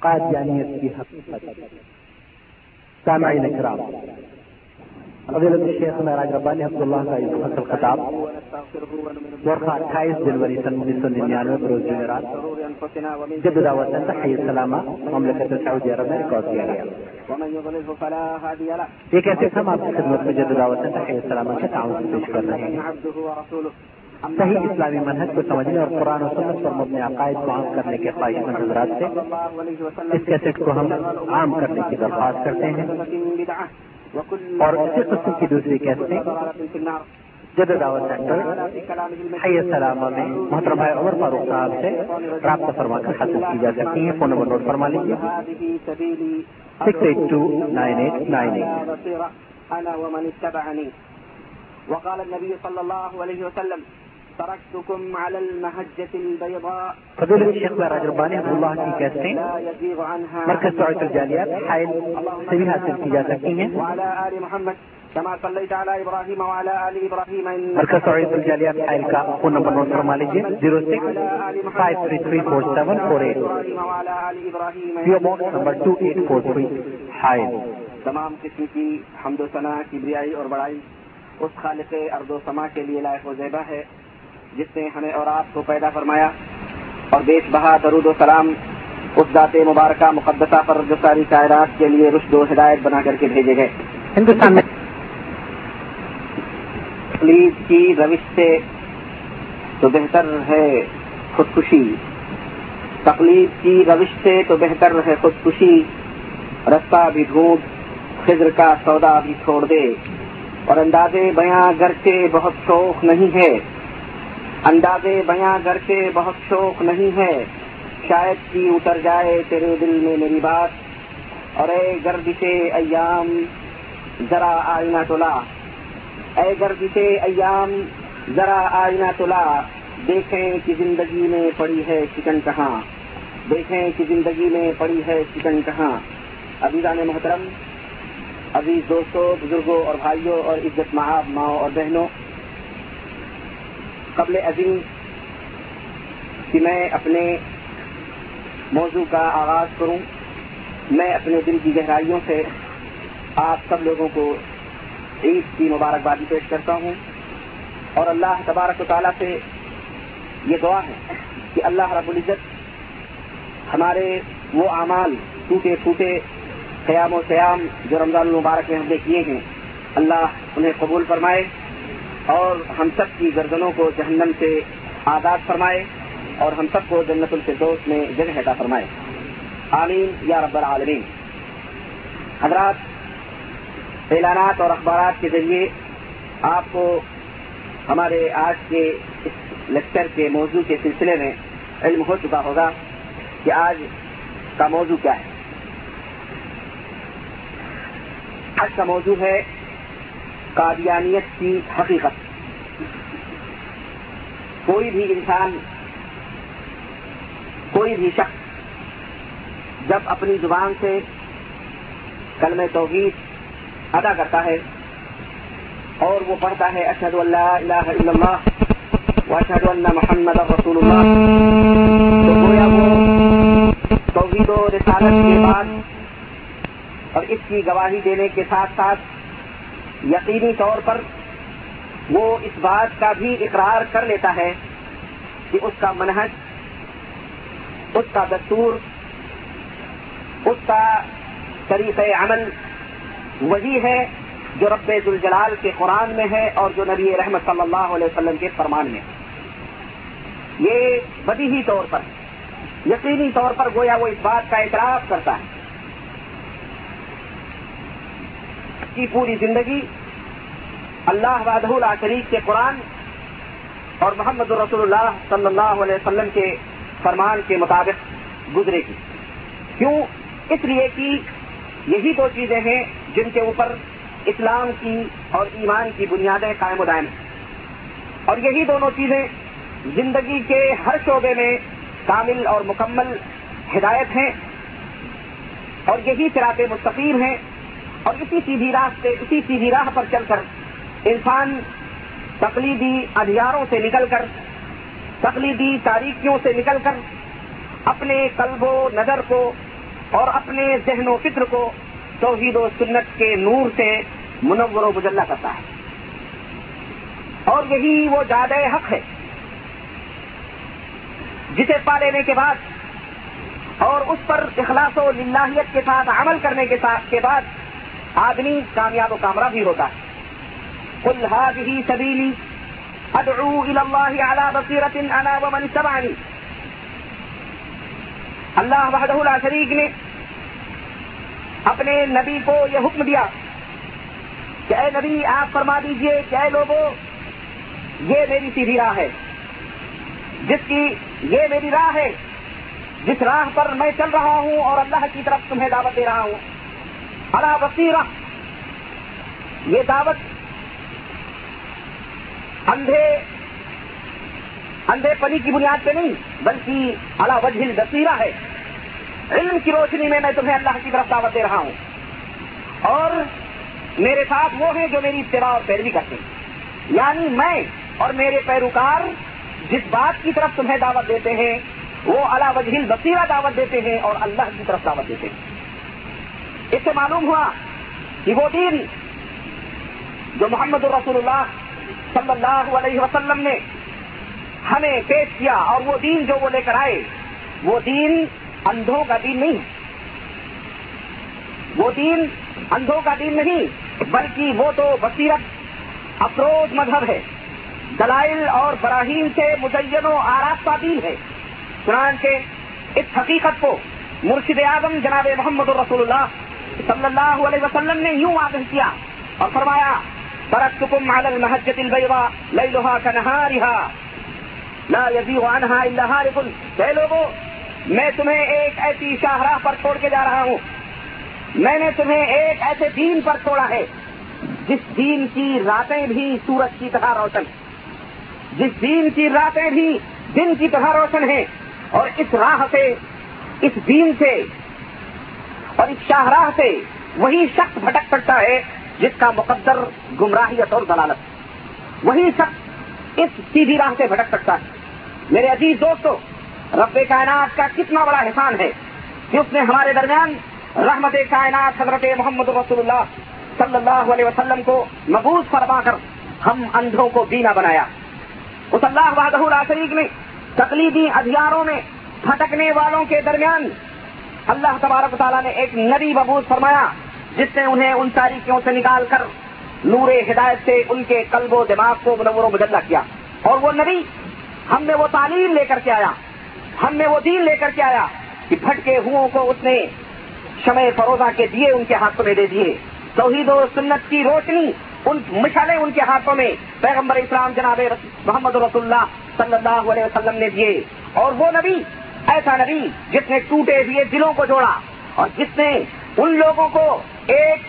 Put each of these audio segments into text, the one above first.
قادیانیت کی حقیقت سامعین اکرام، فضیلت الشیخ معراج ربانی حفظ اللہ کا اس فصل خطاب، ورقہ اٹھائیس جنوری سن انیس سو ننانوے بروز جمعرات جد دعوت تحیی السلامہ مملکت سعودی عرب میں ریکارڈ کیا گیا۔ یہ کیسے ہم آپ کی خدمت میں جد دعوت تحیی السلامہ کے تعاون سے پیش کر رہے ہیں۔ صحیح اسلامی منہج کو سمجھنے اور قرآن و سنت پر مبنی عقائد کو عام کرنے کے خواہش مند حضرات سے، اس کیسٹ کو ہم عام کرنے کی درخواست کرتے ہیں۔ اور اسی قسم کی دوسری کیسٹیں جد دعوت سینٹر حی السلامہ میں محترم بھائی عمر فاروق صاحب سے رابطہ فرما کر حاصل کی جا سکتی ہیں۔ فون نمبر نوٹ فرما لیجیے six eight two nine eight nine eight وقال النبي صلى الله عليه وسلم تركتكم على المهجة البيضاء. فضيلة الشيخ راج رباني عبد الله کی کیسٹیں لا مرکز سعودی الجالیات حائل سے بھی حاصل کی جا سکتی ہیں۔ كما صليت على وعلى مرکز الجالیات حائل کا فون نمبر نوٹ فرما لیجیے zero six five three three four seven four eight. إبراهيم وعلى PO box number two eight four three حائل۔ تمام قسم کی حمد و ثنا کبریائی اور بڑائی اس خالق ارض و سما کے لیے لائق و زیبہ ہے۔ جس نے ہمیں اور آپ کو پیدا فرمایا اور بیش بہا درود و سلام اس ذات مبارکہ مقدسہ پر جو ساری کائرات کے لیے رشد و ہدایت بنا کر کے بھیجے گئے۔ ہندوستان میں تقلید کی روش سے تو بہتر ہے خودکشی۔ تقلید کی روش سے تو بہتر ہے خودکشی۔ رستہ بھی ڈھونڈ خضر کا سودا بھی چھوڑ دے۔ اور اندازے بیاں گھر کے بہت شوق نہیں ہے۔ اندازے بیاں گھر کے بہت شوق نہیں ہے۔ شاید کی اتر جائے تیرے دل میں میری بات۔ اور اے گردشے ایام، ذرا آئینہ تولا اے گردشے ایام، ذرا آئینہ تولا دیکھیں کہ زندگی میں پڑی ہے چکن کہاں۔ دیکھیں کہ زندگی میں پڑی ہے چکن کہاں۔ عزیزان محترم، عزیز دوستوں بزرگوں اور بھائیوں اور عزت محاب ماؤں اور بہنوں قبل عظیم کہ میں اپنے موضوع کا آغاز کروں۔ میں اپنے دل کی گہرائیوں سے آپ سب لوگوں کو عید کی مبارکبادی پیش کرتا ہوں۔ اور اللہ تبارک و تعالیٰ سے یہ دعا ہے کہ اللہ رب العزت ہمارے وہ اعمال ٹوٹے پھوٹے قیام و سیام جو رمضان المبارک میں ہم نے کیے ہیں، اللہ انہیں قبول فرمائے۔ اور ہم سب کی گردنوں کو جہنم سے آزاد فرمائے اور ہم سب کو جنت الفردوس میں جگہ عطا فرمائے۔ آمین یا رب العالمین۔ حضرات، اعلانات اور اخبارات کے ذریعے آپ کو ہمارے آج کے اس لیکچر کے موضوع کے سلسلے میں علم ہو چکا ہوگا کہ آج کا موضوع کیا ہے۔ آج کا موضوع ہے قادیانیت کی حقیقت۔ کوئی بھی انسان، کوئی بھی شخص جب اپنی زبان سے کلم توحید ادا کرتا ہے اور وہ پڑھتا ہے اشد اللہ الہ الا اللہ و اللہ محمد رسول اللہ، تو گویا وہ توحید و رسالت کے بعد اور اس کی گواہی دینے کے ساتھ ساتھ یقینی طور پر وہ اس بات کا بھی اقرار کر لیتا ہے کہ اس کا منہج، اس کا دستور، اس کا طریق عمل وہی ہے جو رب الجلال کے قرآن میں ہے اور جو نبی رحمت صلی اللہ علیہ وسلم کے فرمان میں ہے۔ یہ بدی طور پر، یقینی طور پر گویا وہ اس بات کا اعتراف کرتا ہے۔ کی پوری زندگی اللہ وحدہ لا شریف کے قرآن اور محمد رسول اللہ صلی اللہ علیہ وسلم کے فرمان کے مطابق گزرے گی۔ کیوں؟ اس لیے کہ یہی دو چیزیں ہیں جن کے اوپر اسلام کی اور ایمان کی بنیادیں قائم و دائم ہیں۔ اور یہی دونوں چیزیں زندگی کے ہر شعبے میں کامل اور مکمل ہدایت ہیں اور یہی سراط مستقیم ہیں۔ اور اسی سیدھی راہ سے اسی سیدھی راہ پر چل کر انسان تقلیدی ادھیاروں سے نکل کر، تقلیدی تاریخیوں سے نکل کر اپنے قلب و نظر کو اور اپنے ذہن و فکر کو توحید و سنت کے نور سے منور و مجلہ کرتا ہے۔ اور یہی وہ زیادہ حق ہے جسے پا لینے کے بعد اور اس پر اخلاص و للہیت کے ساتھ عمل کرنے کے ساتھ کے بعد آدمی کامیاب و کامرہ بھی ہوتا ہے۔ کل هذه سبیلی ادعو الى اللہ على بصیرت انا ومن اتبعنی اللہ وحدہ لا شریک نے اپنے نبی کو یہ حکم دیا کہ اے نبی، آپ فرما دیجیے کہ اے لوگوں یہ میری سیدھی راہ ہے۔ جس کی یہ میری راہ ہے، جس راہ پر میں چل رہا ہوں اور اللہ کی طرف تمہیں دعوت دے رہا ہوں۔ اللہ بصیرہ یہ دعوت اندھے اندھے پنی کی بنیاد پہ نہیں، بلکہ اللہ وجہ بصیرہ ہے۔ علم کی روشنی میں میں تمہیں اللہ کی طرف دعوت دے رہا ہوں۔ اور میرے ساتھ وہ ہیں جو میری اتباع اور پیروی کرتے ہیں۔ یعنی میں اور میرے پیروکار جس بات کی طرف تمہیں دعوت دیتے ہیں، وہ اللہ وجہ بصیرہ دعوت دیتے ہیں اور اللہ کی طرف دعوت دیتے ہیں۔ اس سے معلوم ہوا کہ وہ دین جو محمد الرسول اللہ صلی اللہ علیہ وسلم نے ہمیں پیش کیا اور وہ دین جو وہ لے کر آئے، وہ دین اندھوں کا دین نہیں۔ وہ دین اندھوں کا دین نہیں، بلکہ وہ تو بصیرت، افروز مذہب ہے۔ دلائل اور براہیم سے مزین و آراستہ دین ہے۔ چنانچہ اس حقیقت کو مرشد اعظم جناب محمد الرسول اللہ صلی اللہ علیہ وسلم نے یوں واضح کیا اور فرمایا ترکتکم علی المحجت البیضاء لیلها کنہارها لا یزیغ عنها الا ہارف اے لوگوں میں تمہیں ایک ایسی شاہراہ پر چھوڑ کے جا رہا ہوں۔ میں نے تمہیں ایک ایسے دین پر چھوڑا ہے، جس دین کی راتیں بھی سورج کی طرح روشن جس دین کی راتیں بھی دن کی طرح روشن ہیں۔ اور اس راہ سے، اس دین سے اور اس شاہراہ سے وہی شخص بھٹک سکتا ہے جس کا مقدر گمراہیت اور دلالت وہی شخص اس سیدھی راہ سے بھٹک سکتا ہے. میرے عزیز دوستو، رب کائنات کا کتنا بڑا احسان ہے کہ اس نے ہمارے درمیان رحمت کائنات حضرت محمد رسول اللہ صلی اللہ علیہ وسلم کو مبوض فرما کر ہم اندھوں کو بینا بنایا. اس اللہ وحدہ شریف نے تقلیدی ادھیاروں میں پھٹکنے والوں کے درمیان اللہ تبارک تعالیٰ نے ایک نبی مبوض فرمایا جس نے انہیں ان تاریخیوں سے نکال کر نور ہدایت سے ان کے قلب و دماغ کو منور و مجلہ کیا۔ اور وہ نبی، ہم نے وہ تعلیم لے کر کے آیا۔ ہم نے وہ دین لے کر کے آیا کہ پھٹکے ہوں کو اس نے شمع فروزہ کے دیے ان کے ہاتھوں میں دے دیے۔ توحید و سنت کی روشنی ان مشالے ان کے ہاتھوں میں پیغمبر اسلام جناب محمد رسول اللہ صلی اللہ علیہ وسلم نے دیے۔ اور وہ نبی ایسا نبی جس نے ٹوٹے ہوئے دلوں کو جوڑا اور جس نے ان لوگوں کو ایک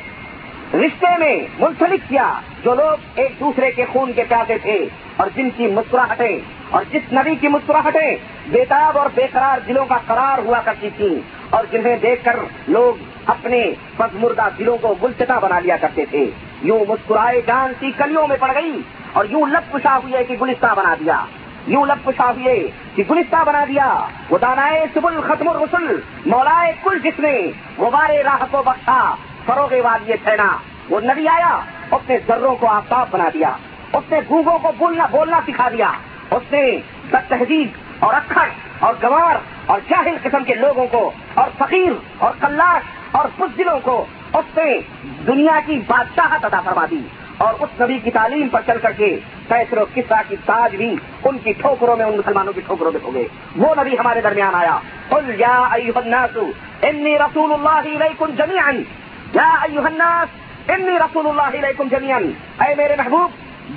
رشتے میں منسلک کیا جو لوگ ایک دوسرے کے خون کے پیاسے تھے اور جن کی مسکراہٹیں اور جس نبی کی مسکراہٹیں بےتاب اور بے قرار دلوں کا قرار ہوا کرتی تھی اور جنہیں دیکھ کر لوگ اپنے پس مردہ دلوں کو گلچتا بنا لیا کرتے تھے۔ یوں مسکرائے جان کی کلیوں میں پڑ گئی اور یوں لب کشا ہوئے کہ گلستہ بنا دیا۔ یوں لب کشا ہوئے کہ گلستہ بنا دیا۔ وہ دانائے سبل ختم الرسل مولائے کل جس نے وہ راہ کو بخشا، فروغ وادی تھینا وہ نبی آیا، اپنے ذروں کو آفتاب بنا دیا اس نے گوگوں کو بولنا بولنا سکھا دیا۔ اس نے بد تہذیب اور اکھڑ اور گوار اور جاہل قسم کے لوگوں کو اور فقیر اور کلاش اور بزدلوں کو اس نے دنیا کی بادشاہت ادا فرما دی۔ اور اس نبی کی تعلیم پر چل کر کے کیسر و قصہ کی تاج بھی ان کی ٹھوکروں میں، ان مسلمانوں کی ٹھوکروں میں ہو گئے۔ وہ نبی ہمارے درمیان آیا۔ قل یا ایوہ الناس، انی رسول اللہ علیکم جمیعا۔ یا ایوہ الناس، انی رسول اللہ علیکم جمیعا۔ اے میرے محبوب،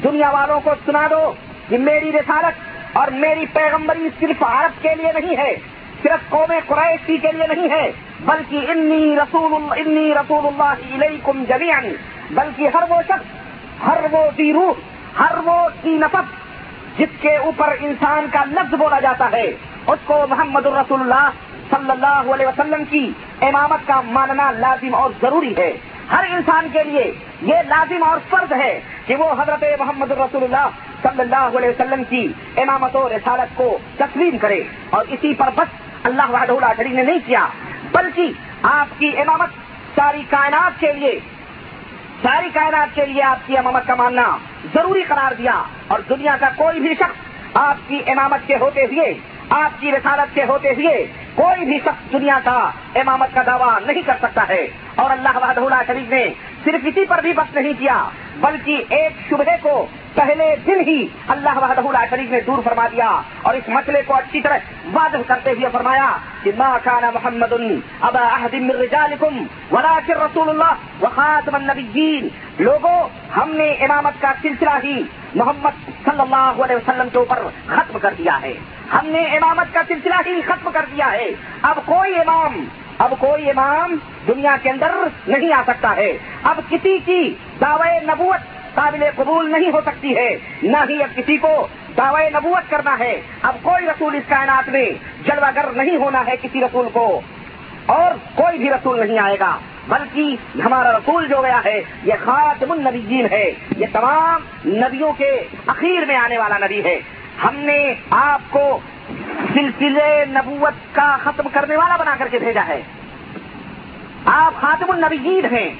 دنیا والوں کو سنا دو کہ میری رسالت اور میری پیغمبری صرف عرب کے لیے نہیں ہے، صرف قوم قریشی کے لیے نہیں ہے، بلکہ انی رسول انی رسول اللہ علیکم جمیعا۔ بلکہ ہر وہ شخص ہر وہ روح ہر وہ کی نفت جس کے اوپر انسان کا لفظ بولا جاتا ہے، اس کو محمد الرسول اللہ صلی اللہ علیہ وسلم کی امامت کا ماننا لازم اور ضروری ہے۔ ہر انسان کے لیے یہ لازم اور فرض ہے کہ وہ حضرت محمد الرسول اللہ صلی اللہ علیہ وسلم کی امامت و رسالت کو تسلیم کرے۔ اور اسی پر بس اللہ وحدہ اللہ شریف نے نہیں کیا، بلکہ آپ کی امامت ساری کائنات کے لیے ساری کائنات کے لیے آپ کی امامت کا ماننا ضروری قرار دیا اور دنیا کا کوئی بھی شخص آپ کی امامت کے ہوتے ہوئے، آپ کی رسالت کے ہوتے ہوئے کوئی بھی شخص دنیا کا امامت کا دعویٰ نہیں کر سکتا ہے۔ اور اللہ وحدہ شریف نے صرف اسی پر بھی وقت نہیں کیا، بلکہ ایک شبہ کو پہلے دن ہی اللہ وحدہ شریف نے دور فرما دیا اور اس مسئلے کو اچھی طرح واضح کرتے ہوئے فرمایا کہ ما کان محمد ابا احد من رجالکم ولكن رسول اللہ وخاتم النبیین۔ لوگوں ہم نے امامت کا سلسلہ ہی محمد صلی اللہ علیہ وسلم کے اوپر ختم کر دیا ہے۔ ہم نے امامت کا سلسلہ ہی ختم کر دیا ہے۔ اب کوئی امام، اب کوئی امام دنیا کے اندر نہیں آ سکتا ہے۔ اب کسی کی دعوی نبوت قابل قبول نہیں ہو سکتی ہے۔ نہ ہی اب کسی کو دعوی نبوت کرنا ہے۔ اب کوئی رسول اس کائنات میں جلوہ گر نہیں ہونا ہے کسی رسول کو۔ اور کوئی بھی رسول نہیں آئے گا۔ بلکہ ہمارا رسول جو گیا ہے، یہ خاتم النبیین ہے۔ یہ تمام نبیوں کے اخیر میں آنے والا نبی ہے۔ ہم نے آپ کو سلسلے نبوت کا ختم کرنے والا بنا کر کے بھیجا ہے۔ آپ خاتم النبیین ہیں۔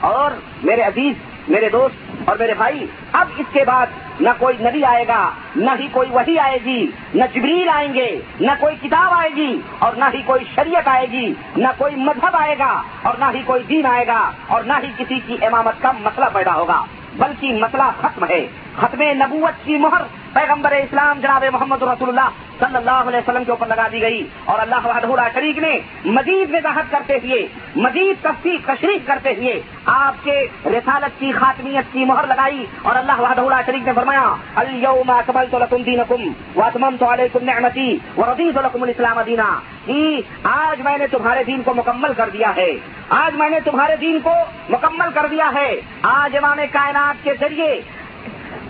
اور میرے عزیز میرے دوست اور میرے بھائی، اب اس کے بعد نہ کوئی نبی آئے گا، نہ ہی کوئی وہی آئے گی، نہ جبریل آئیں گے، نہ کوئی کتاب آئے گی اور نہ ہی کوئی شریعت آئے گی، نہ کوئی مذہب آئے گا اور نہ ہی کوئی دین آئے گا اور نہ ہی کسی کی امامت کا مسئلہ پیدا ہوگا، بلکہ مسئلہ ختم ہے، ختم نبوت کی مہر پیغمبر اسلام جناب محمد رسول اللہ صلی اللہ علیہ وسلم کے اوپر لگا دی گئی اور اللہ وحدہ شریف نے مزید وضاحت کرتے ہوئے، مزید تفصیل تشریف کرتے ہوئے آپ کے رسالت کی، خاتمیت کی مہر لگائی اور اللہ وحدہ شریف نے فرمایا، اليوم اکملت لکم دینکم واتممت علیکم نعمتی ورضیت لکم الاسلام دینا. جی، آج میں نے تمہارے دین کو مکمل کر دیا ہے۔ آج میں نے تمہارے دین کو مکمل کر دیا ہے۔ آج امام کائنات کے ذریعے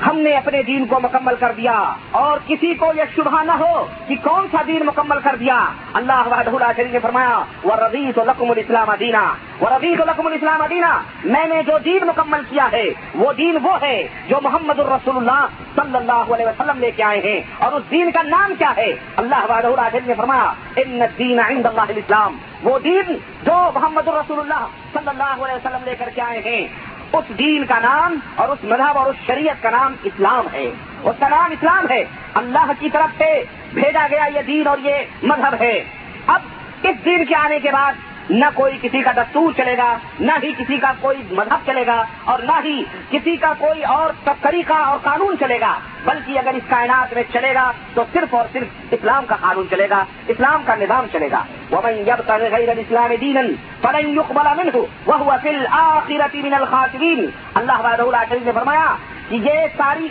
ہم نے اپنے دین کو مکمل کر دیا اور کسی کو یہ شبہ نہ ہو کہ کون سا دین مکمل کر دیا۔ اللہ وحدہ شریف نے فرمایا وہ ربی تو لقم الاسلام دینا وہ ربی تو لقم الاسلام دینا میں نے جو دین مکمل کیا ہے، وہ دین وہ ہے جو محمد الرسول اللہ صلی اللہ علیہ وسلم لے کے آئے ہیں۔ اور اس دین کا نام کیا ہے؟ اللہ وحدہ شریف نے فرمایا ان دین عند اللہ الاسلام وہ دین جو محمد الرسول اللہ صلی اللہ علیہ وسلم لے کر کے آئے ہیں۔ اس دین کا نام اور اس مذہب اور اس شریعت کا نام اسلام ہے۔ اس کا نام اسلام ہے۔ اللہ کی طرف سے بھیجا گیا یہ دین اور یہ مذہب ہے۔ اب اس دین کے آنے کے بعد نہ کوئی کسی کا دستور چلے گا، نہ ہی کسی کا کوئی مذہب چلے گا اور نہ ہی کسی کا کوئی اور طریقہ اور قانون چلے گا۔ بلکہ اگر اس کائنات میں چلے گا تو صرف اور صرف اسلام کا قانون چلے گا، اسلام کا نظام چلے گا۔ وہ اسلام دین وہ من الخاطرین اللہ شریف نے فرمایا کہ یہ ساری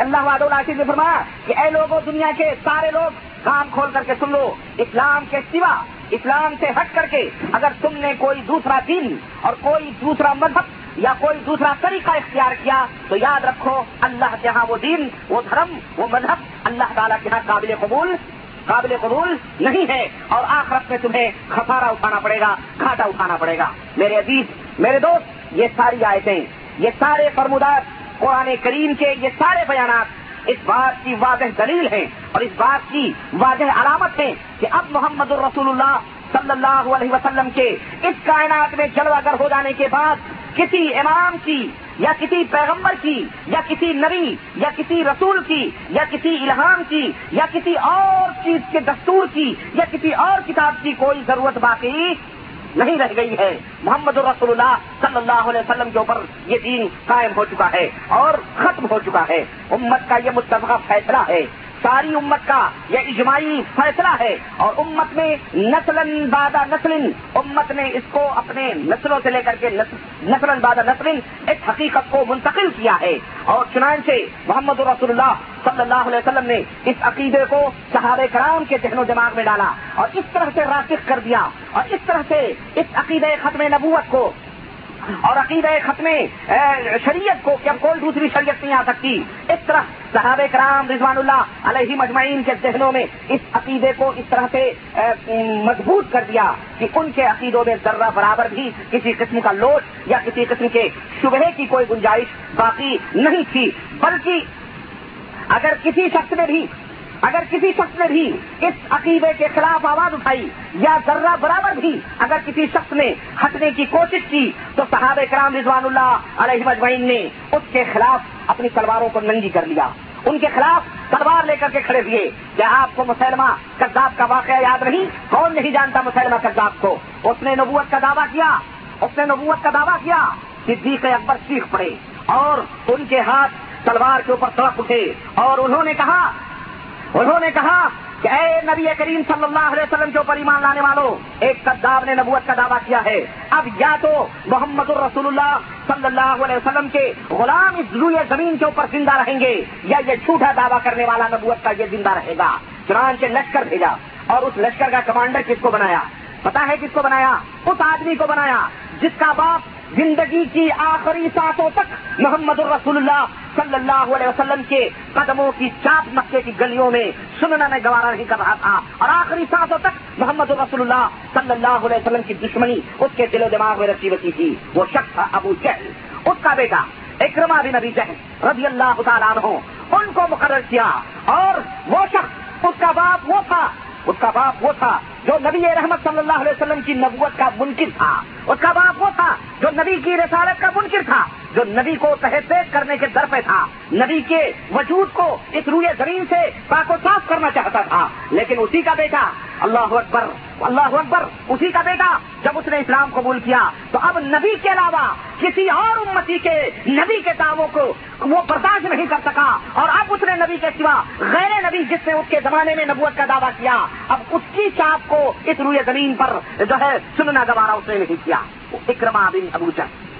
اللہ شریف نے فرمایا کہ اے لوگوں دنیا کے سارے لوگ کام کھول کر کے سن لو، اسلام کے سوا اسلام سے ہٹ کر کے اگر تم نے کوئی دوسرا دین اور کوئی دوسرا مذہب یا کوئی دوسرا طریقہ اختیار کیا، تو یاد رکھو، اللہ کے ہاں وہ دین، وہ دھرم، وہ مذہب اللہ تعالیٰ کے ہاں قابل قبول قابل قبول نہیں ہے۔ اور آخرت میں تمہیں خسارا اٹھانا پڑے گا گھاٹا اٹھانا پڑے گا۔ میرے عزیز، میرے دوست، یہ ساری آیتیں، یہ سارے فرمودات قرآن کریم کے یہ سارے بیانات اس بات کی واضح دلیل ہے اور اس بات کی واضح علامت ہے کہ اب محمد الرسول اللہ صلی اللہ علیہ وسلم کے اس کائنات میں جلوہ گر ہو جانے کے بعد کسی امام کی یا کسی پیغمبر کی یا کسی نبی یا کسی رسول کی یا کسی الہام کی یا کسی اور چیز کے دستور کی یا کسی اور کتاب کی کوئی ضرورت باقی نہیں رہ گئی ہے۔ محمد الرسول اللہ صلی اللہ علیہ وسلم کے اوپر یہ دین قائم ہو چکا ہے اور ختم ہو چکا ہے۔ امت کا یہ متفقہ فیصلہ ہے۔ ساری امت کا یہ اجماعی فیصلہ ہے اور امت میں نسل بادہ نسل امت نے اس کو اپنے نسلوں سے لے کر کے نسل بادہ نسل اس حقیقت کو منتقل کیا ہے اور چنانچہ محمد رسول اللہ صلی اللہ علیہ وسلم نے اس عقیدے کو صحابہ کرام کے ذہن و دماغ میں ڈالا اور اس طرح سے راسخ کر دیا اور اس طرح سے اس عقیدے ختم نبوت کو اور عقید ختم شریعت کو کیا کوئی دوسری شریعت نہیں آ سکتی؟ اس طرح صحابہ کرام رضوان اللہ علیہ مجمعین کے ذہنوں میں اس عقیدے کو اس طرح سے مضبوط کر دیا کہ ان کے عقیدوں میں ذرہ برابر بھی کسی قسم کا لوٹ یا کسی قسم کے شبہ کی کوئی گنجائش باقی نہیں تھی، بلکہ اگر کسی شخص نے بھی اگر کسی شخص نے بھی اس عقیدے کے خلاف آواز اٹھائی یا ذرہ برابر بھی اگر کسی شخص نے ہٹنے کی کوشش کی، تو صحابہ کرام رضوان اللہ علیہ مجمعین نے اس کے خلاف اپنی تلواروں کو ننگی کر لیا۔ ان کے خلاف تلوار لے کر کے کھڑے ہوئے۔ کیا آپ کو مسلمہ کذاب کا واقعہ یاد نہیں؟ کون نہیں جانتا مسلمہ کذاب کو؟ اس نے نبوت کا دعویٰ کیا۔ اس نے نبوت کا دعویٰ کیا۔ صدیق اکبر سیکھ پڑے اور ان کے ہاتھ تلوار کے اوپر سڑک اٹھے اور انہوں نے کہا انہوں نے کہا کہ اے نبی کریم صلی اللہ علیہ وسلم کے اوپر ایمان لانے والوں، ایک قداب نے نبوت کا دعویٰ کیا ہے۔ اب یا تو محمد الرسول اللہ صلی اللہ علیہ وسلم کے غلام اس روئے زمین کے اوپر زندہ رہیں گے یا یہ جھوٹا دعویٰ کرنے والا نبوت کا یہ زندہ رہے گا؟ چنانچہ لشکر بھیجا اور اس لشکر کا کمانڈر کس کو بنایا؟ پتا ہے کس کو بنایا؟ اس آدمی کو بنایا جس کا باپ زندگی کی آخری سانسوں تک محمد الرسول اللہ صلی اللہ علیہ وسلم کے قدموں کی چاپ مکے کی گلیوں میں سننا میں گوارا نہیں کر رہا تھا۔ اور آخری سانسوں تک محمد الرسول اللہ صلی اللہ علیہ وسلم کی دشمنی اس کے دل و دماغ میں رچی بچی تھی۔ وہ شخص تھا ابو جہل۔ اس کا بیٹا اکرما بن ابی جہل رضی اللہ تعالیٰ عنہ، ان کو مقرر کیا۔ اور وہ شخص، اس کا باپ وہ تھا۔ اس کا باپ وہ تھا۔ جو نبی رحمت صلی اللہ علیہ وسلم کی نبوت کا منکر تھا، اس کا باپ وہ تھا جو نبی کی رسالت کا منکر تھا، جو نبی کو تحت کرنے کے در پہ تھا۔ نبی کے وجود کو اس روئے زمین سے پاک و صاف کرنا چاہتا تھا۔ لیکن اسی کا بیٹا، اللہ اکبر اللہ اکبر، اسی کا بیٹا جب اس نے اسلام قبول کیا، تو اب نبی کے علاوہ کسی اور امتی کے نبی کے دعووں کو وہ برداشت نہیں کر سکا۔ اور اب اس نے نبی کے سوا غیر نبی جس نے اس کے زمانے میں نبوت کا دعویٰ کیا، اب اس کی چاپ کو اس روئے زمین پر جو ہے سننا گوارا اس نے نہیں کیا اکرما بن ابو جن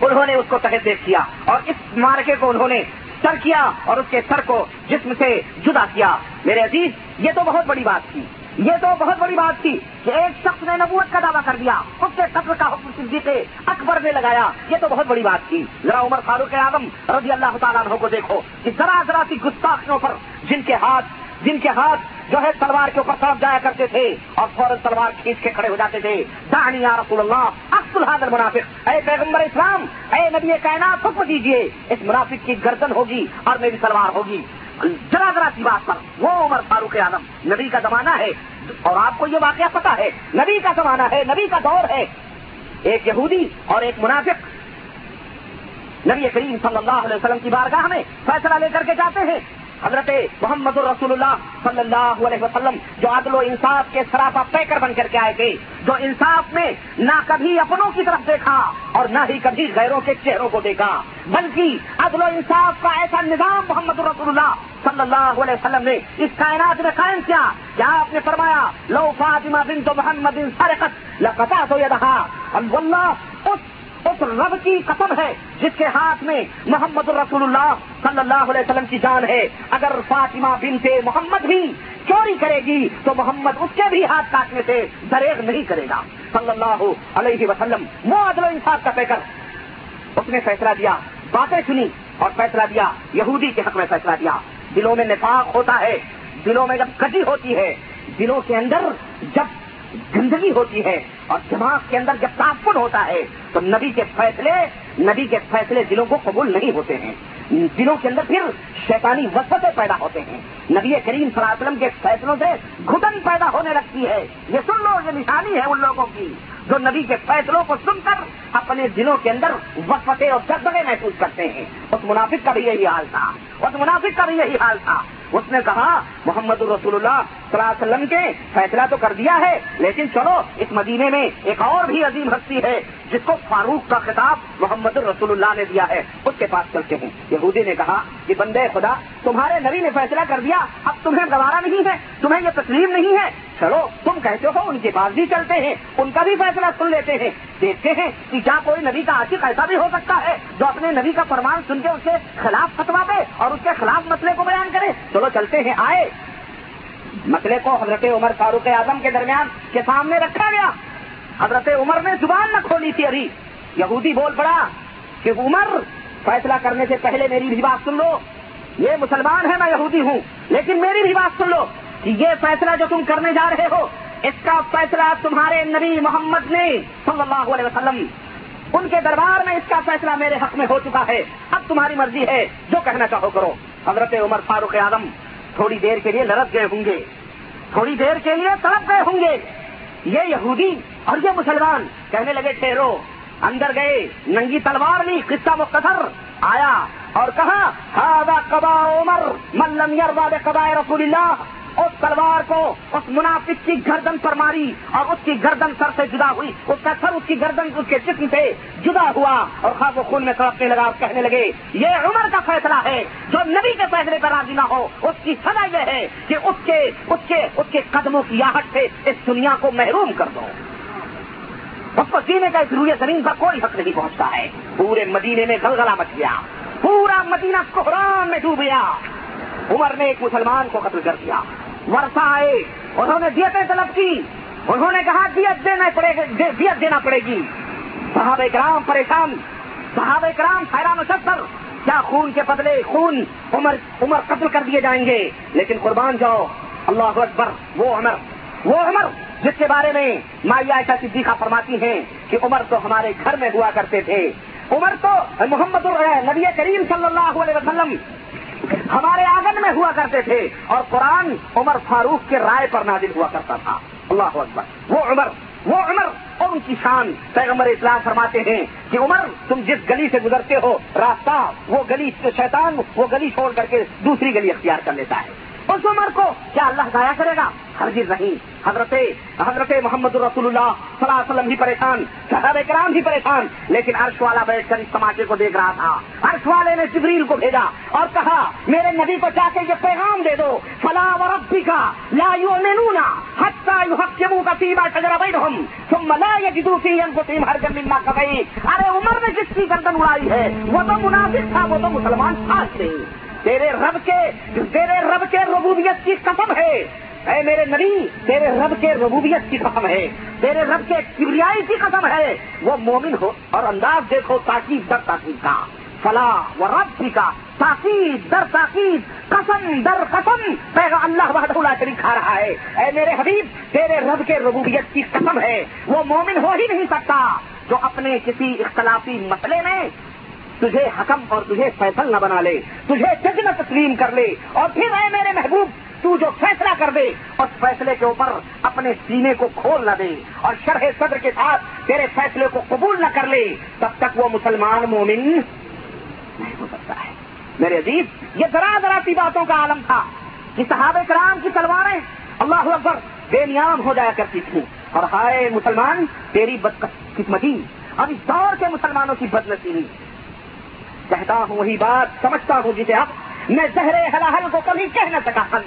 انہوں نے اس کو تحت کیا اور اس مارکے کو انہوں نے سر کیا اور اس کے سر کو جسم سے جدا کیا۔ میرے عزیز، یہ تو بہت بڑی بات تھی۔ یہ تو بہت بڑی بات تھی کہ ایک شخص نے نبوت کا دعویٰ کر دیا، اس کے قتل کا حکم صدیق اکبر نے لگایا۔ یہ تو بہت بڑی بات تھی۔ ذرا عمر فاروق اعظم رضی اللہ تعالیٰ عنہ کو دیکھو کہ ذرا ذرا سی گستاخیوں پر جن کے ہاتھ، جن کے ہاتھ جو ہے تلوار کے اوپر سڑک جایا کرتے تھے اور فوراً تلوار کھینچ کے کھڑے ہو جاتے تھے۔ دانی یا رسول اللہ اکثر الحاظر منافق اے پیغمبر اسلام، اے نبی کائنات، حکم دیجیے اس منافق کی گردن ہوگی اور میری تلوار ہوگی۔ ذرا ذرا سی بات پر۔ وہ عمر فاروق اعظم۔ نبی کا زمانہ ہے۔ اور آپ کو یہ واقعہ پتا ہے۔ نبی کا زمانہ ہے، نبی کا دور ہے۔ ایک یہودی اور ایک منافق۔ نبی کریم صلی اللہ علیہ وسلم کی بارگاہ میں فیصلہ لے کر کے جاتے ہیں۔ حضرت محمد الرسول اللہ صلی اللہ علیہ وسلم جو عدل و انصاف کے سراپا پیکر بن کر کے آئے تھے، جو انصاف میں نہ کبھی اپنوں کی طرف دیکھا اور نہ ہی کبھی غیروں کے چہروں کو دیکھا، بلکہ عدل و انصاف کا ایسا نظام محمد الرسول اللہ صلی اللہ علیہ وسلم نے اس کائنات میں قائم کیا کیا آپ نے فرمایا، لو فاطمہ بن تو محمد سرقت لقطع تو یہ رہا اس اس رب کی قسم ہے جس کے ہاتھ میں محمد الرسول اللہ صلی اللہ علیہ وسلم کی جان ہے۔ اگر فاطمہ بن سے محمد بھی چوری کرے گی تو محمد اس کے بھی ہاتھ کاٹنے سے دریغ نہیں کرے گا۔ صلی اللہ علیہ وسلم وہ عدل و انصاف کا پیکر۔ اس نے فیصلہ دیا، باتیں سنی اور فیصلہ دیا، یہودی کے حق میں فیصلہ دیا۔ دلوں میں نفاق ہوتا ہے، دلوں میں جب کٹی ہوتی ہے۔ دلوں کے اندر جب گندگی ہوتی ہے اور دماغ کے اندر جب تعفن ہوتا ہے، تو نبی کے فیصلے، نبی کے فیصلے دلوں کو قبول نہیں ہوتے ہیں۔ دلوں کے اندر پھر شیطانی وسطیں پیدا ہوتے ہیں۔ نبی کریم صلی اللہ علیہ وسلم کے فیصلوں سے گھٹن پیدا ہونے لگتی ہے۔ یہ سن لو، یہ نشانی ہے ان لوگوں کی۔ جو نبی کے فیصلوں کو سن کر اپنے دلوں کے اندر وسطیں اور دگدگے محسوس کرتے ہیں۔ اس منافق کا بھی یہی حال تھا۔ اس منافق کا بھی یہی حال تھا۔ اس نے کہا، محمد الرسول اللہ صلی اللہ علیہ وسلم کے فیصلہ تو کر دیا ہے، لیکن چلو، اس مدینے میں ایک اور بھی عظیم ہستی ہے، جس کو فاروق کا خطاب محمد الرسول اللہ نے دیا ہے۔ اس کے پاس چلتے ہیں۔ یہودی نے کہا کہ، بندے خدا، تمہارے نبی نے فیصلہ کر دیا، اب تمہیں گوارا نہیں ہے، تمہیں یہ تسلیم نہیں ہے۔ چلو، تم کہتے ہو، ان کے پاس بھی چلتے ہیں، ان کا بھی فیصلہ سن لیتے ہیں۔ دیکھتے ہیں کہ کیا کوئی نبی کا عاشق ایسا بھی ہو سکتا ہے، جو اپنے نبی کا فرمان سن کے اس کے خلاف فتوا دے اور اس کے خلاف مسئلے کو بیان کرے چلو چلتے ہیں، آئے۔ مسئلے کو حضرت عمر فاروق اعظم کے درمیان کے سامنے رکھا گیا۔ حضرت عمر نے زبان نہ کھولی تھی ابھی۔ یہودی بول پڑا کہ عمر، فیصلہ کرنے سے پہلے میری بھی بات سن لو۔ یہ مسلمان ہے میں یہودی ہوں، لیکن میری بھی بات سن لو۔ کہ یہ فیصلہ جو تم کرنے جا رہے ہو، اس کا فیصلہ تمہارے نبی محمد نے صلی اللہ علیہ وسلم ان کے دربار میں اس کا فیصلہ میرے حق میں ہو چکا ہے۔ اب تمہاری مرضی ہے، جو کہنا چاہو کرو۔ حضرت عمر فاروق اعظم تھوڑی دیر کے لیے لڑک گئے ہوں گے۔ تھوڑی دیر کے لیے تڑپ گئے ہوں گے۔ یہ یہودی اور یہ مسلمان کہنے لگے، ٹھہرو۔ اندر گئے، ننگی تلوار لی قصہ مختصر آیا اور کہا ہاضا کبا عمر ملم یروا قبا رسول اللہ اس تلوار کو اس منافق کی گردن پر ماری اور اس کی گردن سر سے جدا ہوئی۔ اس کا سر، اس کی گردن، اس کے جسم سے جدا ہوا اور خاص و خون میں سڑکنے لگا اور کہنے لگے، یہ عمر کا فیصلہ ہے جو نبی کے فیصلے پر راضی نہ ہو۔ اس کی سزا یہ ہے کہ اس کے اس کے اس کے قدموں کی آہٹ سے اس دنیا کو محروم کر دو۔ اس کو جینے کا اس روئے زمین پر کوئی حق نہیں پہنچتا ہے۔ پورے مدینے میں گلگلا مچ گیا۔ پورا مدینہ کوہران میں ڈوب گیا۔ عمر نے ایک مسلمان کو قتل کر دیا۔ ورثہ آئے، انہوں نے دیتیں طلب کی۔ انہوں نے کہا، دیت دینا پڑے گی دیت دینا پڑے گی۔ صحابہ کرام پریشان، صحابہ کرام حیران ستر کیا خون کے بدلے خون عمر عمر قتل کر دیے جائیں گے؟ لیکن قربان جاؤ، اللہ اکبر، وہ عمر وہ عمر جس کے بارے میں مائیا ایسا صدیقہ فرماتی ہیں کہ عمر تو ہمارے گھر میں ہوا کرتے تھے۔ عمر تو محمد نبی کریم صلی اللہ علیہ وسلم ہمارے آنگن میں ہوا کرتے تھے اور قرآن عمر فاروق کے رائے پر نازل ہوا کرتا تھا۔ اللہ اکبر۔ وہ عمر وہ عمر اور ان کی شان۔ پیغمبر اسلام فرماتے ہیں کہ عمر، تم جس گلی سے گزرتے ہو، راستہ، وہ گلی شیطان، وہ گلی چھوڑ کر کے دوسری گلی اختیار کر لیتا ہے۔ اس عمر کو کیا اللہ ضائع کرے گا؟ ہرگز نہیں حضرت حضرت محمد رسول اللہ صلی اللہ علیہ وسلم بھی پریشان، صحابہ کرام بھی پریشان، لیکن عرش والا بیٹھ کر اس تماچے کو دیکھ رہا تھا۔ عرش والے نے جبریل کو بھیجا اور کہا، میرے نبی کو جا کے یہ پیغام دے دو۔ فلاں و ربی کا لا یؤمنونا حتی یحکمو کا فیما شجر بینہم، ثم لا یجدو فی انفسہم حرجا مما قضیت۔ ارے عمر نے جس کی گردن اڑائی ہے، وہ تو منافق تھا، وہ تو مسلمان تھا نہیں تیرے رب کے، تیرے رب کے ربوبیت کی قسم ہے۔ اے میرے نبی، تیرے رب کے ربوبیت کی قسم ہے۔ تیرے رب کے کبریائی کی قسم ہے۔ وہ مومن ہو اور انداز دیکھو تاکید در تاکید کا۔ فلاح و رب کا تاکید در تاکید، قسم در قسم۔ پیغام اللہ وحدہ اللہ شریف کھا رہا ہے۔ اے میرے حبیب، تیرے رب کے ربوبیت کی قسم ہے۔ وہ مومن ہو ہی نہیں سکتا جو اپنے کسی اختلافی مسئلے میں تجھے حکم اور تجھے فیصل نہ بنا لے، تجھے جج نہ تسلیم کر لے۔ اور پھر اے میرے محبوب، تو جو فیصلہ کر دے، اس فیصلے کے اوپر اپنے سینے کو کھول نہ دے۔ اور شرح صدر کے ساتھ تیرے فیصلے کو قبول نہ کر لے، تب تک وہ مسلمان مومن نہیں ہو سکتا ہے۔ میرے عزیز، یہ ذرا ذرا سی باتوں کا عالم تھا کہ صحابہ کرام کی تلواریں اللہ اکبر بے نیام ہو جایا کرتی تھیں۔ اور ہائے مسلمان، تیری بد قسمتی اب اس دور کے مسلمانوں کی بد نصیبی کہتا ہوں وہی بات، سمجھتا ہوں جسے اب میں زہرے حلاحل کو کبھی کہہ نہ سکا ہن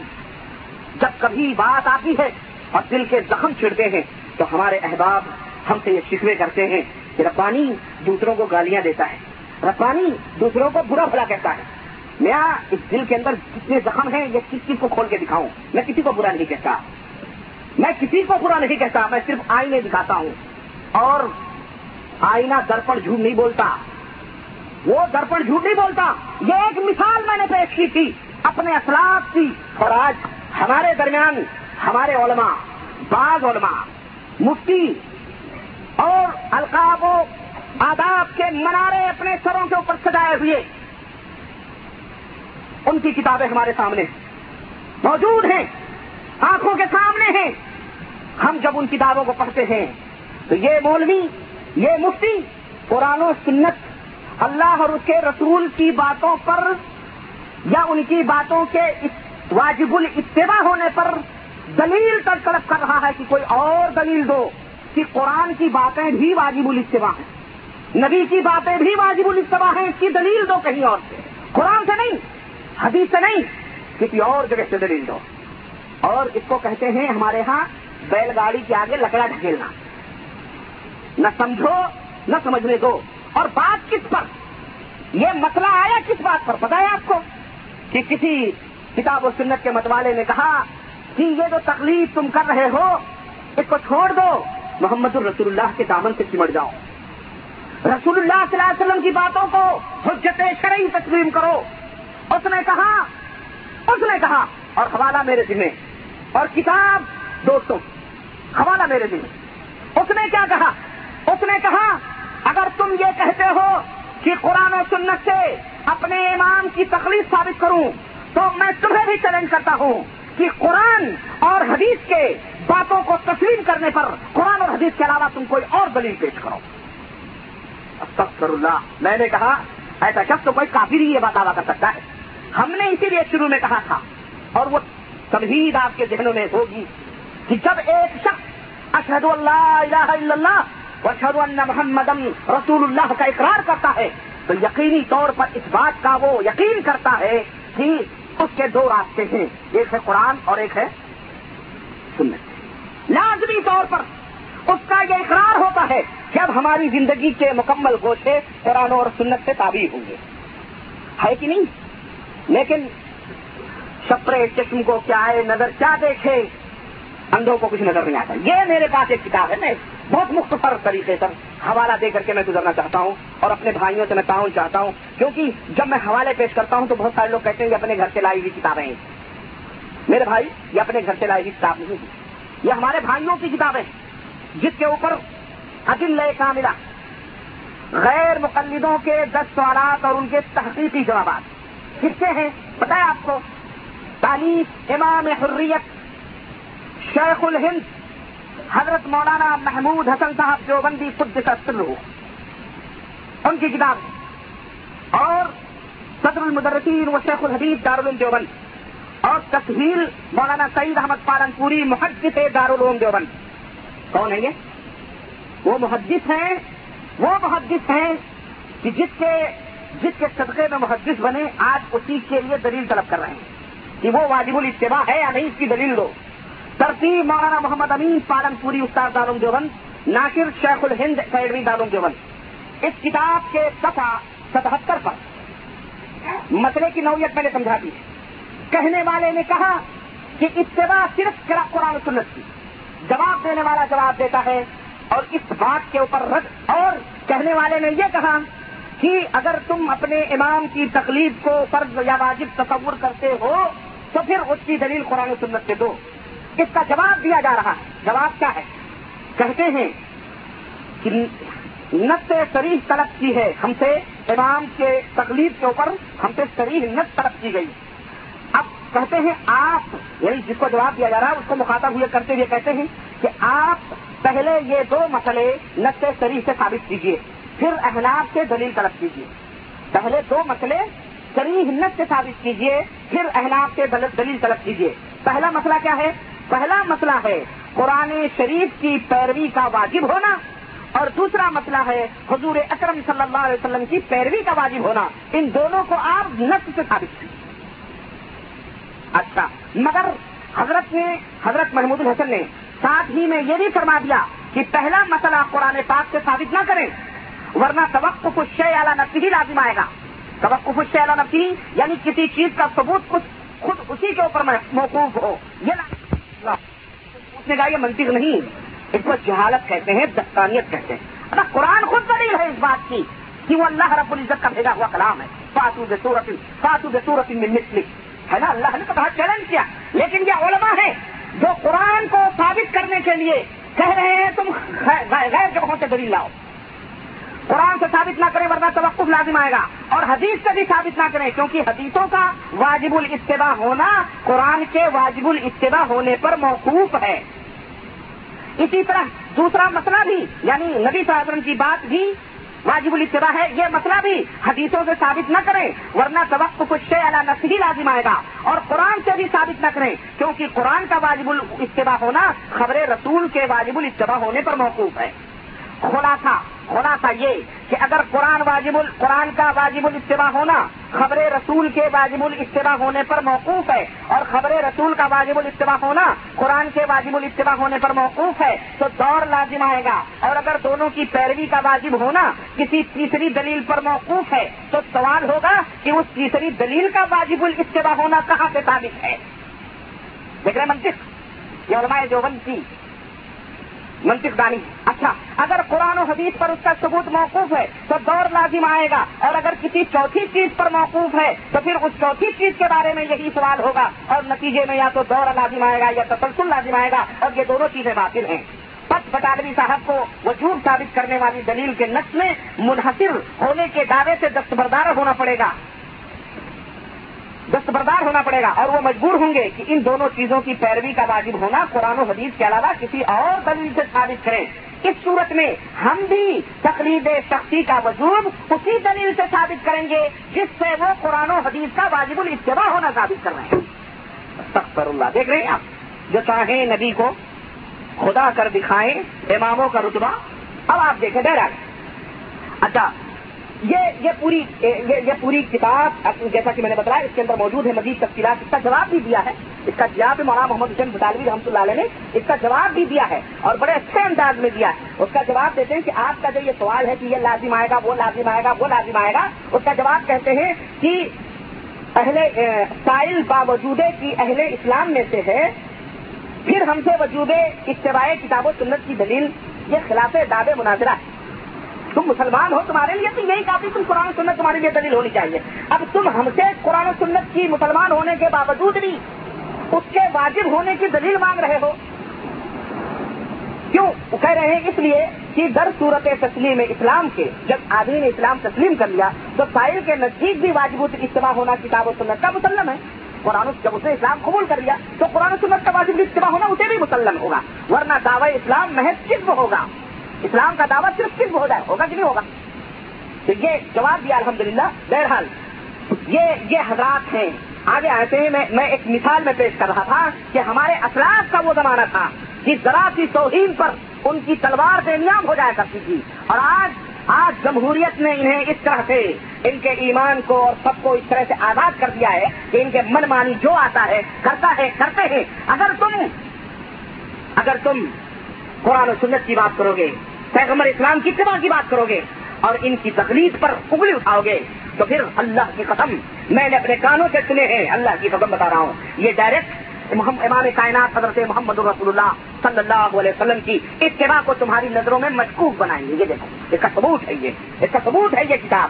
جب کبھی بات آتی ہے اور دل کے زخم چھڑتے ہیں، تو ہمارے احباب ہم سے یہ شکوے کرتے ہیں کہ ربانی دوسروں کو گالیاں دیتا ہے۔ ربانی دوسروں کو برا بھلا کہتا ہے۔ میں اس دل کے اندر جتنے زخم ہیں، یہ کس چیز کو کھول کے دکھاؤں؟ میں کسی کو برا نہیں کہتا۔ میں کسی کو برا نہیں کہتا، میں صرف آئینے دکھاتا ہوں۔ اور آئینہ درپڑ جھوٹ نہیں بولتا۔ وہ درپن جھوٹ نہیں بولتا۔ یہ ایک مثال میں نے پیش کی تھی، اپنے اسلاف کی۔ اور آج ہمارے درمیان ہمارے علماء، بعض علماء، مفتی اور القاب و آداب کے منارے اپنے سروں کے اوپر سجائے ہوئے، ان کی کتابیں ہمارے سامنے موجود ہیں، آنکھوں کے سامنے ہیں۔ ہم جب ان کتابوں کو پڑھتے ہیں تو یہ مولوی، یہ مفتی قرآن و سنت اللہ اور اس کے رسول کی باتوں پر یا ان کی باتوں کے واجب الاتباع ہونے پر دلیل تک طلب کر رہا ہے کہ کوئی اور دلیل دو کہ قرآن کی باتیں بھی واجب الاتباع ہیں، نبی کی باتیں بھی واجب الاتباع ہیں، اس کی دلیل دو کہیں اور سے۔ قرآن سے نہیں، حدیث سے نہیں، کسی اور جگہ سے دلیل دو۔ اور اس کو کہتے ہیں ہمارے ہاں بیل گاڑی کے آگے لکڑا ڈھکیلنا۔ نہ سمجھو، نہ سمجھنے دو۔ اور بات کس پر؟ یہ مسئلہ آیا کس بات پر؟ پتا ہے آپ کو کہ کسی کتاب و سنت کے متوالے نے کہا کہ یہ جو تکلیف تم کر رہے ہو، اس کو چھوڑ دو، محمد الرسول اللہ کے دامن سے چمٹ جاؤ۔ رسول اللہ صلی اللہ علیہ وسلم کی باتوں کو حجت شرعی تسلیم کرو۔ اس نے کہا، اس نے کہا، اور حوالہ میرے ذمہ اور کتاب دوستوں، حوالہ میرے ذمہ اس نے کیا کہا؟ اس نے کہا اگر تم یہ کہتے ہو کہ قرآن و سنت سے اپنے امام کی تکلیف ثابت کروں، تو میں تمہیں بھی چیلنج کرتا ہوں کہ قرآن اور حدیث کے باتوں کو تسلیم کرنے پر قرآن اور حدیث کے علاوہ تم کوئی اور دلیل پیش کرو۔ استغفر اللہ میں نے کہا، ایسا شخص تو کوئی کافی نہیں یہ بات دعویٰ کر سکتا ہے۔ ہم نے اسی لیے شروع میں کہا تھا، اور وہ تمہید آپ کے ذہنوں میں ہوگی کہ جب ایک شخص اشہد اللہ الہ الا اللہ اشہد اللہ محمد رسول اللہ کا اقرار کرتا ہے۔ تو یقینی طور پر اس بات کا وہ یقین کرتا ہے کہ اس کے دو راستے ہیں۔ ایک ہے قرآن اور ایک ہے سنت۔ لازمی طور پر اس کا یہ اقرار ہوتا ہے کہ اب ہماری زندگی کے مکمل گوشے قرآن اور سنت سے تعبیر ہوں گے۔ ہے کہ نہیں؟ لیکن شپرے چشم کو کیا ہے؟ نظر کیا دیکھے؟ اندھوں کو کچھ نظر نہیں آتا۔ یہ میرے پاس ایک کتاب ہے، میں بہت مختصر طریقے سے حوالہ دے کر کے میں گزرنا چاہتا ہوں اور اپنے بھائیوں سے میں تعاون چاہتا ہوں، کیونکہ جب میں حوالے پیش کرتا ہوں تو بہت سارے لوگ کہتے ہیں کہ اپنے گھر سے لائی ہوئی کتابیں ہیں۔ میرے بھائی، یہ اپنے گھر سے لائی ہوئی کتاب نہیں ہے۔ یہ ہمارے بھائیوں کی کتابیں ہیں، جس کے اوپر عدل کا ملا غیر مقلدوں کے دس سوالات اور ان کے تحقیقی جوابات۔ کس ہیں، پتہ ہے آپ کو؟ تعلیم امام حریت شیخ الہند حضرت مولانا محمود حسن صاحب جو بندی خود ہو۔ ان کی کتاب۔ اور صدر المدرسین و شیخ الحدیث دارالعلوم دیوبند۔ اور تصویر مولانا سعید احمد پالن پوری محدث دارالعلوم دیوبند۔ کون ہیں یہ؟ وہ محدث ہیں۔ وہ محدث ہیں کہ جس کے جس کے صدقے میں محدث بنے، آج اسی کے لیے دلیل طلب کر رہے ہیں کہ وہ واجب الاتباع ہے یا نہیں، اس کی دلیل دو۔ ترتیب مولانا محمد امین پالن پوری استاد دارم دیوبند، ناصر شیخ الہند اکیڈمی دارم دیوبند۔ اس کتاب کے صفحہ ستہتر پر۔ مسئلے کی نوعیت میں نے سمجھا دی۔ کہنے والے نے کہا کہ اتباع صرف قرآن سنت کی۔ جواب دینے والا جواب دیتا ہے اور اس بات کے اوپر رد۔ اور کہنے والے نے یہ کہا کہ اگر تم اپنے امام کی تکلیف کو فرض یا واجب تصور کرتے ہو تو پھر اس کی دلیل قرآن سنت سے دو۔ اس کا جواب دیا جا رہا ہے، جواب کیا ہے؟ کہتے ہیں کہ نت شریف طلب کی ہے۔ ہم سے امام کے تکلیف کے اوپر ہم سے شریف نت طلب کی گئی۔ اب کہتے ہیں آپ یعنی جس کو جواب دیا جا رہا ہے، اس کو مخاطب ہوئے کرتے ہوئے کہتے ہیں کہ آپ پہلے یہ دو مسئلے نت شریف سے ثابت کیجیے پھر احناف سے دلیل طلب کیجیے پہلے دو مسئلے شریف نت سے ثابت کیجیے پھر احناف سے دلیل طلب کیجیے پہلا مسئلہ کیا ہے؟ پہلا مسئلہ ہے قرآن شریف کی پیروی کا واجب ہونا اور دوسرا مسئلہ ہے حضور اکرم صلی اللہ علیہ وسلم کی پیروی کا واجب ہونا۔ ان دونوں کو آپ نقص سے ثابت کی اچھا مگر حضرت نے، حضرت محمود الحسن نے ساتھ ہی میں یہ بھی فرما دیا کہ پہلا مسئلہ قرآن پاک سے ثابت نہ کریں، ورنہ توقع کچھ شے اعلیٰ نفسی ہی لازم آئے گا۔ توقع کچھ شے اعلیٰ نفسی یعنی کسی چیز کا ثبوت کچھ خود اسی کے اوپر موقوف ہو۔ یہ اس نے کہا، یہ منطق نہیں۔ اس کو جہالت کہتے ہیں، دستانیت کہتے ہیں۔ اگر قرآن خود دلیل ہے اس بات کی کہ وہ اللہ رب العزت کا بھیجا ہوا کلام ہے؟ فاتو دے سورت فاتو دے سورت ہے نا؟ اللہ نے تو کہا چیلنج کیا۔ لیکن یہ علماء ہے جو قرآن کو ثابت کرنے کے لیے کہہ رہے ہیں، تم غیر جگہوں سے دلیل لاؤ۔ قرآن سے ثابت نہ کریں ورنہ توقف لازم آئے گا۔ اور حدیث سے بھی ثابت نہ کریں، کیونکہ حدیثوں کا واجب الاتباع ہونا قرآن کے واجب الاتباع ہونے پر موقوف ہے۔ اسی طرح دوسرا مسئلہ بھی یعنی نبی صلی اللہ علیہ وسلم کی بات بھی واجب الاتباع ہے۔ یہ مسئلہ بھی حدیثوں سے ثابت نہ کریں، ورنہ توقع کچھ شے اللہ نصری لازم آئے گا۔ اور قرآن سے بھی ثابت نہ کریں، کیونکہ قرآن کا واجب الاتباع ہونا خبر رسول کے واجب الاتباع ہونے پر موقوف ہے۔ خلاصہ خلاصہ یہ کہ اگر قرآن واجب قرآن کا واجب الاتباع ہونا خبر رسول کے واجب الاتباع ہونے پر موقوف ہے اور خبر رسول کا واجب الاتباع ہونا قرآن کے واجب الاتباع ہونے پر موقوف ہے تو دور لازم آئے گا اور اگر دونوں کی پیروی کا واجب ہونا کسی تیسری دلیل پر موقوف ہے تو سوال ہوگا کہ اس تیسری دلیل کا واجب الاتباع ہونا کہاں سے ثابت ہے۔ دیکھ رہے منطق۔ یہ علماء جو کی منطق دانی۔ اچھا اگر قرآن و حدیث پر اس کا ثبوت موقوف ہے تو دور لازم آئے گا، اور اگر کسی چوتھی چیز پر موقوف ہے تو پھر اس چوتھی چیز کے بارے میں یہی سوال ہوگا، اور نتیجے میں یا تو دور لازم آئے گا یا تسلسل لازم آئے گا، اور یہ دونوں چیزیں باطل ہیں۔ پت بٹالوی صاحب کو وجود ثابت کرنے والی دلیل کے نقص میں منحصر ہونے کے دعوے سے دستبردار ہونا پڑے گا۔ دستبردار ہونا پڑے گا اور وہ مجبور ہوں گے کہ ان دونوں چیزوں کی پیروی کا واجب ہونا قرآن و حدیث کے علاوہ کسی اور دلیل سے ثابت کریں اس صورت میں ہم بھی تقلید شخصی کا وجود اسی دلیل سے ثابت کریں گے جس سے وہ قرآن و حدیث کا واجب الاتباع ہونا ثابت کر رہے ہیں۔ تخر اللہ، دیکھ رہے ہیں آپ؟ جو چاہیں نبی کو خدا کر دکھائیں، اماموں کا رتبہ، اب آپ دیکھیں ڈیرا اچھا یہ یہ پوری یہ پوری کتاب جیسا کہ میں نے بتایا، اس کے اندر موجود ہے مزید تفصیلات۔ اس کا جواب بھی دیا ہے۔ اس کا جواب مولانا محمد حسین بطالوی رحمۃ اللہ علیہ نے اس کا جواب بھی دیا ہے اور بڑے اچھے انداز میں دیا ہے۔ اس کا جواب دیتے ہیں کہ آپ کا جو یہ سوال ہے کہ یہ لازم آئے گا، وہ لازم آئے گا، وہ لازم آئے گا، اس کا جواب کہتے ہیں کہ اہل سائل باوجود کی اہل اسلام میں سے ہے، پھر ہم سے وجود اتباع کتاب و سنت کی دلیل یہ خلاف داد مناظرہ ہے۔ تم مسلمان ہو تمہارے لیے، تو یہی کافی تم قرآن سنت تمہارے لیے دلیل ہونی چاہیے۔ اب تم ہم سے قرآن سنت کی مسلمان ہونے کے باوجود بھی اس کے واجب ہونے کی دلیل مانگ رہے ہو۔ کیوں؟ کہہ رہے ہیں اس لیے کہ در صورت تسلیم اسلام کے، جب آدمی نے اسلام تسلیم کر لیا، تو سائل کے نزدیک بھی واجب اجتماع ہونا کتاب و سنت کا مسلم ہے۔ قرآن جب اس نے اسلام قبول کر لیا، تو قرآن سنت کا واجب اجتماع ہونا اسے بھی مسلم ہوگا۔ ورنہ دعوی اسلام محض کسم ہوگا۔ اسلام کا دعویٰ صرف کسم ہو جائے ہوگا کہ نہیں ہوگا؟ تو یہ جواب دیا، الحمدللہ، بہرحال، یہ یہ حضرات ہیں۔ آگے آتے ہیں، میں ایک مثال میں پیش کر رہا تھا کہ ہمارے اسلاف کا وہ زمانہ تھا کہ ذرا سی توہین پر ان کی تلوار بے نیام ہو جایا کرتی تھی۔ اور آج آج جمہوریت نے انہیں اس طرح سے ان کے ایمان کو اور سب کو اس طرح سے آزاد کر دیا ہے کہ ان کے من مانی جو آتا ہے، کرتا ہے، کرتے ہیں۔ اگر تم اگر تم قرآن و سنت کی بات کرو گے، پیغمبر اسلام کی اتباع کی بات کرو گے اور ان کی تکلیف پر انگلی اٹھاؤ گے۔ تو پھر اللہ کی قسم، میں نے اپنے کانوں سے سنے ہیں، اللہ کی قسم بتا رہا ہوں۔ یہ ڈائریکٹ امام کائنات حضرت محمد رسول اللہ صلی اللہ علیہ وسلم کی اتباع کو تمہاری نظروں میں مشکوک بنائیں گے۔ یہ دیکھو اس کا ثبوت ہے یہ۔ اس کا ثبوت ہے یہ کتاب۔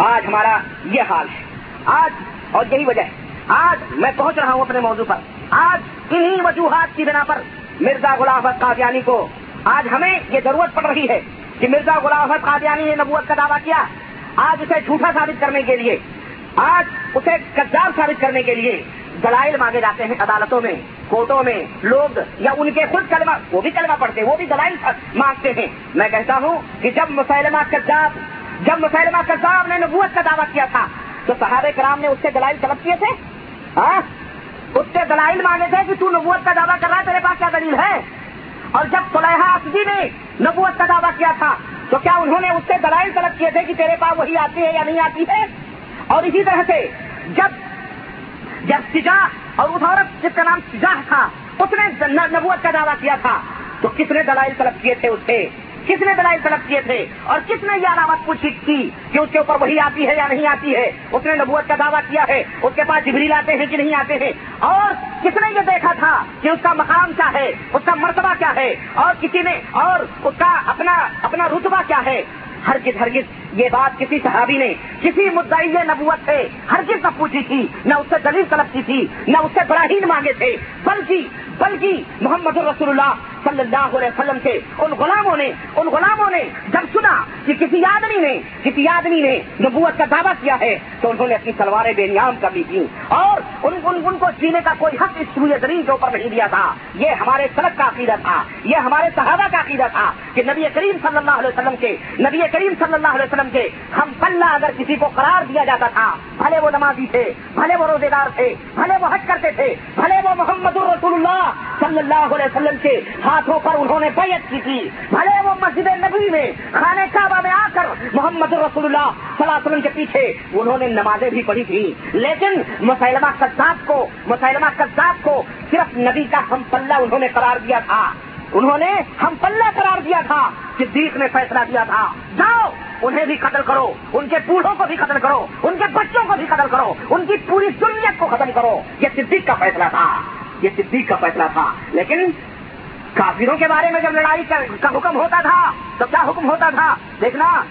آج ہمارا یہ حال ہے۔ آج، اور یہی وجہ ہے۔ آج میں پہنچ رہا ہوں اپنے موضوع پر۔ آج انہی وجوہات کی بنا پر مرزا غلام احمد قادیانی کو۔ آج ہمیں یہ ضرورت پڑ رہی ہے کہ مرزا غلام احمد قادیانی نے نبوت کا دعویٰ کیا۔ آج اسے جھوٹا ثابت کرنے کے لیے، آج اسے کدار ثابت کرنے کے لیے دلائل مانگے جاتے ہیں عدالتوں میں، کورٹوں میں، لوگ یا ان کے خود کلمہ، وہ بھی کلمہ پڑھتے ہیں وہ بھی دلائل مانگتے ہیں۔ میں کہتا ہوں کہ جب مسلمہ کذاب، جب مسلمہ کذاب نے نبوت کا دعویٰ کیا تھا، تو صحابہ کرام نے اس سے دلائل طلب کیے تھے؟ ہاں؟ اس سے دلائل مانگے تھے کہ تو نبوت کا دعویٰ کر رہا ہے، تیرے پاس کیا دلیل ہے؟ اور جب صلیحہ اسدی نے نبوت کا دعویٰ کیا تھا، تو کیا انہوں نے اس سے دلائل طلب کیے تھے کہ تیرے پاس وہی آتی ہے یا نہیں آتی ہے؟ اور اسی طرح سے جب جب سجا اور اس عورت جس کا نام سجاہ تھا، اس نے نبوت کا دعویٰ کیا تھا، تو کس نے دلائل طلب کیے تھے اس سے کس نے دلائل طلب کیے تھے اور کس نے یہ علامت پوچھی تھی کہ اس کے اوپر وہی آتی ہے یا نہیں آتی ہے؟ اس نے نبوت کا دعویٰ کیا ہے، اس کے پاس جبریل آتے ہیں کہ نہیں آتے ہیں؟ اور کس نے یہ دیکھا تھا کہ اس کا مقام کیا ہے، اس کا مرتبہ کیا ہے؟ اور کسی نے، اور اس کا اپنا اپنا رتبہ کیا ہے؟ ہرگز ہرگز یہ بات کسی صحابی نے، کسی مدعی نبوت سے ہرگز نہ پوچھی تھی، نہ اس سے دلیل طلب کی تھی، نہ اس سے براہین مانگے تھے، بلکہ بلکہ محمد رسول اللہ صلی اللہ علیہ وسلم کے ان غلاموں نے ان غلاموں نے جب سنا کہ کسی آدمی نے کسی آدمی نے نبوت کا دعویٰ کیا ہے تو انہوں نے اپنی تلواریں بے نیام کر لی تھی اور ان, ان, ان کو جینے کا کوئی حق اس سوئے زمین کے اوپر نہیں دیا تھا۔ یہ ہمارے سڑک کا عقیدہ تھا۔ یہ ہمارے صحابہ کا عقیدہ تھا کہ نبی کریم صلی اللہ علیہ وسلم کے نبی کریم صلی اللہ علیہ وسلم کے ہم پلہ اگر کسی کو قرار دیا جاتا تھا بھلے وہ نمازی تھے بھلے وہ روزے دار تھے بھلے وہ حج کرتے تھے بھلے وہ محمد الرسول اللہ صلی اللہ علیہ وسلم کے ہاتھوں پر انہوں نے بیعت کی تھی۔ بھلے وہ مسجد نبی میں خانے کعبہ میں آ کر محمد رسول اللہ صلی اللہ علیہ وسلم کے پیچھے انہوں نے نمازیں بھی پڑھی تھی لیکن مسلمہ کذاب کو مسلمہ کذاب کو صرف نبی کا ہم پلہ انہوں نے قرار دیا تھا۔ انہوں نے ہم پلہ قرار دیا تھا، صدیق نے فیصلہ دیا تھا۔ جاؤ، انہیں بھی قتل کرو، ان کے بوڑھوں کو بھی قتل کرو، ان کے بچوں کو بھی قتل کرو، ان کی پوری سنیت کو ختم کرو۔ یہ صدیق کا فیصلہ تھا۔ یہ صدیق کا فیصلہ تھا۔ لیکن کافروں کے بارے میں جب لڑائی کا حکم ہوتا تھا، تو کیا حکم ہوتا تھا؟ دیکھنا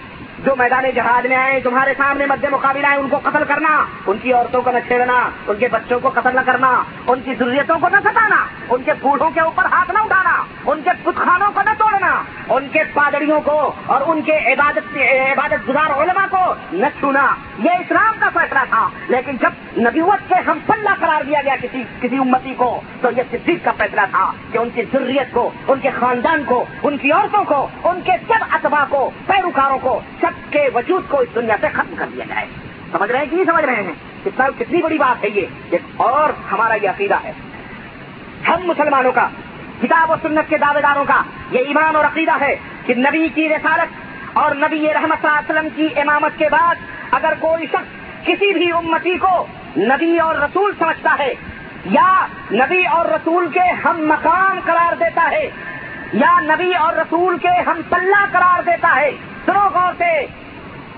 جو میدان جہاز میں آئے، تمہارے سامنے مدد مقابلہ آئے ان کو قتل کرنا، ان کی عورتوں کو نہ چھیڑنا، ان کے بچوں کو قتل نہ کرنا، ان کی ضروریتوں کو نہ ستانا، ان کے بوڑھوں کے اوپر ہاتھ نہ اٹھانا، ان کے خانوں کو نہ توڑنا، ان کے پادریوں کو اور ان کے عبادت عبادت گزار علماء کو نہ چھونا۔ یہ اسلام کا فیصلہ تھا، لیکن جب نبیوت سے ہم پلہ قرار دیا گیا کسی کسی امتی کو، تو یہ صدیق کا فیصلہ تھا کہ ان کی ضروریت کو، ان کے خاندان کو، ان کی عورتوں کو، ان کے سب اتباع کو، پیروکاروں کو سب کے وجود کو اس دنیا سے ختم کر دیا جائے۔ سمجھ رہے ہیں کہ نہیں سمجھ رہے ہیں؟ کتنا کتنی بڑی بات ہے یہ اور ہمارا یہ عقیدہ ہے۔ ہم مسلمانوں کا، کتاب و سنت کے دعوے داروں کا یہ ایمان اور عقیدہ ہے کہ نبی کی رسالت اور نبی رحمت صلی اللہ علیہ وسلم کی امامت کے بعد اگر کوئی شخص کسی بھی امتی کو نبی اور رسول سمجھتا ہے یا نبی اور رسول کے ہم مقام قرار دیتا ہے یا نبی اور رسول کے ہم پلہ قرار دیتا ہے سنو غور سے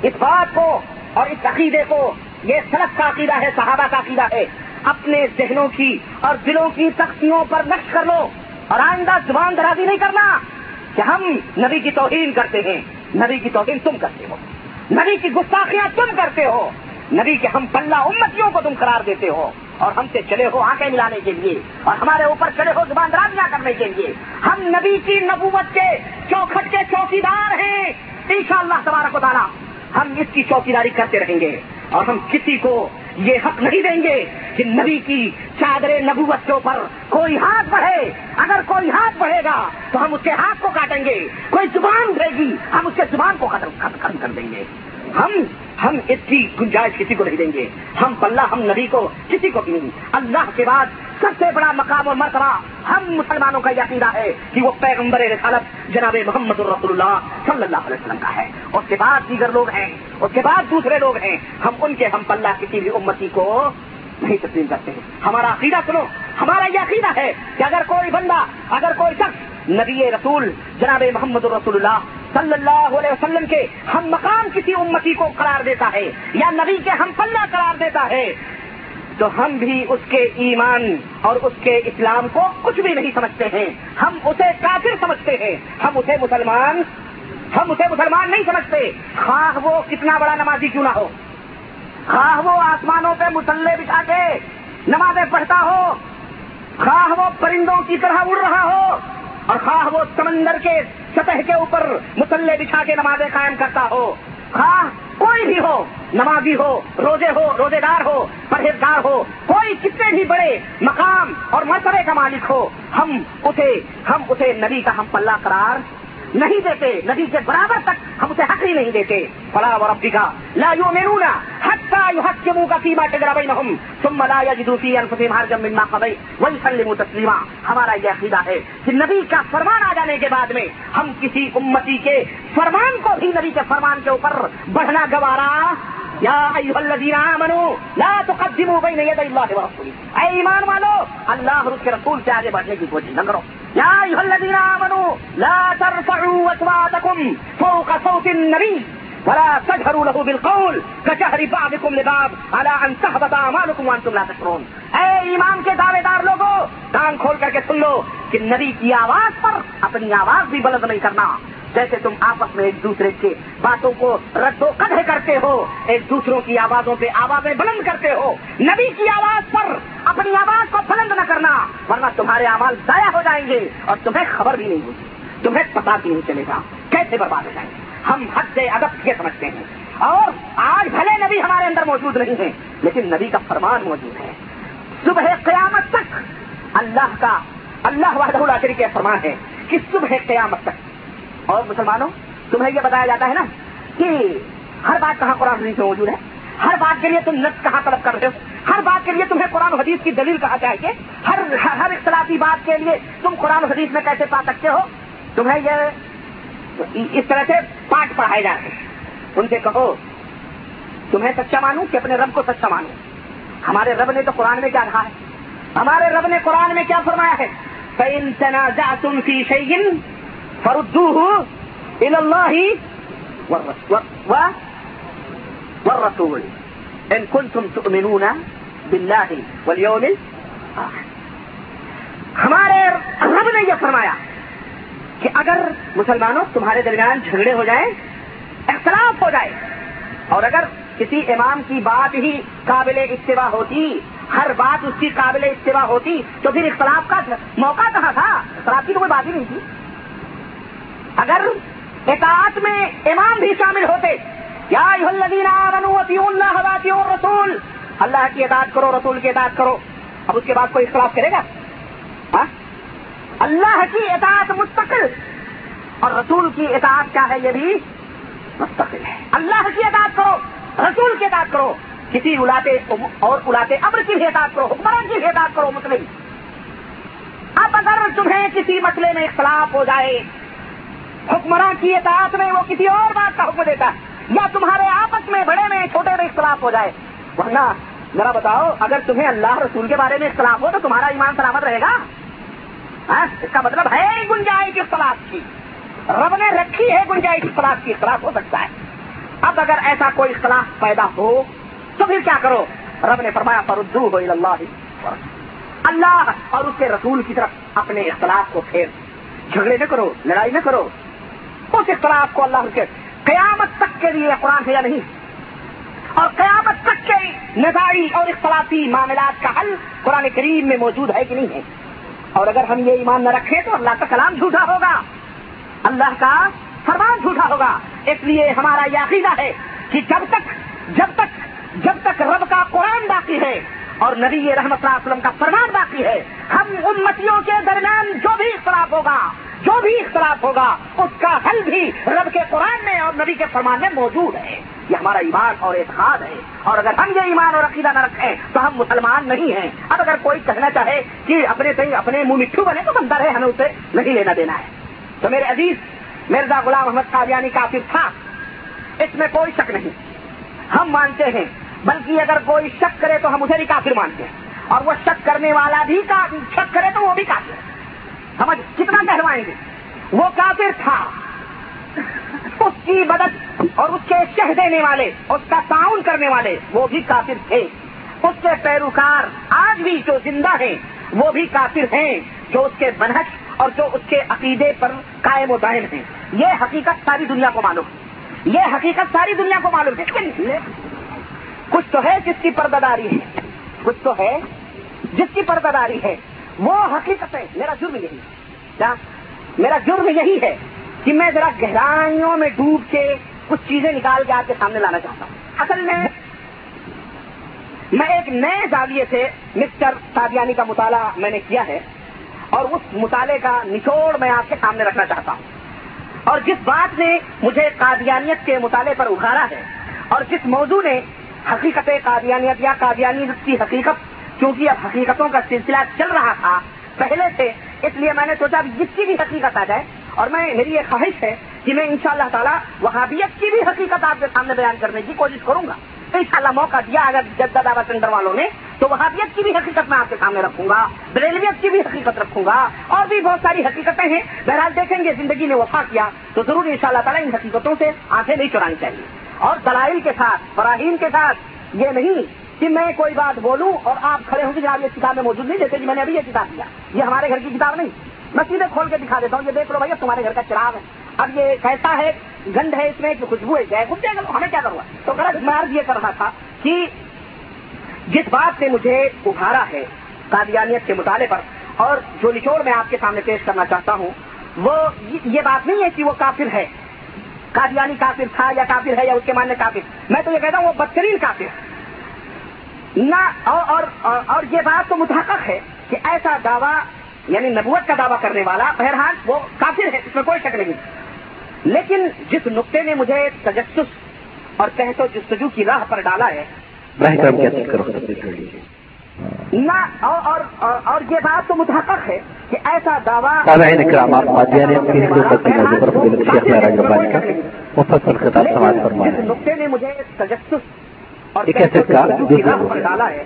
اس بات کو اور اس عقیدے کو یہ سڑک کا عقیدہ ہے، صحابہ کا عقیدہ ہے۔ اپنے ذہنوں کی اور دلوں کی تختیوں پر نقش کر لو اور آئندہ زبان درازی نہیں کرنا کہ ہم نبی کی توہین کرتے ہیں۔ نبی کی توہین تم کرتے ہو۔ نبی کی گستاخیاں تم کرتے ہو۔ نبی کے ہم پلہ امتیوں کو تم قرار دیتے ہو۔ اور ہم سے چلے ہو آنکھیں ملانے کے لیے اور ہمارے اوپر چلے ہو زبان درازیاں کرنے کے لیے۔ ہم نبی کی نبوت کے چوکھٹ کے چوکیدار ہیں۔ ان شاء اللہ تبارک و تعالیٰ ہم اس کی چوکیداری کرتے رہیں گے اور ہم کسی کو یہ حق نہیں دیں گے کہ نبی کی چادر نبوت کے اوپر کوئی ہاتھ بڑھے۔ اگر کوئی ہاتھ بڑھے گا تو ہم اس کے ہاتھ کو کاٹیں گے۔ کوئی زبان دے گی، ہم اس کے زبان کو ختم کر دیں گے۔ ہم ہم اس کی گنجائش کسی کو نہیں دیں گے۔ ہم پلہ ہم نبی کو کسی کو بھی نہیں اللہ کے بعد سب سے بڑا مقام و مرتبہ ہم مسلمانوں کا یقینہ ہے کہ وہ پیغمبر رسالت جناب محمد الرسول اللہ صلی اللہ علیہ وسلم کا ہے۔ اس کے بعد دیگر لوگ ہیں، اس کے بعد دوسرے لوگ ہیں۔ ہم ان کے ہم پلہ کسی بھی امتی کو نہیں تسلیم کرتے ہیں۔ ہمارا عقیدہ سنو، ہمارا یہ عقیدہ ہے کہ اگر کوئی بندہ، اگر کوئی شخص نبی رسول جناب محمد الرسول اللہ صلی اللہ علیہ وسلم کے ہم مقام کسی امتی کو قرار دیتا ہے یا نبی کے ہم پلہ قرار دیتا ہے، تو ہم بھی اس کے ایمان اور اس کے اسلام کو کچھ بھی نہیں سمجھتے ہیں۔ ہم اسے کافر سمجھتے ہیں۔ ہم اسے مسلمان، ہم اسے مسلمان نہیں سمجھتے۔ خواہ وہ کتنا بڑا نمازی کیوں نہ ہو۔ خواہ وہ آسمانوں پہ مسلح بچھا کے نمازیں پڑھتا ہو۔ خواہ وہ پرندوں کی طرح اڑ رہا ہو۔ اور خواہ وہ سمندر کے سطح کے اوپر مسلح بچھا کے نمازیں قائم کرتا ہو، خواہ کوئی بھی ہو، نمازی ہو، روزے ہو روزے دار ہو، پرہیزگار ہو، کوئی کتنے بھی بڑے مقام اور مرتبے کا مالک ہو، ہم اسے ہم اسے نبی کا ہم پلہ قرار نہیں دیتے، نبی کے برابر تک ہم اسے حق ہی نہیں دیتے۔ فلا و ربی کا لا یو میرونا حق حق کے منہ کا سیما ٹگرا بھائی نہ ثم لا يجدوا في انفسهم حرجا مما قضيت ويسلموا تسليما ہمارا یہ عقیدہ ہے کہ نبی کا فرمان آ جانے کے بعد میں ہم کسی امتی کے فرمان کو بھی نبی کے فرمان کے اوپر بڑھنا گوارا یا ایوہ الذین آمنوا لا تقدموا بین ید اللہ ورسوله. اے ایمان والو؟ اللہ اور اس کے رسول سے آگے بڑھنے کی کوشش نہ کرو. یا ایوہ الذین آمنوا لا ترفعوا اصواتکم فوق صوت النبی ولا تجهروا له بالقول كجهر بعضكم لبعض على ان تهبط اعمالكم وانتم لا تشعرون. اے ایمان کے دعوے دار لوگوں کان کھول کر کے سن لو کہ نبی کی آواز پر اپنی آواز بھی بلند نہیں کرنا. جیسے تم آپس میں ایک دوسرے کے باتوں کو رد و قدح کرتے ہو، ایک دوسروں کی آوازوں پہ آوازیں بلند کرتے ہو، نبی کی آواز پر اپنی آواز کو بلند نہ کرنا، ورنہ تمہارے آواز ضائع ہو جائیں گے اور تمہیں خبر بھی نہیں ہوگی، تمہیں پتا بھی نہیں چلے گا کیسے برباد ہو جائیں گے۔ ہم حد سے ادب یہ سمجھتے ہیں۔ اور آج بھلے نبی ہمارے اندر موجود نہیں ہے لیکن نبی کا فرمان موجود ہے۔ صبح قیامت تک اللہ کا، اللہ وحدہ اللہ شریف کے فرمان ہے کہ صبح قیامت تک اور مسلمانوں، تمہیں یہ بتایا جاتا ہے نا کہ ہر بات کہاں قرآن حدیث میں موجود ہے؟ ہر بات کے لیے تم نس کہاں طلب کر رہے ہو؟ ہر بات کے لیے تمہیں قرآن حدیث کی دلیل کہا چاہیے؟ ہر ہر اختلافی بات کے لیے تم قرآن حدیث میں کیسے پا سکتے ہو؟ تمہیں یہ اس طرح سے پاٹ پڑھائے جاتے ہیں۔ ان سے کہو، تمہیں سچا مانوں کہ اپنے رب کو سچا مانوں؟ ہمارے رب نے تو قرآن میں کیا کہا ہے؟ ہمارے رب نے قرآن میں کیا فرمایا ہے؟ فَإِن تَنَازَعْتُمْ فِي شَيْءٍ فَرُدُّوهُ إِلَى اللَّهِ وَالرَّسُولِ. إِن كُنتُمْ ہمارے رب نے یہ فرمایا کہ اگر مسلمانوں تمہارے درمیان جھگڑے ہو جائیں، اختلاف ہو جائے، اور اگر کسی امام کی بات ہی قابل اتباع ہوتی، ہر بات اس کی قابل اتباع ہوتی، تو پھر اختلاف کا موقع کہاں تھا؟ اختلاف کی تو کوئی بات ہی نہیں تھی۔ اگر اطاعت میں امام بھی شامل ہوتے، یا رسول اللہ کی اطاعت کرو، رسول کی اطاعت کرو، اب اس کے بعد کوئی اختلاف کرے گا؟ ہاں؟ اللہ کی اطاعت مستقل اور رسول کی اطاعت کیا ہے یہ بھی مستقل ہے۔ اللہ کی اطاعت کرو، رسول کی اطاعت کرو، کسی الاتے اور الاتے امر کی بھی اطاعت کرو، حکمران کی بھی اطاعت کرو مسلم اب اگر تمہیں کسی مسئلے میں اختلاف ہو جائے حکمراں کی اطاعت میں وہ کسی اور بات کا حکم دیتا ہے۔ یا تمہارے آپس میں بڑے میں چھوٹے میں اختلاف ہو جائے۔ ورنہ ذرا بتاؤ، اگر تمہیں اللہ رسول کے بارے میں اختلاف ہو تو تمہارا ایمان سلامت رہے گا؟ ہاں؟ اس کا مطلب ہے گنجائش اختلاف کی۔ رب نے رکھی ہے گنجائش اختلاف کی۔ اختلاف ہو سکتا ہے۔ اب اگر ایسا کوئی اختلاف پیدا ہو تو پھر کیا کرو؟ رب نے فرمایا فردو ہو اللہ اللہ اور اس کے رسول کی طرف اپنے اختلاف کو پھیر۔ جھگڑے نہ کرو، لڑائی نہ کرو۔ اس اختلاف کو اللہ کے قیامت تک کے لیے قرآن ہے یا نہیں؟ اور قیامت تک کے نظاری اور اختلافی معاملات کا حل قرآن کریم میں موجود ہے کہ نہیں ہے؟ اور اگر ہم یہ ایمان نہ رکھیں تو اللہ کا کلام جھوٹا ہوگا۔ اللہ کا فرمان جھوٹا ہوگا۔ اس لیے ہمارا یہ عقیدہ ہے کہ جب تک جب تک جب تک رب کا قرآن باقی ہے اور نبی رحمت اللہ علیہ وسلم کا فرمان باقی ہے، ہم امتیوں کے درمیان جو بھی اختلاف ہوگا جو بھی اختلاف ہوگا، اس کا حل بھی رب کے قرآن میں اور نبی کے فرمان میں موجود ہے۔ یہ ہمارا ایمان اور اعتقاد ہے۔ اور اگر ہم یہ ایمان اور عقیدہ نہ رکھیں، تو ہم مسلمان نہیں ہیں۔ اب اگر کوئی کہنا چاہے کہ اپنے سے اپنے منہ مٹھو بنے، تو بندر ہے ہمیں اسے نہیں لینا دینا ہے۔ تو میرے عزیز، مرزا غلام محمد قادیانی کافر تھا۔ اس میں کوئی شک نہیں۔ ہم مانتے ہیں، بلکہ اگر کوئی شک کرے تو ہم اسے بھی کافر مانتے ہیں۔ اور وہ شک کرنے والا بھی شک کرے تو وہ بھی کافر۔ ہے سمجھ؟ کتنا کہلوائیں گے؟ وہ کافر تھا۔ اس کی مدد اور اس کے شہ دینے والے، اس کا تعاون کرنے والے، وہ بھی کافر تھے۔ اس کے پیروکار آج بھی جو زندہ ہیں، وہ بھی کافر ہیں، جو اس کے منحص اور جو اس کے عقیدے پر قائم و دائم ہیں۔ یہ حقیقت ساری دنیا کو معلوم۔ ہے یہ حقیقت ساری دنیا کو معلوم ہے۔ کچھ تو ہے جس کی پرداداری ہے۔ کچھ تو ہے جس کی پرداداری ہے۔ وہ حقیقت ہے میرا جرم یہی کیا؟ میرا جرم یہی ہے کہ میں ذرا گہرائیوں میں ڈوب کے کچھ چیزیں نکال کے آپ کے سامنے لانا چاہتا ہوں۔ اصل میں میں ایک نئے زاویے سے مسٹر سادیانی کا مطالعہ میں نے کیا ہے اور اس مطالعے کا نچوڑ میں آپ کے سامنے رکھنا چاہتا ہوں۔ اور جس بات نے مجھے قادیانیت کے مطالعے پر اخارا ہے اور جس موضوع نے حقیقت قادیانیت یا قادیانیت کی حقیقت کیونکہ اب حقیقتوں کا سلسلہ چل رہا تھا، پہلے سے اس لیے میں نے سوچا جس کی بھی حقیقت آ جائے، اور میں میری یہ خواہش ہے کہ میں انشاءاللہ شاء اللہ تعالیٰ وہابیت کی بھی حقیقت آپ کے سامنے بیان کرنے کی کوشش کروں گا۔ ان شاء اللہ موقع دیا اگر جدہ دعوت سینٹر والوں نے، تو وہابیت کی بھی حقیقت میں آپ کے سامنے رکھوں گا بریلویت کی بھی حقیقت رکھوں گا، اور بھی بہت ساری حقیقتیں ہیں۔ بہرحال دیکھیں گے، زندگی نے وفا کیا، تو ضرور ان شاء اللہ تعالیٰ ان حقیقتوں سے آنکھیں نہیں چرانی چاہیے۔ اور دلائل کے ساتھ فراہیم کے ساتھ، یہ نہیں کہ میں کوئی بات بولوں اور آپ کھڑے ہوں گے جناب یہ کتاب میں موجود نہیں، جیسے کہ میں نے ابھی یہ کتاب دیا یہ ہمارے گھر کی کتاب نہیں۔ میں سیدھے کھول کے دکھا دیتا ہوں، یہ دیکھ لو بھائی تمہارے گھر کا چراغ ہے۔ اب یہ کیسا ہے گند ہے اس میں کہ خوشبو ہے کیا خوش ہمیں کیا کروا تو غلط مارگ یہ کر رہا تھا کہ جس بات نے مجھے ابھارا ہے قادیانیت کے مطالعے پر، اور جو نچوڑ میں آپ کے سامنے پیش کرنا چاہتا ہوں، وہ یہ بات نہیں ہے کہ وہ کافر ہے۔ قادیانی کافر تھا یا کافر ہے یا اس کے ماننے کافر۔ میں تو یہ کہتا ہوں، وہ بدترین کافر ہے۔ نہ اور اور یہ بات تو متحقق ہے کہ ایسا دعویٰ یعنی نبوت کا دعویٰ کرنے والا بہرحال وہ کافر ہے اس میں کوئی شک نہیں۔ لیکن جس نقطے نے مجھے تجسس اور تحت و جستجو کی راہ پر ڈالا ہے نہ اور اور یہ بات تو متحقق ہے کہ ایسا دعویٰ جس نقطے نے مجھے تجسس اور ڈالا ہے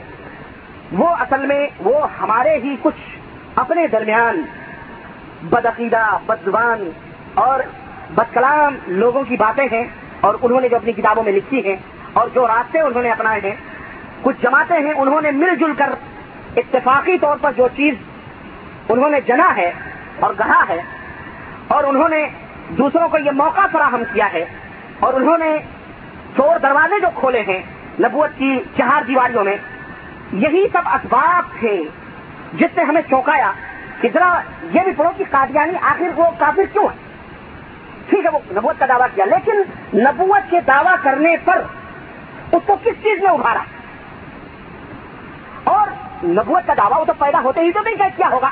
وہ اصل میں وہ ہمارے ہی کچھ اپنے درمیان بدعقیدہ بدزبان اور بدکلام لوگوں کی باتیں ہیں اور انہوں نے جو اپنی کتابوں میں لکھی ہیں اور جو راستے انہوں نے اپنائے ہیں کچھ جماعتیں ہیں انہوں نے مل جل کر اتفاقی طور پر جو چیز انہوں نے جنا ہے اور کہا ہے اور انہوں نے دوسروں کو یہ موقع فراہم کیا ہے اور انہوں نے چور دروازے جو کھولے ہیں نبوت کی چار دیواریوں میں یہی سب اسباب تھے جس نے ہمیں چونکایا کہ ذرا یہ بھی پڑھو کہ قادیانی آخر وہ کافر کیوں ہے ٹھیک ہے، وہ نبوت کا دعویٰ کیا، لیکن نبوت کے دعویٰ کرنے پر اس کو کس چیز میں ابھارا؟ اور نبوت کا دعویٰ وہ تو پیدا ہوتے ہی تو نہیں، کیا ہوگا؟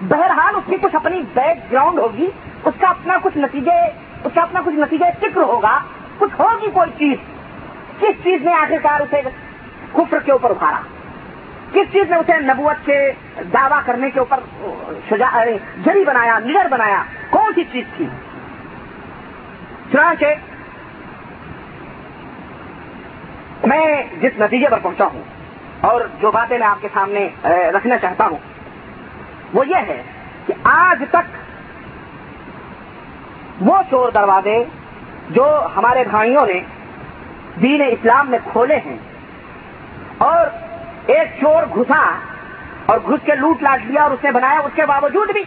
بہرحال اس کی کچھ اپنی بیک گراؤنڈ ہوگی، اس کا اپنا کچھ نتیجے، اس کا اپنا کچھ نتیجے فکر ہوگا، کچھ ہوگی کوئی چیز۔ کس چیز نے آخرکار اسے کفر کے اوپر اٹھارا کس چیز نے اسے نبوت سے دعویٰ کرنے کے اوپر جری بنایا نڈر بنایا؟ کون سی چیز تھی؟ چنانچہ میں جس نتیجے پر پہنچا ہوں اور جو باتیں میں آپ کے سامنے رکھنا چاہتا ہوں، وہ یہ ہے کہ آج تک وہ چور دروازے جو ہمارے بھائیوں نے دین اسلام میں کھولے ہیں اور ایک چور گھسا اور گھس کے لوٹ لاٹ لیا اور اس نے بنایا اس کے باوجود بھی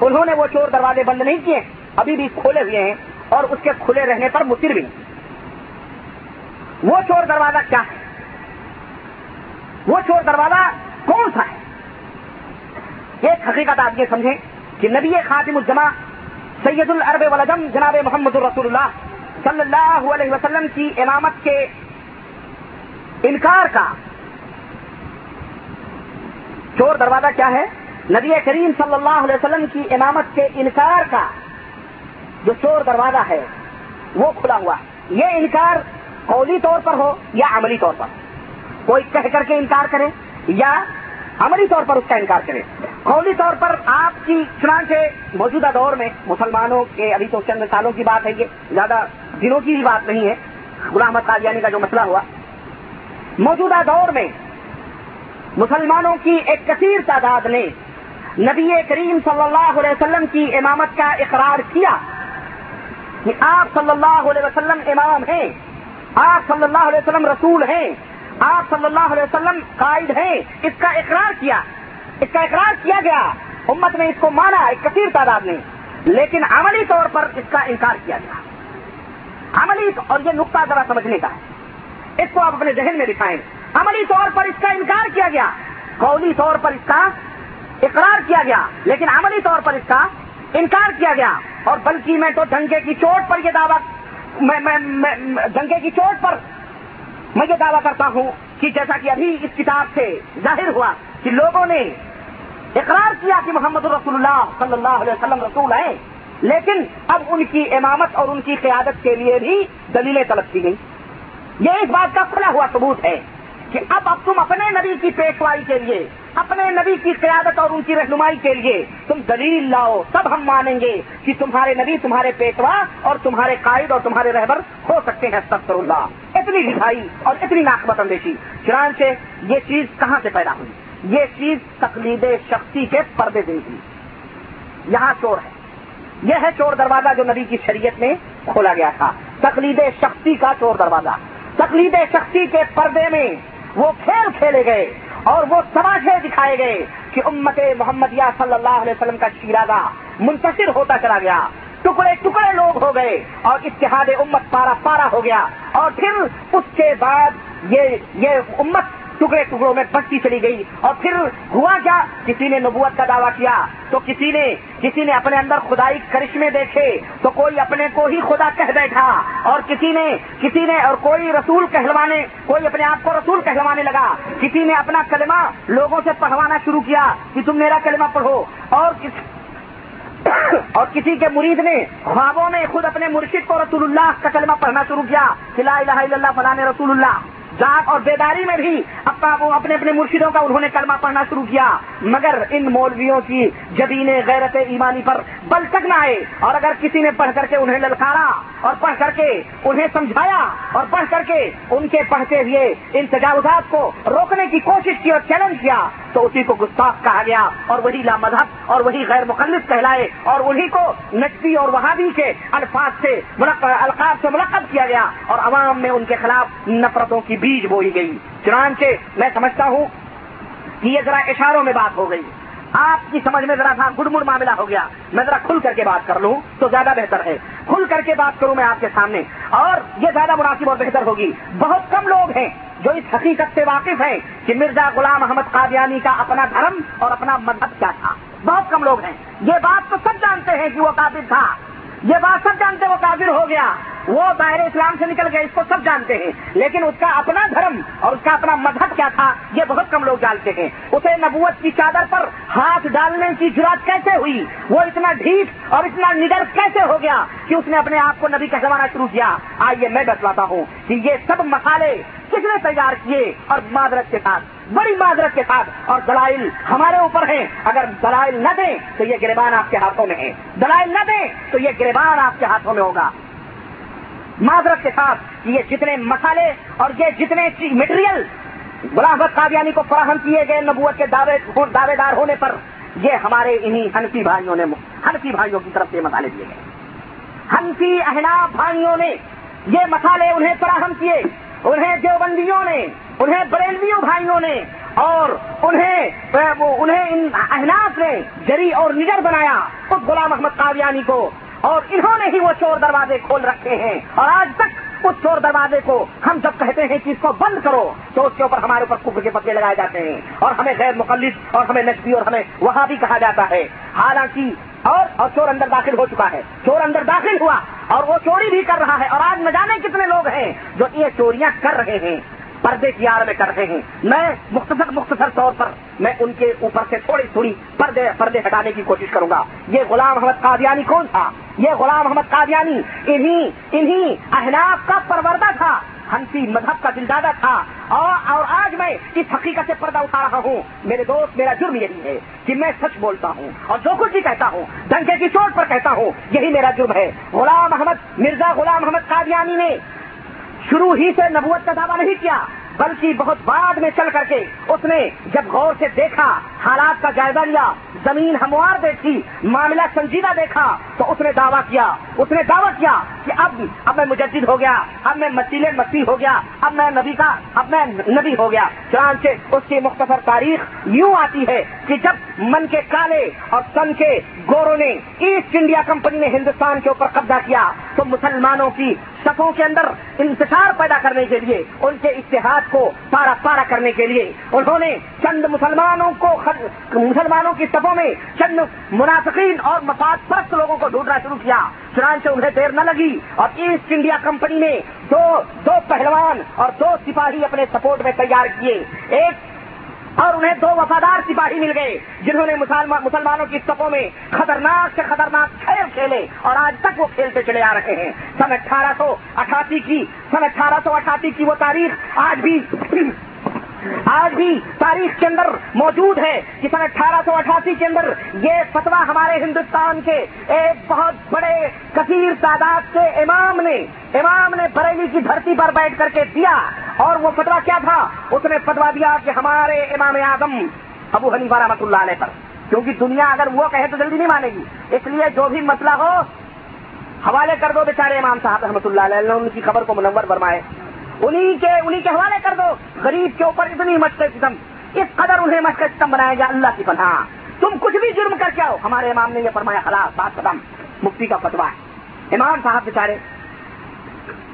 انہوں نے وہ چور دروازے بند نہیں کیے ابھی بھی کھولے ہوئے ہیں اور اس کے کھلے رہنے پر مصر بھی وہ چور دروازہ کیا ہے وہ چور دروازہ کون سا ہے ایک حقیقت آپ یہ سمجھیں کہ نبی خاتم الجمع سید العرب ولجم جناب محمد الرسول اللہ صلی اللہ علیہ وسلم کی امامت کے انکار کا چور دروازہ کیا ہے؟ نبی کریم صلی اللہ علیہ وسلم کی امامت کے انکار کا جو چور دروازہ ہے، وہ کھلا ہوا یہ انکار قولی طور پر ہو یا عملی طور پر؟ کوئی کہہ کر کے انکار کرے یا عملی طور پر اس کا انکار کرے قولی طور پر آپ کی چنانچہ موجودہ دور میں مسلمانوں کے ابھی تو چند سالوں کی بات ہے، یہ زیادہ دنوں کی بھی بات نہیں ہے۔ غلام قادیانی کا جو مسئلہ ہوا، موجودہ دور میں مسلمانوں کی ایک کثیر تعداد نے نبی کریم صلی اللہ علیہ وسلم کی امامت کا اقرار کیا کہ آپ صلی اللہ علیہ وسلم امام ہیں، آپ صلی اللہ علیہ وسلم رسول ہیں۔ آپ صلی اللہ علیہ وسلم قائد ہیں اس کا اقرار کیا۔ اس کا اقرار کیا گیا۔ امت نے اس کو مانا، ایک کثیر تعداد نے۔ لیکن عملی طور پر اس کا انکار کیا گیا۔ عملی اور یہ نقطہ ذرا سمجھنے کا ہے۔ اس کو آپ اپنے ذہن میں دکھائیں۔ عملی طور پر اس کا انکار کیا گیا۔ قولی طور پر اس کا اقرار کیا گیا۔ لیکن عملی طور پر اس کا انکار کیا گیا۔ اور بلکہ میں تو ڈنگے کی چوٹ پر یہ دعویٰ ڈنگے کی چوٹ پر میں یہ دعویٰ کرتا ہوں کہ جیسا کہ ابھی اس کتاب سے ظاہر ہوا کہ لوگوں نے اقرار کیا کہ محمد الرسول اللہ صلی اللہ علیہ وسلم رسول ہیں، لیکن اب ان کی امامت اور ان کی قیادت کے لیے بھی دلیلیں طلب کی گئی یہ اس بات کا کھلا ہوا ثبوت ہے کہ اب اب تم اپنے نبی کی پیشوائی کے لیے، اپنے نبی کی قیادت اور ان کی رہنمائی کے لیے تم دلیل لاؤ، تب ہم مانیں گے کہ تمہارے نبی، تمہارے پیشوا اور تمہارے قائد اور تمہارے رہبر ہو سکتے ہیں سب اللہ۔ اتنی رسائی اور اتنی ناقبت اندیشی، چنانچہ یہ چیز کہاں سے پیدا ہوئی؟ یہ چیز تقلید شخصی کے پردے دے گی یہاں چور ہے۔ یہ ہے چور دروازہ جو نبی کی شریعت میں کھولا گیا تھا۔ تقلید شخصی کا چور دروازہ۔ تقلید شخصی کے پردے میں وہ کھیل کھیلے گئے اور وہ تماشے دکھائے گئے کہ امت محمد صلی اللہ علیہ وسلم کا شیرازہ منتشر ہوتا چلا گیا۔ ٹکڑے ٹکڑے لوگ ہو گئے اور اتحاد امت پارا پارا ہو گیا اور پھر اس کے بعد یہ یہ امت ٹکڑے ٹکڑوں میں بچتی چلی گئی اور پھر ہوا کیا؟ کسی نے نبوت کا دعویٰ کیا تو کسی نے کسی نے اپنے اندر خدائی کرشمے دیکھے تو کوئی اپنے کو ہی خدا کہہ بیٹھا اور کسی نے کسی نے اور کوئی رسول کہلوانے کوئی اپنے آپ کو رسول کہلوانے لگا کسی نے اپنا کلمہ لوگوں سے پڑھوانا شروع کیا کہ تم میرا کلمہ پڑھو اور کس اور کسی کے مرید نے خوابوں میں خود اپنے مرشد کو رسول اللہ کا کلمہ پڑھنا شروع کیا الہ الا اللہ، فلاں رسول اللہ۔ جاگ اور بیداری میں بھی اپنا وہ اپنے اپنے مرشدوں کا انہوں نے کلمہ پڑھنا شروع کیا۔ مگر ان مولویوں کی جبین غیرت ایمانی پر بل تک نہ آئے۔ اور اگر کسی نے پڑھ کر کے انہیں للکارا اور پڑھ کر کے انہیں سمجھایا اور پڑھ کر کے ان کے پڑھتے ہوئے ان تجاوزات کو روکنے کی کوشش کی اور چیلنج کیا، تو اسی کو گستاخ کہا گیا اور وہی لا مذہب اور وہی غیر مخلف کہلائے اور انہی کو نقبی اور وہابی کے الفاظ سے القاب سے ملقب کیا گیا اور عوام میں ان کے خلاف نفرتوں کی بیج بوئی گئی۔ چنانچہ میں سمجھتا ہوں کہ یہ ذرا اشاروں میں بات ہو گئی۔ آپ کی سمجھ میں ذرا تھا گڑ مڑ معاملہ ہو گیا۔ میں ذرا کھل کر کے بات کر لوں تو زیادہ بہتر ہے۔ کھل کر کے بات کروں میں آپ کے سامنے۔ اور یہ زیادہ مناسب اور بہتر ہوگی۔ بہت کم لوگ ہیں جو اس حقیقت سے واقف ہیں کہ مرزا غلام محمد قادیانی کا اپنا دھرم اور اپنا مذہب کیا تھا۔ بہت کم لوگ ہیں۔ یہ بات تو سب جانتے ہیں کہ وہ قابل تھا۔ یہ بات سب جانتے وہ کافر ہو گیا۔ وہ دائر اسلام سے نکل گئے، اس کو سب جانتے ہیں۔ لیکن اس کا اپنا دھرم اور اس کا اپنا مذہب کیا تھا، یہ بہت کم لوگ جانتے ہیں۔ اسے نبوت کی چادر پر ہاتھ ڈالنے کی جرات کیسے ہوئی؟ وہ اتنا ڈھیٹ اور اتنا نڈر کیسے ہو گیا کہ اس نے اپنے آپ کو نبی کہوانا شروع کیا؟ آئیے میں بتلاتا ہوں کہ یہ سب مسالے کس نے تیار کیے اور معذرت کے ساتھ، بڑی معذرت کے ساتھ۔ اور دلائل ہمارے اوپر ہیں۔ اگر دلائل نہ دیں تو یہ گریبان آپ کے ہاتھوں میں ہے دلائل نہ دیں تو یہ گریبان آپ کے ہاتھوں میں ہوگا۔ معذرت کے ساتھ یہ جتنے مسالے اور یہ جتنے مٹیریل غلام قادیانی کو فراہم کیے گئے نبوت کے دعوے دعوے دار ہونے پر، یہ ہمارے انہی ہنفی بھائیوں نے ہنفی بھائیوں کی طرف سے مسالے دیے گئے۔ ہنفی احناب بھائیوں نے یہ مسالے انہیں فراہم کیے۔ انہیں دیوبندیوں نے، انہیں بریلویوں بھائیوں نے اور انہیں انہیں ان احناف نے جری اور نگر بنایا۔ اس غلام محمد قادیانی کو اور انہوں نے ہی وہ چور دروازے کھول رکھے ہیں۔ اور آج تک اس چور دروازے کو ہم جب کہتے ہیں کہ اس کو بند کرو، تو اس کے اوپر ہمارے اوپر کفر کے پتے لگائے جاتے ہیں۔ اور ہمیں غیر مقلد اور ہمیں نقبی اور ہمیں وہاں بھی کہا جاتا ہے۔ حالانکہ اور اور چور اندر داخل ہو چکا ہے۔ چور اندر داخل ہوا اور وہ چوری بھی کر رہا ہے۔ اور آج نہ جانے کتنے لوگ ہیں جو یہ چوریاں کر رہے ہیں۔ پردے کی آڑ میں کر رہے ہیں۔ میں مختصر مختصر طور پر میں ان کے اوپر سے تھوڑی تھوڑی پردے پردے ہٹانے کی کوشش کروں گا۔ یہ غلام احمد قادیانی کون تھا؟ یہ غلام احمد قادیانی انہی انہی احناف کا پروردہ تھا۔ ہنسی مذہب کا دلدادہ تھا۔ اور اور آج میں اس حقیقت سے پردہ اٹھا رہا ہوں۔ میرے دوست، میرا جرم یہی ہے کہ میں سچ بولتا ہوں اور جو کچھ بھی کہتا ہوں، ڈنکے کی چوٹ پر کہتا ہوں، یہی میرا جرم ہے۔ غلام احمد، مرزا غلام احمد قادیانی نے شروع ہی سے نبوت کا دعویٰ نہیں کیا۔ بلکہ بہت بعد میں چل کر کے اس نے جب غور سے دیکھا، حالات کا جائزہ لیا، زمین ہموار دیکھی معاملہ سنجیدہ دیکھا، تو اس نے دعویٰ کیا، اس نے دعویٰ کیا کہ اب اب میں مجدد ہو گیا، اب میں مسیل مسیح ہو گیا، اب میں نبی کا، اب میں نبی ہو گیا۔ چانچے اس کی مختصر تاریخ یوں آتی ہے کہ جب من کے کالے اور سن کے گوروں نے ایسٹ انڈیا کمپنی نے ہندوستان کے اوپر قبضہ کیا، تو مسلمانوں کی صفوں کے اندر انتشار پیدا کرنے کے لیے ان کے اتحاد کو پارا پارا کرنے کے لیے۔ انہوں نے چند مسلمانوں کو مسلمانوں کی صفوں میں چند منافقین اور مفاد پرست لوگوں کو ڈھونڈنا شروع کیا۔ چنانچہ انہیں دیر نہ لگی اور ایسٹ انڈیا کمپنی نے دو دو پہلوان اور دو سپاہی اپنے سپورٹ میں تیار کیے۔ ایک اور انہیں دو وفادار سپاہی مل گئے، جنہوں نے مسلمانوں کی سپوں میں خطرناک سے خطرناک کھیل کھیلے اور آج تک وہ کھیلتے چلے آ رہے ہیں۔ سن اٹھارہ سو اٹھاسی کی سن اٹھارہ سو اٹھاسی کی وہ تاریخ آج بھی آج بھی تاریخ کے اندر موجود ہے کہ سن اٹھارہ سو اٹھاسی کے اندر یہ فتوا ہمارے ہندوستان کے ایک بہت بڑے کثیر تعداد کے امام نے امام نے بریلی کی دھرتی پر بیٹھ کر کے دیا۔ اور وہ فتوا کیا تھا؟ اس نے فتوا دیا کہ ہمارے امام اعظم ابو حنیفہ رحمۃ اللہ علیہ پر، کیونکہ دنیا اگر وہ کہے تو جلدی نہیں مانے گی۔ اس لیے جو بھی مسئلہ ہو، حوالے کر دو بیچارے امام صاحب رحمۃ اللہ علیہ ان کی خبر کو منور فرمائے۔ انہی کے انہی کے حوالے کر دو۔ غریب کے اوپر اتنی مشق ستم۔ اس قدر انہیں مشق ستم بنایا گیا، اللہ کی پناہ۔ تم کچھ بھی جرم کر کے آؤ۔ ہمارے امام نے یہ فرمایا خلاف بات قدم مفتی کا فتوا ہے۔ امام صاحب بےچارے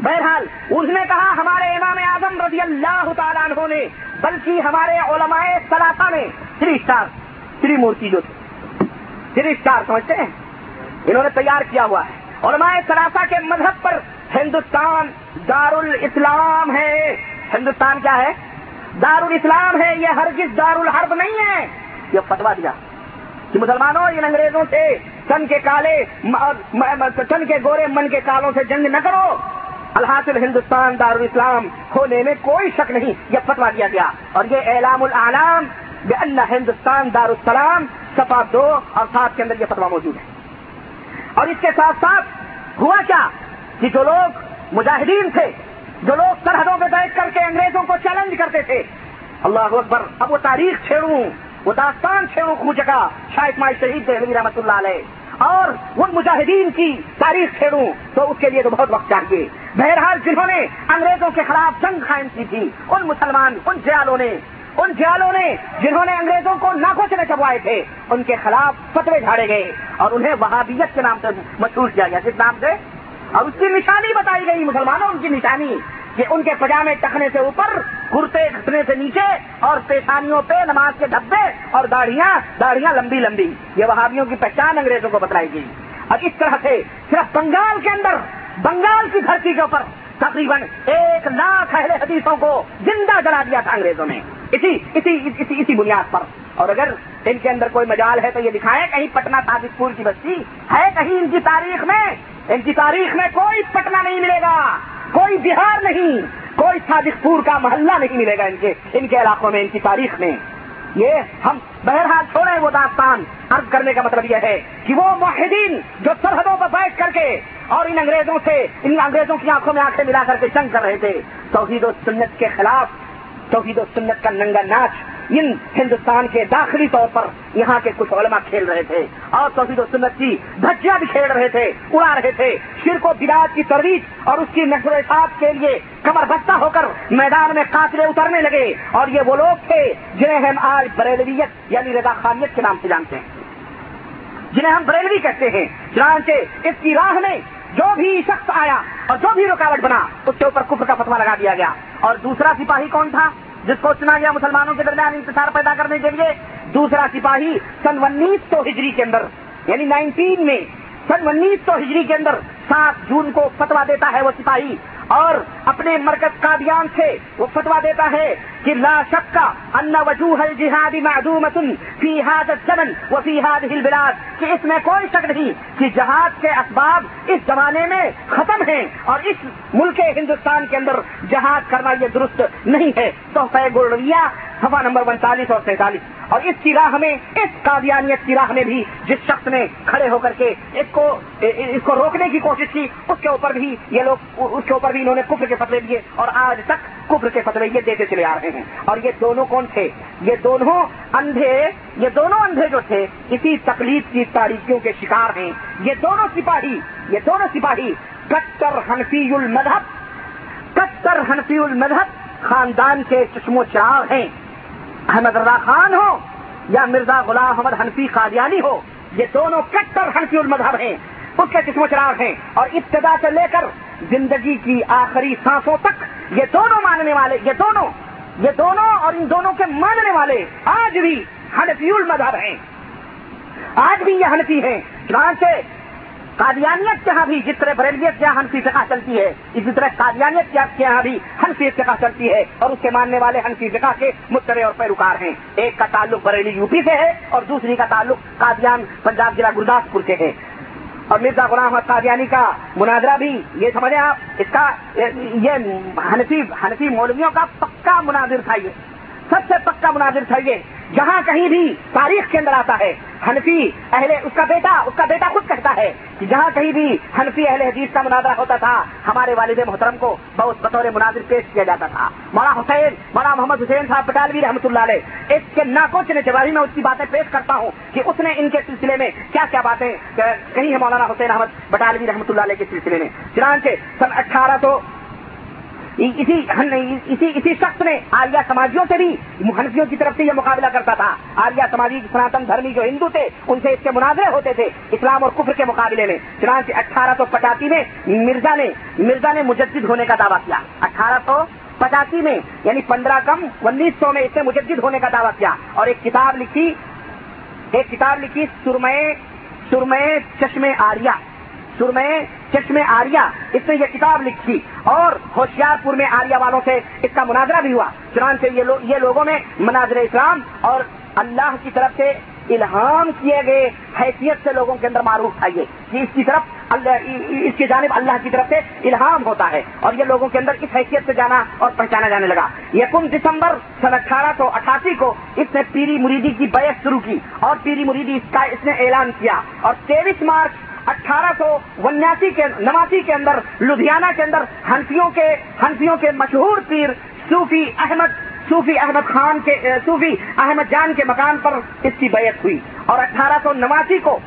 بہرحال، اس نے کہا، ہمارے امام اعظم رضی اللہ تعالیٰ عنہ نے، بلکہ ہمارے علماء سلاثہ نے، تھری اسٹار، تھری مورتی جو تھی تھری اسٹار سمجھتے ہیں؟ انہوں نے تیار کیا ہوا ہے۔ علماء سلاثہ کے مذہب پر ہندوستان دار الاسلام ہے۔ ہندوستان کیا ہے؟ دار الاسلام ہے۔ یہ ہرگز دار الحرب نہیں ہے۔ یہ فتوا دیا۔ کہ مسلمانوں، ان انگریزوں سے، چن کے کالے چن کے گورے، من کے کالوں سے جنگ نہ کرو۔ الحاصل ہندوستان دار الاسلام ہونے میں کوئی شک نہیں، یہ فتوا دیا گیا۔ اور یہ اعلام العالم اللہ ہندوستان دار السلام سفا دو اور ساتھ کے اندر یہ فتوا موجود ہے۔ اور اس کے ساتھ ساتھ ہوا کیا کہ جو لوگ مجاہدین تھے، جو لوگ سرحدوں پہ بیٹھ کر کے انگریزوں کو چیلنج کرتے تھے، اللہ اکبر، اب وہ تاریخ چھیڑوں، وہ داستان چھیڑوں کو جگہ شاید مائی شہید تھے رحمت اللہ علیہ۔ اور ان مجاہدین کی تاریخ چھیڑوں تو اس کے لیے تو بہت وقت چاہیے۔ بہرحال جنہوں نے انگریزوں کے خلاف جنگ قائم کی تھی، ان مسلمان، ان جیالوں نے، ان جیالوں نے جنہوں نے انگریزوں کو ناکوچنے چبوائے تھے، ان کے خلاف فتوے جھاڑے گئے اور انہیں وہابیت کے نام سے مشہور کیا گیا۔ کس نام سے؟ اور اس کی نشانی بتائی گئی مسلمانوں، ان کی نشانی۔ کہ ان کے پجامے ٹکنے سے اوپر کرتے گھٹنے سے نیچے اور پیشانیوں پہ نماز کے دھبے اور داڑیاں داڑیاں لمبی لمبی۔ یہ وہابیوں کی پہچان انگریزوں کو بتلائی گئی۔ اور اس طرح سے صرف بنگال کے اندر، بنگال کی دھرتی کے اوپر تقریباً ایک لاکھ اہل حدیثوں کو زندہ جلا دیا تھا انگریزوں نے۔ اسی اسی اسی اسی بنیاد پر۔ اور اگر ان کے اندر کوئی مجال ہے تو یہ دکھائیں کہیں پٹنہ صادق پور کی بستی ہے، کہیں ان کی تاریخ میں۔ ان کی تاریخ میں کوئی پٹنہ نہیں ملے گا۔ کوئی بہار نہیں، کوئی صادق پور کا محلہ نہیں ملے گا ان کے ان کے علاقوں میں، ان کی تاریخ میں۔ یہ ہم بہرحال چھوڑیں وہ داستان۔ عرض کرنے کا مطلب یہ ہے کہ وہ معاہدین جو سرحدوں پر بیٹھ کر کے اور ان انگریزوں سے، ان انگریزوں کی آنکھوں میں آنکھیں ملا کر کے جنگ کر رہے تھے۔ توحید و سنت کے خلاف، توحید و سنت کا ننگا ناچ ان ہندوستان کے داخلی طور پر یہاں کے کچھ علماء کھیل رہے تھے۔ اور توحید و سنت کی دھجیاں بھی کھیل رہے تھے، اڑا رہے تھے۔ شرک و بداعت کی ترویج اور اس کی نشر کے لیے کمر بستہ ہو کر میدان میں قاتلے اترنے لگے۔ اور یہ وہ لوگ تھے جنہیں ہم آج بریلویت یعنی رضا خانیت کے نام سے جانتے ہیں۔ جنہیں ہم بریلوی کہتے ہیں۔ چنانچہ اس کی راہ میں جو بھی شخص آیا اور جو بھی رکاوٹ بنا، اس کے اوپر کفر کا فتوا لگا دیا گیا۔ اور دوسرا سپاہی کون تھا؟ جس کو چنا گیا مسلمانوں کے درمیان انتظار پیدا کرنے کے لیے، دوسرا سپاہی سن انیس سو ہجری کے اندر یعنی نائنٹین میں، سن انیس سو ہجری کے اندر سات جون کو فتوا دیتا ہے وہ سپاہی اور اپنے مرکز قادیان سے وہ فتوا دیتا ہے کہ لا شک کا ان وجوہ الجہادی معدومت فی هذا الزمن وفی هذه البلاد، کہ اس میں کوئی شک نہیں کہ جہاد کے اسباب اس زمانے میں ختم ہیں اور اس ملک ہندوستان کے اندر جہاد کرنا یہ درست نہیں ہے۔ تو گولڈیا سفا نمبر انتالیس اور سینتالیس۔ اور اس کی راہ میں، اس قادیانیت کی راہ میں بھی جس شخص نے کھڑے ہو کر کے اس کو اس کو روکنے کی کوشش کی اس کے اوپر بھی یہ لوگ، اس کے اوپر بھی انہوں نے کفر کے فتوے دیے اور آج تک کفر کے فتوے یہ دیتے چلے آ رہے ہیں۔ اور یہ دونوں کون تھے؟ یہ دونوں اندھے، یہ دونوں اندھے جو تھے، اسی تکلیف کی تاریخیوں کے شکار ہیں۔ یہ دونوں سپاہی، یہ دونوں سپاہی کٹر حنفی المذہب کٹر حنفی المذہب خاندان کے چشم و چراغ ہیں۔ احمد رضا خان ہو یا مرزا غلام احمد حنفی قادیانی ہو، یہ دونوں کٹر حنفی المذہب ہیں۔ اس کے چشم و چراغ ہیں اور ابتدا سے لے کر زندگی کی آخری سانسوں تک یہ دونوں ماننے والے، یہ دونوں یہ دونوں اور ان دونوں کے ماننے والے آج بھی حنفی المذہب ہیں۔ آج بھی یہ حنفی ہیں۔ چنانچہ قادیانیت کے یہاں بھی جس طرح بریلیت کے یہاں ہنسی فقہ چلتی ہے، اسی طرح قادیانیت کے یہاں ہاں بھی ہنسی فقہ چلتی ہے اور اس کے ماننے والے ہنسی فقہ کے مترے اور پیروکار ہیں۔ ایک کا تعلق بریلی یو پی سے ہے اور دوسری کا تعلق قادیان پنجاب ضلع گرداسپور کے ہے۔ اور مرزا غلام احمد قادیانی کا مناظرہ بھی یہ سمجھیں آپ، اس کا یہ حنفی حنفی مولویوں کا پکا مناظر تھا یہ۔ سب سے پکا مناظر تھا یہ۔ جہاں کہیں بھی تاریخ کے اندر آتا ہے۔ حنفی اہل اس کا بیٹا اس کا بیٹا خود کہتا ہے کہ جہاں کہیں بھی حنفی اہل حدیث کا مناظرہ ہوتا تھا۔ ہمارے والد محترم کو بہت بطور مناظر پیش کیا جاتا تھا۔ مولا حسین مولا محمد حسین صاحب پٹالوی رحمۃ اللہ علیہ، اس کے ناکوچ نے جواری میں اس کی باتیں پیش کرتا ہوں کہ اس نے ان کے سلسلے میں کیا کیا باتیں کہیں ہے مولانا حسین احمد بٹالوی رحمۃ اللہ علیہ کے سلسلے میں۔ چنانچہ سن اٹھارہ سو اسی اسی اسی شخص نے آریہ سماجیوں سے بھی حنفیوں کی طرف سے یہ مقابلہ کرتا تھا۔ آریہ سماجی سناتن دھرمی جو ہندو تھے، ان سے اس کے مناظرے ہوتے تھے اسلام اور کفر کے مقابلے میں۔ چنانچہ اٹھارہ سو پچاسی میں مرزا نے مرزا نے مجدد ہونے کا دعویٰ کیا۔ اٹھارہ سو پچاسی میں یعنی پندرہ کم انیس سو میں اس نے مجدد ہونے کا دعویٰ کیا اور ایک کتاب لکھی ایک کتاب لکھی سرمے سرمے چشمے آریہ۔ سرمے چشمے آریا اس نے یہ کتاب لکھی اور ہوشیار پور میں آریا والوں سے اس کا مناظرہ بھی ہوا۔ چنانچہ یہ لو, یہ لوگوں میں مناظر اسلام اور اللہ کی طرف سے الہام کیے گئے حیثیت سے لوگوں کے اندر معروف آئیے کہ اس کی طرف اللہ اس کی جانب اللہ کی طرف سے الہام ہوتا ہے اور یہ لوگوں کے اندر اس حیثیت سے جانا اور پہچانا جانے لگا۔ یکم دسمبر سن اٹھارہ سو اٹھاسی کو اس نے پیری مریدی کی بیعت شروع کی اور پیری مریدی اس کا اس نے اعلان کیا اور تیئیس مارچ اٹھارہ سو انیاسی کے نواسی کے اندر، لدھیانہ کے اندر ہنسیوں کے ہنسیوں کے مشہور پیر صوفی احمد صوفی احمد خان کے صوفی احمد جان کے مکان پر اس کی بیعت ہوئی اور اٹھارہ سو نواسی کو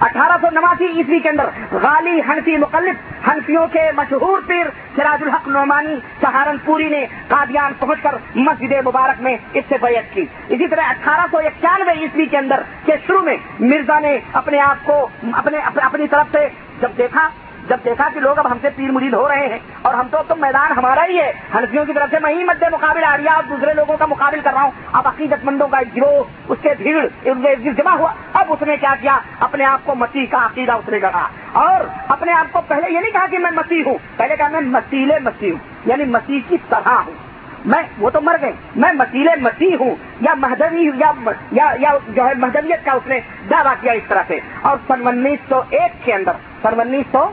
اٹھارہ سو نواسی عیسوی کے اندر غالی ہنفی مقلف ہنفیوں کے مشہور پیر سراج الحق نعمانی سہارنپوری نے قادیان پہنچ کر مسجد مبارک میں اس سے بیعت کی۔ اسی طرح اٹھارہ سو اکیانوے عیسوی کے اندر کے شروع میں مرزا نے اپنے آپ کو اپنے اپنی طرف سے جب دیکھا جب دیکھا کہ لوگ اب ہم سے پیر مرید ہو رہے ہیں اور ہم تو تم میدان ہمارا ہی ہے، ہنسیوں کی طرف سے میں ہی مد مقابل آ رہی اور دوسرے لوگوں کا مقابل کر رہا ہوں۔ اب عقیدت مندوں کا گروہ اس کے بھیڑ جمع ہوا۔ اب اس نے کیا کیا؟ اپنے آپ کو مسیح کا عقیدہ اس نے گڑھا۔ اور اپنے آپ کو پہلے یہ نہیں کہا کہ میں مسیح ہوں، پہلے کہا میں مسیل مسیح ہوں یعنی مسیح کی طرح ہوں۔ میں، وہ تو مر گئے۔ میں مسیل مسیح ہوں، یا مہدوی یا یا جو ہے مہدویت کا اس نے دعویٰ کیا اس طرح سے۔ اور سن انیس سو ایک کے اندر، سن انیس سو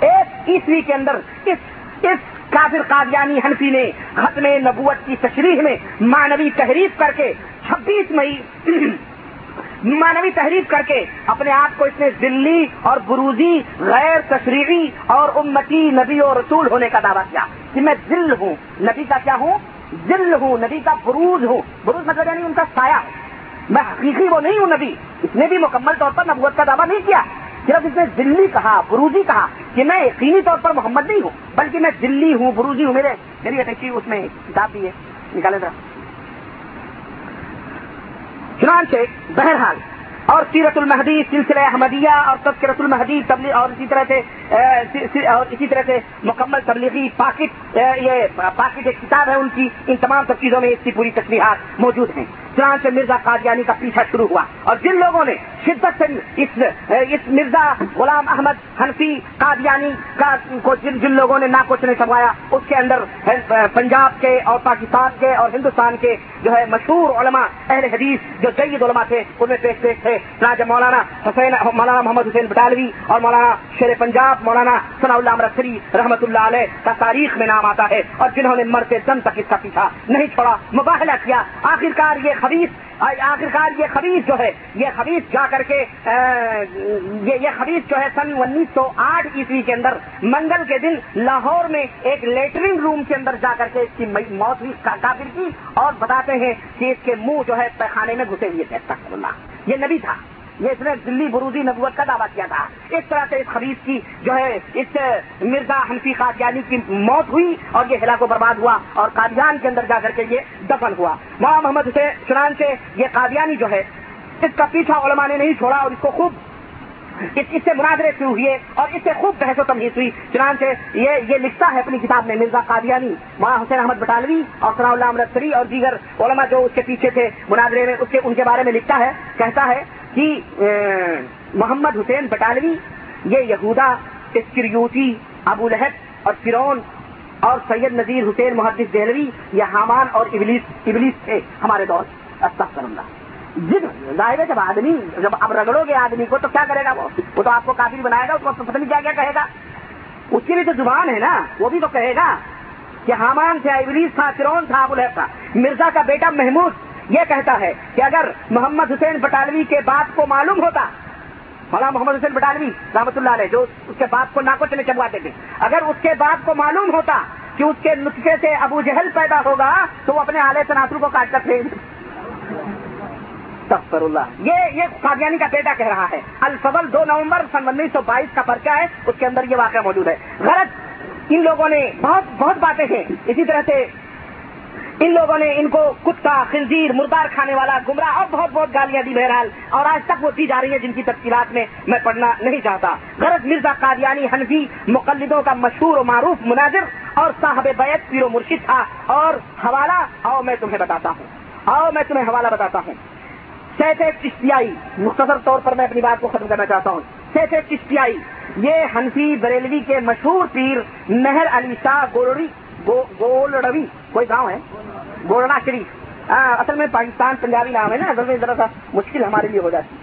ایک عیسوی کے اندر اس اس کافر قادیانی حنفی نے ختم نبوت کی تشریح میں مانوی تحریف کر کے چھبیس مئی مانوی تحریف کر کے اپنے آپ کو اس نے ذلی اور بروزی، غیر تشریحی اور امتی نبی اور رسول ہونے کا دعویٰ کیا کہ میں ذل ہوں۔ نبی کا کیا ہوں؟ ذل ہوں، نبی کا بروز ہوں۔ بروز مطلب یعنی ان کا سایہ۔ میں حقیقی وہ نہیں ہوں نبی، اس نے بھی مکمل طور پر نبوت کا دعویٰ نہیں کیا۔ صرف اس نے ذلی کہا بروزی کہا کہ میں یقینی طور پر محمد نہیں ہوں، بلکہ میں ذلی ہوں بروزی ہوں، میرے میری اٹیچی اس میں کتاب بھی ہے۔ نکالے ذرا۔ چنانچہ بہرحال، اور سیرت المہدی، سلسلہ احمدیہ، اور تذکرت المہدی تبلیغ، اور اسی طرح سے اور اسی طرح سے مکمل تبلیغی پاکٹ یہ پاکٹ ایک کتاب ہے، ان کی، ان تمام سب چیزوں میں اس کی پوری تصویرات موجود ہیں۔ چنانچہ مرزا قادیانی کا پیچھا شروع ہوا، اور جن لوگوں نے شدت سے اس اس مرزا غلام احمد حنفی قادیانی کا کو جن جن لوگوں نے ناکوچ نے سمایا اس کے اندر پنجاب کے اور پاکستان کے اور ہندوستان کے جو ہے مشہور علماء، اہل حدیث جو جید علماء تھے، ان میں پیش پیش تھے راجہ مولانا حسین، مولانا محمد حسین بٹالوی اور مولانا شیر پنجاب، مولانا ثنا اللہ امرتری رحمت اللہ علیہ کا تاریخ میں نام آتا ہے اور جنہوں نے مرتے دم تک اس کا پیچھا نہیں چھوڑا، مباہلہ کیا، آخرکار یہ خبیص آخرکار یہ خبیص جو ہے، یہ خبیص جا کر کے یہ خبیص جو ہے، سن انیس سو آٹھ عیسوی کے اندر، منگل کے دن لاہور میں ایک لیٹرنگ روم کے اندر جا کر کے اس کی موت ہوئی کافر کی، اور بتاتے ہیں کہ اس کے منہ جو ہے، پیخانے میں گھسے ہوئے تھے اللہ۔ یہ نبی تھا۔ یہ اس نے دلی بروزی نبوت کا دعویٰ کیا تھا۔ اس طرح سے اس خبیص کی جو ہے، اس مرزا حنفی قادیانی کی موت ہوئی اور یہ ہلاک و برباد ہوا اور قادیان کے اندر جا کر کے یہ دفن ہوا۔ وہاں محمد حسین چنان سے یہ قادیانی جو ہے، اس کا پیچھا علماء نے نہیں چھوڑا اور اس کو خوب، اس اس سے مناظرے شروع ہوئے اور اس سے خوب بحث و تمہیز ہوئی۔ چنانچہ یہ یہ لکھتا ہے اپنی کتاب میں مرزا قادیانی وہاں حسین احمد بٹالوی اور ثناء اللہ امرتری اور دیگر علماء جو اس کے پیچھے تھے مناظرے میں، اس کے، ان کے بارے میں لکھتا ہے، کہتا ہے جی، کہ محمد حسین بٹالوی، یہ یہودا، اسکریوتی، ابو لہب اور فرون اور سید نذیر حسین محدث دہلوی، یہ حامان اور ابلیس ابلیس تھے ہمارے دور۔ استغفر اللہ جن ظاہر ہے، جب آدمی، جب اب رگڑو گے آدمی کو، تو کیا کرے گا وہ؟ وہ تو آپ کو کافی بنائے گا، اس کو پتہ نہیں کیا کیا کہے گا۔ اس کی بھی تو زبان ہے نا، وہ بھی تو کہے گا کہ حامان تھا، ابلیس تھا فرون تھا، ابو لہب تھا۔ مرزا کا بیٹا محمود یہ کہتا ہے کہ اگر محمد حسین بٹالوی کے بات کو معلوم ہوتا، مولانا محمد حسین بٹالوی رحمۃ اللہ علیہ، جو اس کے باپ کو ناکوچ میں چمواتے تھے اگر اس کے باپ کو معلوم ہوتا کہ اس کے نسخے سے ابو جہل پیدا ہوگا، تو وہ اپنے آلے تناسر کو کاٹ کر پھینک تفر اللہ۔ یہ یہ قادیانی کا بیٹا کہہ رہا ہے۔ الفضل دو نومبر سن انیس سو بائیس کا پرچہ ہے، اس کے اندر یہ واقعہ موجود ہے۔ غلط۔ ان لوگوں نے بہت بہت باتیں ہیں۔ اسی طرح سے ان لوگوں نے ان کو کتا، خنزیر، مردار کھانے والا، گمراہ اور بہت بہت گالیاں دی بہرحال، اور آج تک وہ دی جا رہی ہے جن کی تفصیلات میں میں پڑھنا نہیں چاہتا۔ غرض مرزا قادیانی حنفی مقلدوں کا مشہور و معروف مناظر اور صاحب بیت پیر و مرشد تھا، اور حوالہ، آؤ میں تمہیں بتاتا ہوں۔ آؤ میں تمہیں حوالہ بتاتا ہوں۔ سیف چشتیائی، مختصر طور پر میں اپنی بات کو ختم کرنا چاہتا ہوں۔ سیف چشتیائی، یہ حنفی بریلوی کے مشہور پیر مہر علی شاہ گولڑی گولڑوی، کوئی گاؤں ہے؟ گولڑا شریف. اصل میں پاکستان پنجابی نام ہے نا، اصل میں ذرا سا مشکل ہمارے لیے ہو جاتی۔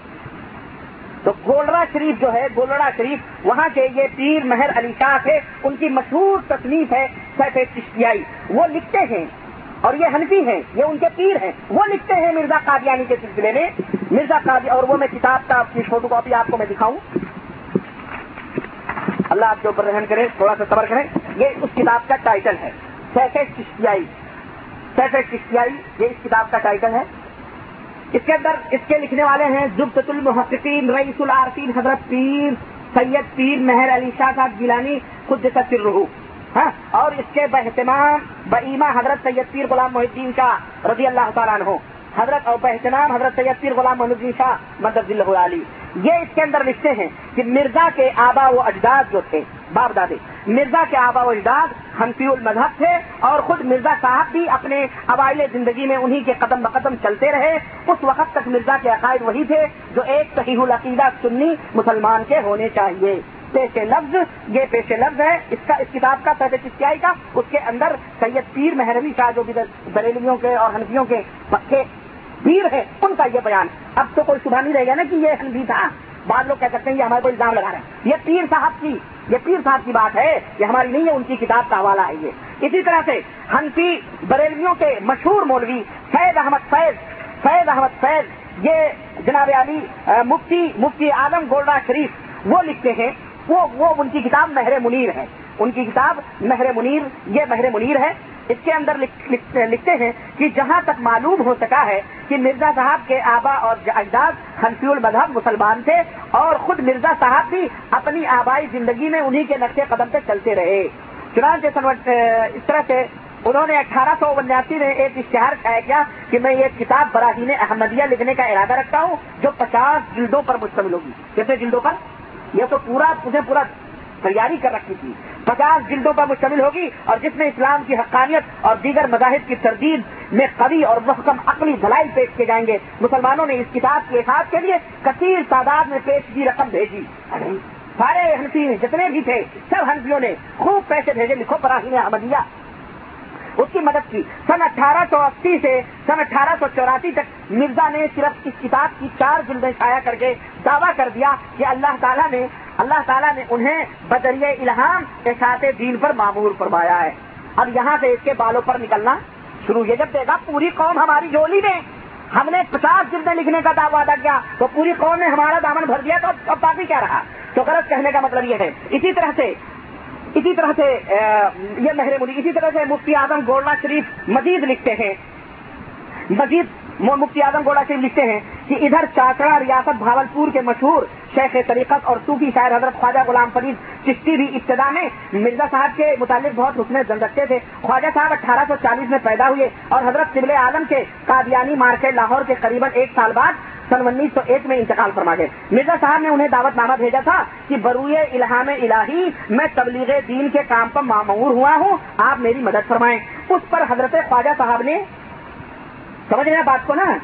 تو گولڑا شریف جو ہے، گولڑا شریف، وہاں کے یہ پیر مہر علی شاہ تھے، ان کی مشہور تصنیف ہے سیف چشتیائی۔ وہ لکھتے ہیں، اور یہ حنفی ہیں، یہ ان کے پیر ہیں۔ وہ لکھتے ہیں مرزا قادیانی کے سلسلے میں۔ مرزا قادی، اور وہ میں کتاب کا اپنی فوٹو کاپی آپ کو میں دکھاؤں۔ اللہ آپ کے اوپر رحم کرے، تھوڑا سا صبر کریں یہ اس کتاب کا ٹائٹل ہے۔ سیف چشتیائی۔ سیف چشتیائی، یہ اس کتاب کا ٹائٹل ہے۔ اس کے اندر اس کے لکھنے والے ہیں زبت المحققین، رئیس العارفین حضرت پیر سید پیر مہر علی شاہ صاحب گیلانی، خود سر رحو ہاں؟ اور اس کے بہتمام بہیما حضرت سید پیر غلام محی الدین شاہ رضی اللہ تعالیٰ عنہ۔ حضرت اور بہتمام حضرت سید پیر غلام محمد شاہ مدد اللہ علی۔ یہ اس کے اندر لکھتے ہیں کہ مرزا کے آبا و اجداد جو تھے، باپ دادے، مرزا کے آبا و اجداد حنفی المذہب تھے اور خود مرزا صاحب بھی اپنے اوائل زندگی میں انہی کے قدم بقدم چلتے رہے۔ اس وقت تک مرزا کے عقائد وہی تھے جو ایک صحیح العقیدہ سنی مسلمان کے ہونے چاہیے۔ پیش لفظ، یہ پیش لفظ ہے، اس کا، اس کتاب کا سید چسکیائی کا۔ اس کے اندر سید پیر مہروی شاہ جو بھی بریلویوں کے اور ہنفیوں کے پکے پیر ہیں ان کا یہ بیان۔ اب تو کوئی صبح نہیں رہے گا نا کہ یہ ہنفی تھا۔ بعض لوگ کہہ سکتے ہیں کہ ہمارے کو الزام لگا رہے ہیں یہ پیر صاحب کی، یہ پیر صاحب کی بات ہے۔ یہ ہماری نہیں ہے، ان کی کتاب کا حوالہ ہے یہ۔ اسی طرح سے ہنفی بریلویوں کے مشہور مولوی سید احمد فیض سید احمد فیض، یہ جناب علی مفتی مفتی اعظم گولڈا شریف، وہ لکھتے ہیں۔ وہ وہ ان کی کتاب مہر منیر ہے۔ ان کی کتاب مہر منیر، یہ مہر منیر ہے۔ اس کے اندر لکھتے ہیں کہ جہاں تک معلوم ہو سکا ہے کہ مرزا صاحب کے آبا اور اجداد حنفی المذہب مسلمان تھے اور خود مرزا صاحب بھی اپنی آبائی زندگی میں انہی کے نقشے قدم پہ چلتے رہے۔ چنانچہ اس طرح سے انہوں نے اٹھارہ سو اناسی میں ایک اشتہار چھایا کیا کہ میں یہ کتاب براہین احمدیہ لکھنے کا ارادہ رکھتا ہوں جو پچاس جلدوں پر مشتمل ہوگی۔ کتنے جلدوں پر؟ یہ تو پورا پورا تیاری کر رکھی تھی۔ پچاس جلدوں پر مشتمل ہوگی اور جس میں اسلام کی حقانیت اور دیگر مذاہب کی تردید میں قوی اور محکم عقلی بھلائی پیش کیے جائیں گے۔ مسلمانوں نے اس کتاب کے احاط کے لیے کثیر تعداد میں پیش کی رقم بھیجی۔ سارے ہنسی جتنے بھی تھے، سب ہنسیوں نے خوب پیسے بھیجے۔ لکھو براہین احمدیہ۔ اس کی مدد کی۔ سن اٹھارہ سو اسی سے سن اٹھارہ سو چوراسی تک مرزا نے صرف اس کتاب کی چار جلدیں چھایا کر کے دعویٰ کر دیا کہ اللہ تعالیٰ نے اللہ تعالیٰ نے انہیں بدریہ الہام احساط دین پر معمور فرمایا ہے۔ اب یہاں سے اس کے بالوں پر نکلنا شروع۔ یہ جب دے گا پوری قوم ہماری جولی میں ہم نے پچاس جلدیں لکھنے کا دعویٰ ادا کیا، تو پوری قوم نے ہمارا دامن بھر دیا، تو اب باقی کیا رہا؟ تو غلط کہنے کا مطلب یہ ہے۔ اسی طرح سے اسی طرح سے یہ مہر ملی اسی طرح سے مفتی اعظم گولڈا شریف مزید لکھتے ہیں۔ مزید مفتی اعظم گوڑا شریف لکھتے ہیں کہ ادھر چاچڑا ریاست بھاولپور کے مشہور شیخ طریقت اور صوفی شاعر حضرت خواجہ غلام فرید چشتی بھی ابتدا میں مرزا صاحب کے متعلق بہت حسن زن رکھتے تھے۔ خواجہ صاحب اٹھارہ سو چالیس میں پیدا ہوئے اور حضرت طبل عالم کے قادیانی مارکیٹ لاہور کے قریب ایک سال بعد سن انیس سو ایک میں انتقال فرما گئے۔ مرزا صاحب نے انہیں دعوت نامہ بھیجا تھا کہ بروئے الہام الہی، میں تبلیغ دین کے کام پر معمور ہوا ہوں، آپ میری مدد فرمائیں۔ اس پر حضرت خواجہ صاحب نے، سمجھ رہے ہیں بات کو نا؟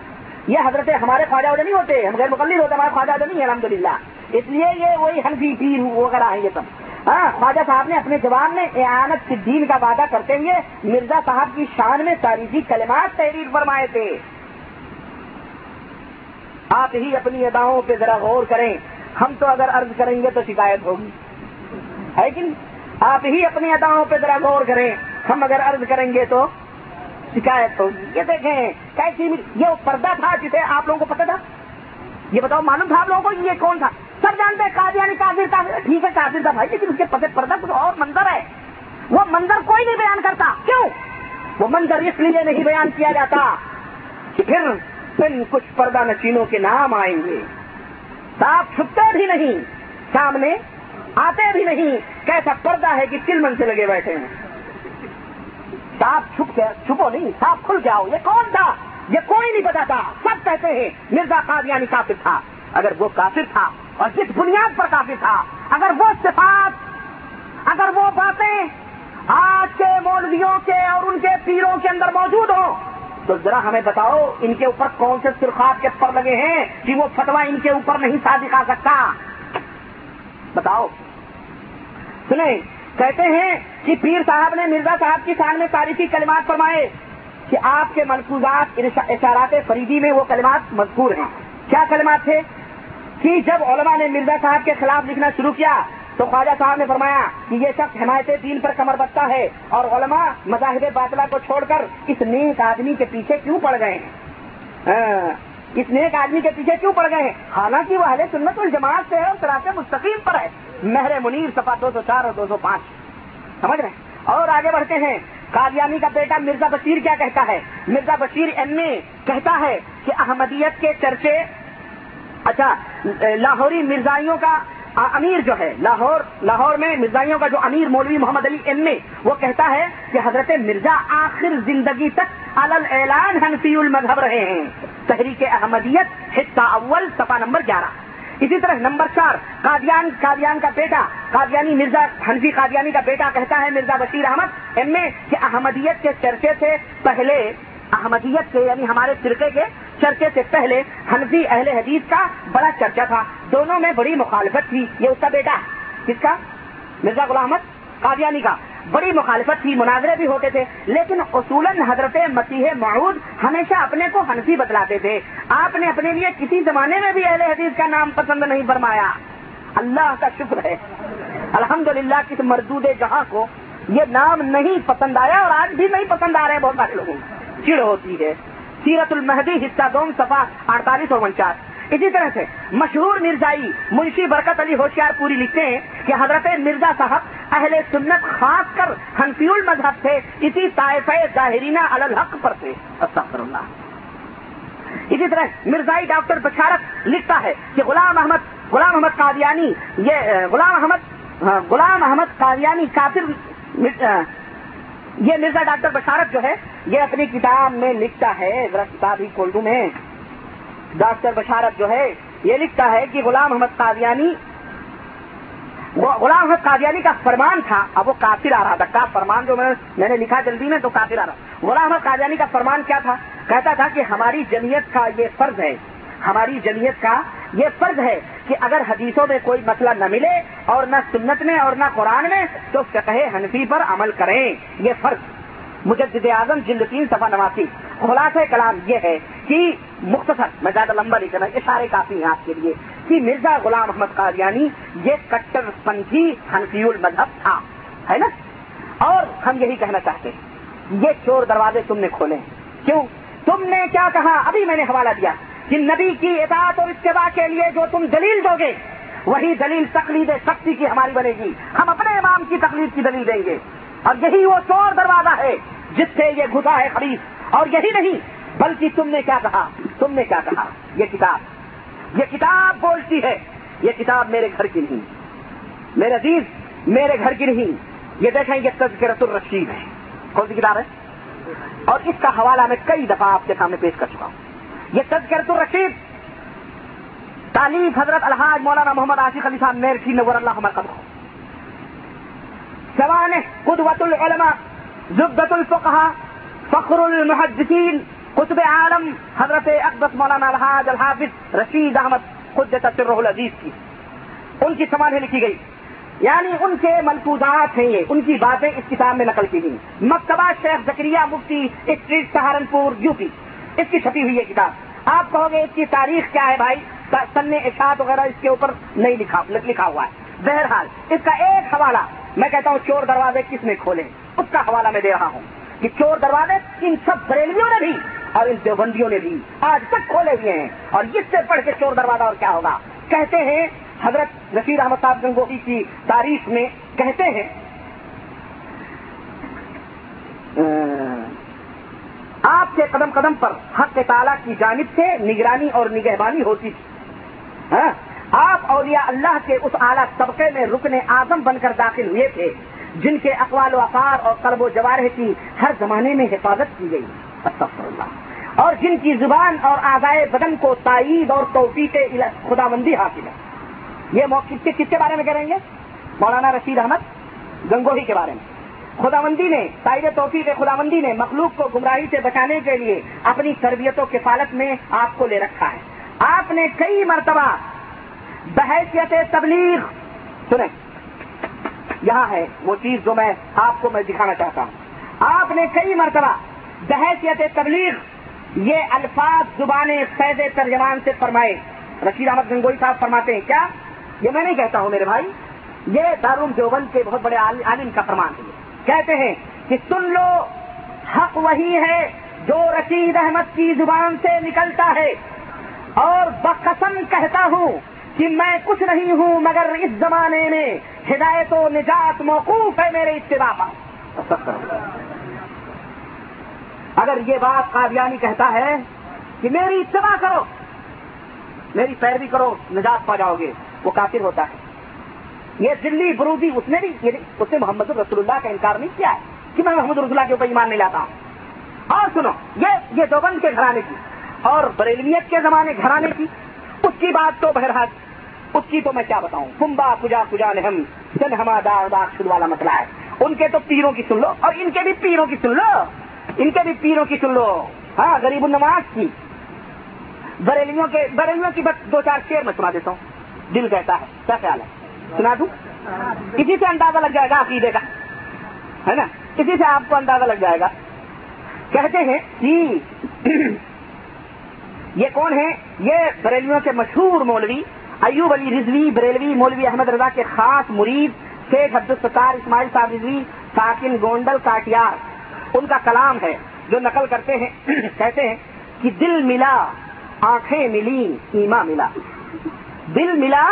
یہ حضرت ہمارے خواجہ نہیں ہوتے ہم غیر مقلد ہوتے ہمارے خواجہ نہیں ہے الحمد للہ اس لیے یہ وہی ہنفی پیر وغیرہ ہیں یہ سب۔ ہاں خواجہ صاحب نے اپنے جواب میں اعانت دین کا وعدہ کرتے ہوئے مرزا صاحب کی شان میں تاریخی کلمات تحریر فرمائے تھے۔ آپ ہی اپنی اداؤں پہ ذرا غور کریں۔ ہم تو اگر عرض کریں گے تو شکایت ہوگی۔ ہے کہ آپ ہی اپنی اداؤں پہ ذرا غور کریں۔ ہم اگر عرض کریں گے تو شکایت ہوگی یہ دیکھیں، کیسی یہ پردہ تھا جسے آپ لوگوں کو پتا تھا؟ یہ بتاؤ، معلوم تھا آپ لوگوں کو یہ کون تھا؟ سب جانتے ہیں کافر کافر ٹھیک ہے کافر تھا بھائی، لیکن اس کے پتے پردہ کچھ اور منظر ہے۔ وہ منظر کوئی نہیں بیان کرتا۔ کیوں؟ وہ منظر اس لیے نہیں بیان کیا جاتا کہ پھر پھر کچھ پردہ نشینوں کے نام آئیں گے۔ صاف چھپتے بھی نہیں، سامنے آتے بھی نہیں، کیسا پردہ ہے کہ چلمن سے لگے بیٹھے ہیں۔ صاف چھپ کے چھپو نہیں صاف کھل جاؤ، یہ کون تھا؟ یہ کوئی نہیں بتاتا سب کہتے ہیں، مرزا قادیانی کافر تھا۔ اگر وہ کافر تھا اور جس بنیاد پر کافر تھا، اگر وہ صفات، اگر وہ باتیں آج کے مولویوں کے اور ان کے پیروں کے اندر موجود ہوں، تو ذرا ہمیں بتاؤ، ان کے اوپر کون سے سرخات کے پر لگے ہیں کہ وہ فتوا ان کے اوپر نہیں سا دکھا سکتا؟ بتاؤ۔ سنیں کہتے ہیں کہ پیر صاحب نے مرزا صاحب کی شان میں تاریخی کلمات فرمائے کہ آپ کے ملفوظات اشارات فریدی میں وہ کلمات مذکور ہیں۔ کیا کلمات تھے؟ کہ جب علماء نے مرزا صاحب کے خلاف لکھنا شروع کیا تو خواجہ صاحب نے فرمایا کہ یہ شخص حمایت دین پر کمر بستہ ہے اور علماء مذاہب باطلہ کو چھوڑ کر اس نیک آدمی کے پیچھے کیوں پڑ گئے ہیں؟ اس نیک آدمی کے پیچھے کیوں پڑ گئے ہیں؟ حالانکہ وہ اہل سنت الجماعت سے ہے اور سراط مستقیم پر ہے مہر منیر سفا دو سو چار اور دو سو پانچ۔ سمجھ رہے ہیں؟ اور آگے بڑھتے ہیں۔ قادیانی کا بیٹا مرزا بشیر کیا کہتا ہے؟ مرزا بشیر ایم اے کہتا ہے کہ احمدیت کے چرچے اچھا لاہوری مرزائیوں کا امیر جو ہے، لاہور لاہور میں مرزائیوں کا جو امیر مولوی محمد علی ایم اے، وہ کہتا ہے کہ حضرت مرزا آخر زندگی تک الل اعلان حنفی المذہب رہے ہیں۔ تحریک احمدیت، حصہ اول سفا نمبر گیارہ۔ اسی طرح نمبر چار، قادیان قادیان کا بیٹا، قادیانی مرزا حنفی قادیانی کا بیٹا کہتا ہے مرزا بشیر احمد ایم اے، کہ احمدیت کے چرچے سے پہلے، احمدیت سے یعنی ہمارے فرقے کے چرچے سے پہلے حنفی اہل حدیث کا بڑا چرچا تھا۔ دونوں میں بڑی مخالفت تھی یہ اس کا بیٹا، کس کا؟ مرزا غلام احمد قادیانی کا۔ بڑی مخالفت تھی، مناظرے بھی ہوتے تھے، لیکن اصولاً حضرت مسیح معود ہمیشہ اپنے کو حنفی بتلاتے تھے۔ آپ نے اپنے لیے کسی زمانے میں بھی اہل حدیث کا نام پسند نہیں فرمایا۔ اللہ کا شکر ہے۔ الحمدللہ للہ کس مردود جہاں کو یہ نام نہیں پسند آیا اور آج بھی نہیں پسند آ رہے بہت سارے لوگوں کو۔ چڑ ہوتی ہے۔ سیرت المہدی، حصہ دوم صفا اڑتالیس اور انچاس۔ اسی طرح سے مشہور مرزائی منشی برکت علی ہوشیار پوری لکھتے ہیں کہ حضرت مرزا صاحب اہل سنت خاص کر حنفی المذہب تھے اسی طائف ظاہرینہ الحق پر تھے۔ اللہ اسی طرح مرزائی ڈاکٹر بشارت لکھتا ہے کہ غلام احمد غلام احمد قادیانی، یہ، غلام احمد ہاں، غلام احمد قادیانی کافر یہ مرزا ڈاکٹر بشارت جو ہے یہ اپنی کتاب میں لکھتا ہے، ذرا کتاب ہی کھول دوں میں۔ ڈاکٹر بشارت جو ہے، یہ لکھتا ہے کہ غلام احمد قادیانی، غلام احمد قادیانی کا فرمان تھا۔ اب وہ کافر آ رہا تھا۔ کا فرمان جو میں نے لکھا جلدی میں تو کافر آ رہا غلام احمد قادیانی کا فرمان کیا تھا؟ کہتا تھا کہ ہماری جمعیت کا یہ فرض ہے، ہماری جمعیت کا یہ فرض ہے کہ اگر حدیثوں میں کوئی مسئلہ نہ ملے اور نہ سنت میں اور نہ قرآن میں، تو فقہ حنفی پر عمل کریں۔ یہ فرض۔ مجدد اعظم جلد تین صفحہ نواسی۔ خلاصہ کلام یہ ہے کہ مختصر میں زیادہ لمبا نہیں کرنا، اشارے کافی ہیں آپ کے لیے، کہ مرزا غلام احمد قادیانی یہ کٹر پنتھی حنفی المذہب تھا، ہے نا؟ اور ہم یہی کہنا چاہتے ہیں، یہ چور دروازے تم نے کھولے کیوں؟ تم نے کیا کہا؟ ابھی میں نے حوالہ دیا کہ نبی کی اطاعت اور اتباع کے لیے جو تم دلیل دو گے، وہی دلیل تقلید سختی کی ہماری بنے گی۔ ہم اپنے امام کی تقلید کی دلیل دیں گے۔ اور یہی وہ چور دروازہ ہے جس سے یہ گھسا ہے خرید اور یہی نہیں، بلکہ تم نے کیا کہا؟ تم نے کیا کہا؟ یہ کتاب۔ یہ کتاب بولتی ہے، یہ کتاب میرے گھر کی نہیں۔ میرے عزیز، میرے گھر کی نہیں۔ یہ دیکھیں یہ تذکرت الرشید ہے۔ کون سی کتاب ہے؟ اور اس کا حوالہ میں کئی دفعہ آپ کے سامنے پیش کر چکا ہوں۔ یہ تذکرت الرشید۔ تعلیم حضرت الحاظ مولانا محمد آصف علی صاحب میر کی نور اللہ قدر سوان قدوت العلماء زبدت الفقہ فخر المحدثین قطب عالم، حضرت اقدس مولانا الحاج الحافظ رشید احمد خود سر العزیز کی۔ ان کی سمانیں لکھی گئی۔ یعنی ان کے ملفوظات ہیں یہ، ان کی باتیں اس کتاب میں نقل کی گئی۔ Maktaba Sheikh Zakariya Mufti street Saharanpur, U P. اس کی چھپی ہوئی ہے کتاب۔ آپ کہو گے اس کی تاریخ کیا ہے بھائی؟ سن اشاعت وغیرہ اس کے اوپر نہیں لکھا لکھا ہوا ہے۔ بہرحال اس کا ایک حوالہ میں کہتا ہوں چور دروازے کس نے کھولے اس کا حوالہ میں دے رہا ہوں کہ چور دروازے ان سب بریلیوں نے بھی اور ان دیوبندیوں نے بھی آج تک کھولے ہوئے ہیں اور اس سے پڑھ کے چور دروازہ اور کیا ہوگا؟ کہتے ہیں، حضرت رشید احمد صاحب گنگوہی کی تاریخ میں کہتے ہیں آپ کے قدم قدم پر حق تعالیٰ کی جانب سے نگرانی اور نگہبانی ہوتی تھی۔ ہاں؟ آپ اولیاء اللہ کے اس اعلیٰ طبقے میں رکن اعظم بن کر داخل ہوئے تھے، جن کے اقوال و اقار اور قلب و جوارح کی ہر زمانے میں حفاظت کی گئی۔ اللہ اور جن کی زبان اور آزائے بدن کو تائید اور توفیق خدا بندی حاصل ہے۔ یہ موقع کس کے بارے میں کریں گے؟ مولانا رشید احمد گنگوہی کے بارے میں۔ خدا مندی نے، تائید توفیق خدا مندی نے مخلوق کو گمراہی سے بچانے کے لیے اپنی تربیت و کفالت میں آپ کو لے رکھا ہے۔ آپ نے کئی مرتبہ بحیثیت تبلیغ۔ سنیں۔ یہاں ہے وہ چیز جو میں آپ کو میں دکھانا چاہتا ہوں۔ آپ نے کئی مرتبہ بحیثیت تبلیغ، یہ الفاظ زبان فیض ترجمان سے فرمائے۔ رشید احمد گنگوئی صاحب فرماتے ہیں، کیا؟ یہ میں نہیں کہتا ہوں میرے بھائی، یہ دارال دیوبند کے بہت بڑے عالم کا فرمان ہے۔ کہتے ہیں کہ سن لو، حق وہی ہے جو رشید احمد کی زبان سے نکلتا ہے۔ اور بقسم کہتا ہوں کہ میں کچھ نہیں ہوں مگر اس زمانے میں ہدایت و نجات موقوف ہے میرے اتباع پر۔ اگر یہ بات قادیانی کہتا ہے کہ میری اتباع کرو، میری پیروی کرو، نجات پا جاؤ گے، وہ کافر ہوتا ہے۔ یہ دلی برودی اس نے بھی اس نے محمد رسول اللہ کا انکار نہیں کیا ہے کہ میں محمد رسول اللہ کے اوپر ایمان نہیں لاتا۔ ہوں اور سنو، یہ یہ دوبند کے گھرانے کی اور بریلویت کے زمانے گھرانے کی، اس کی بات تو بہرحال اس کی تو میں کیا بتاؤں؟ کمبا کجا کجا نہم جن ہما دار دار شد والا مسئلہ ہے۔ ان کے تو پیروں کی سن لو، اور ان کے بھی پیروں کی سن لو۔ ان کے بھی پیروں کی سن لو۔ ہاں غریب النواز کی۔ بریلیوں کے بریلیوں کی بس دو چار شیر میں سنا دیتا ہوں۔ دل کہتا ہے، کیا خیال ہے؟ سنا دوں؟ کسی سے اندازہ لگ جائے گا عقیدے کا؟ ہے نا؟ کسی سے آپ کو اندازہ لگ جائے گا؟ کہتے ہیں کہ یہ کون ہے یہ بریلیوں کے مشہور مولوی ایوب علی رضوی، بریلوی مولوی احمد رضا کے خاص مرید، شیخ عبد الستار اسماعیل صاحب رضوی، ساکن گونڈل کاٹیار ان کا کلام ہے، جو نقل کرتے ہیں، کہتے ہیں کہ دل ملا، آنکھیں ملی، ایما ملا۔ دل ملا،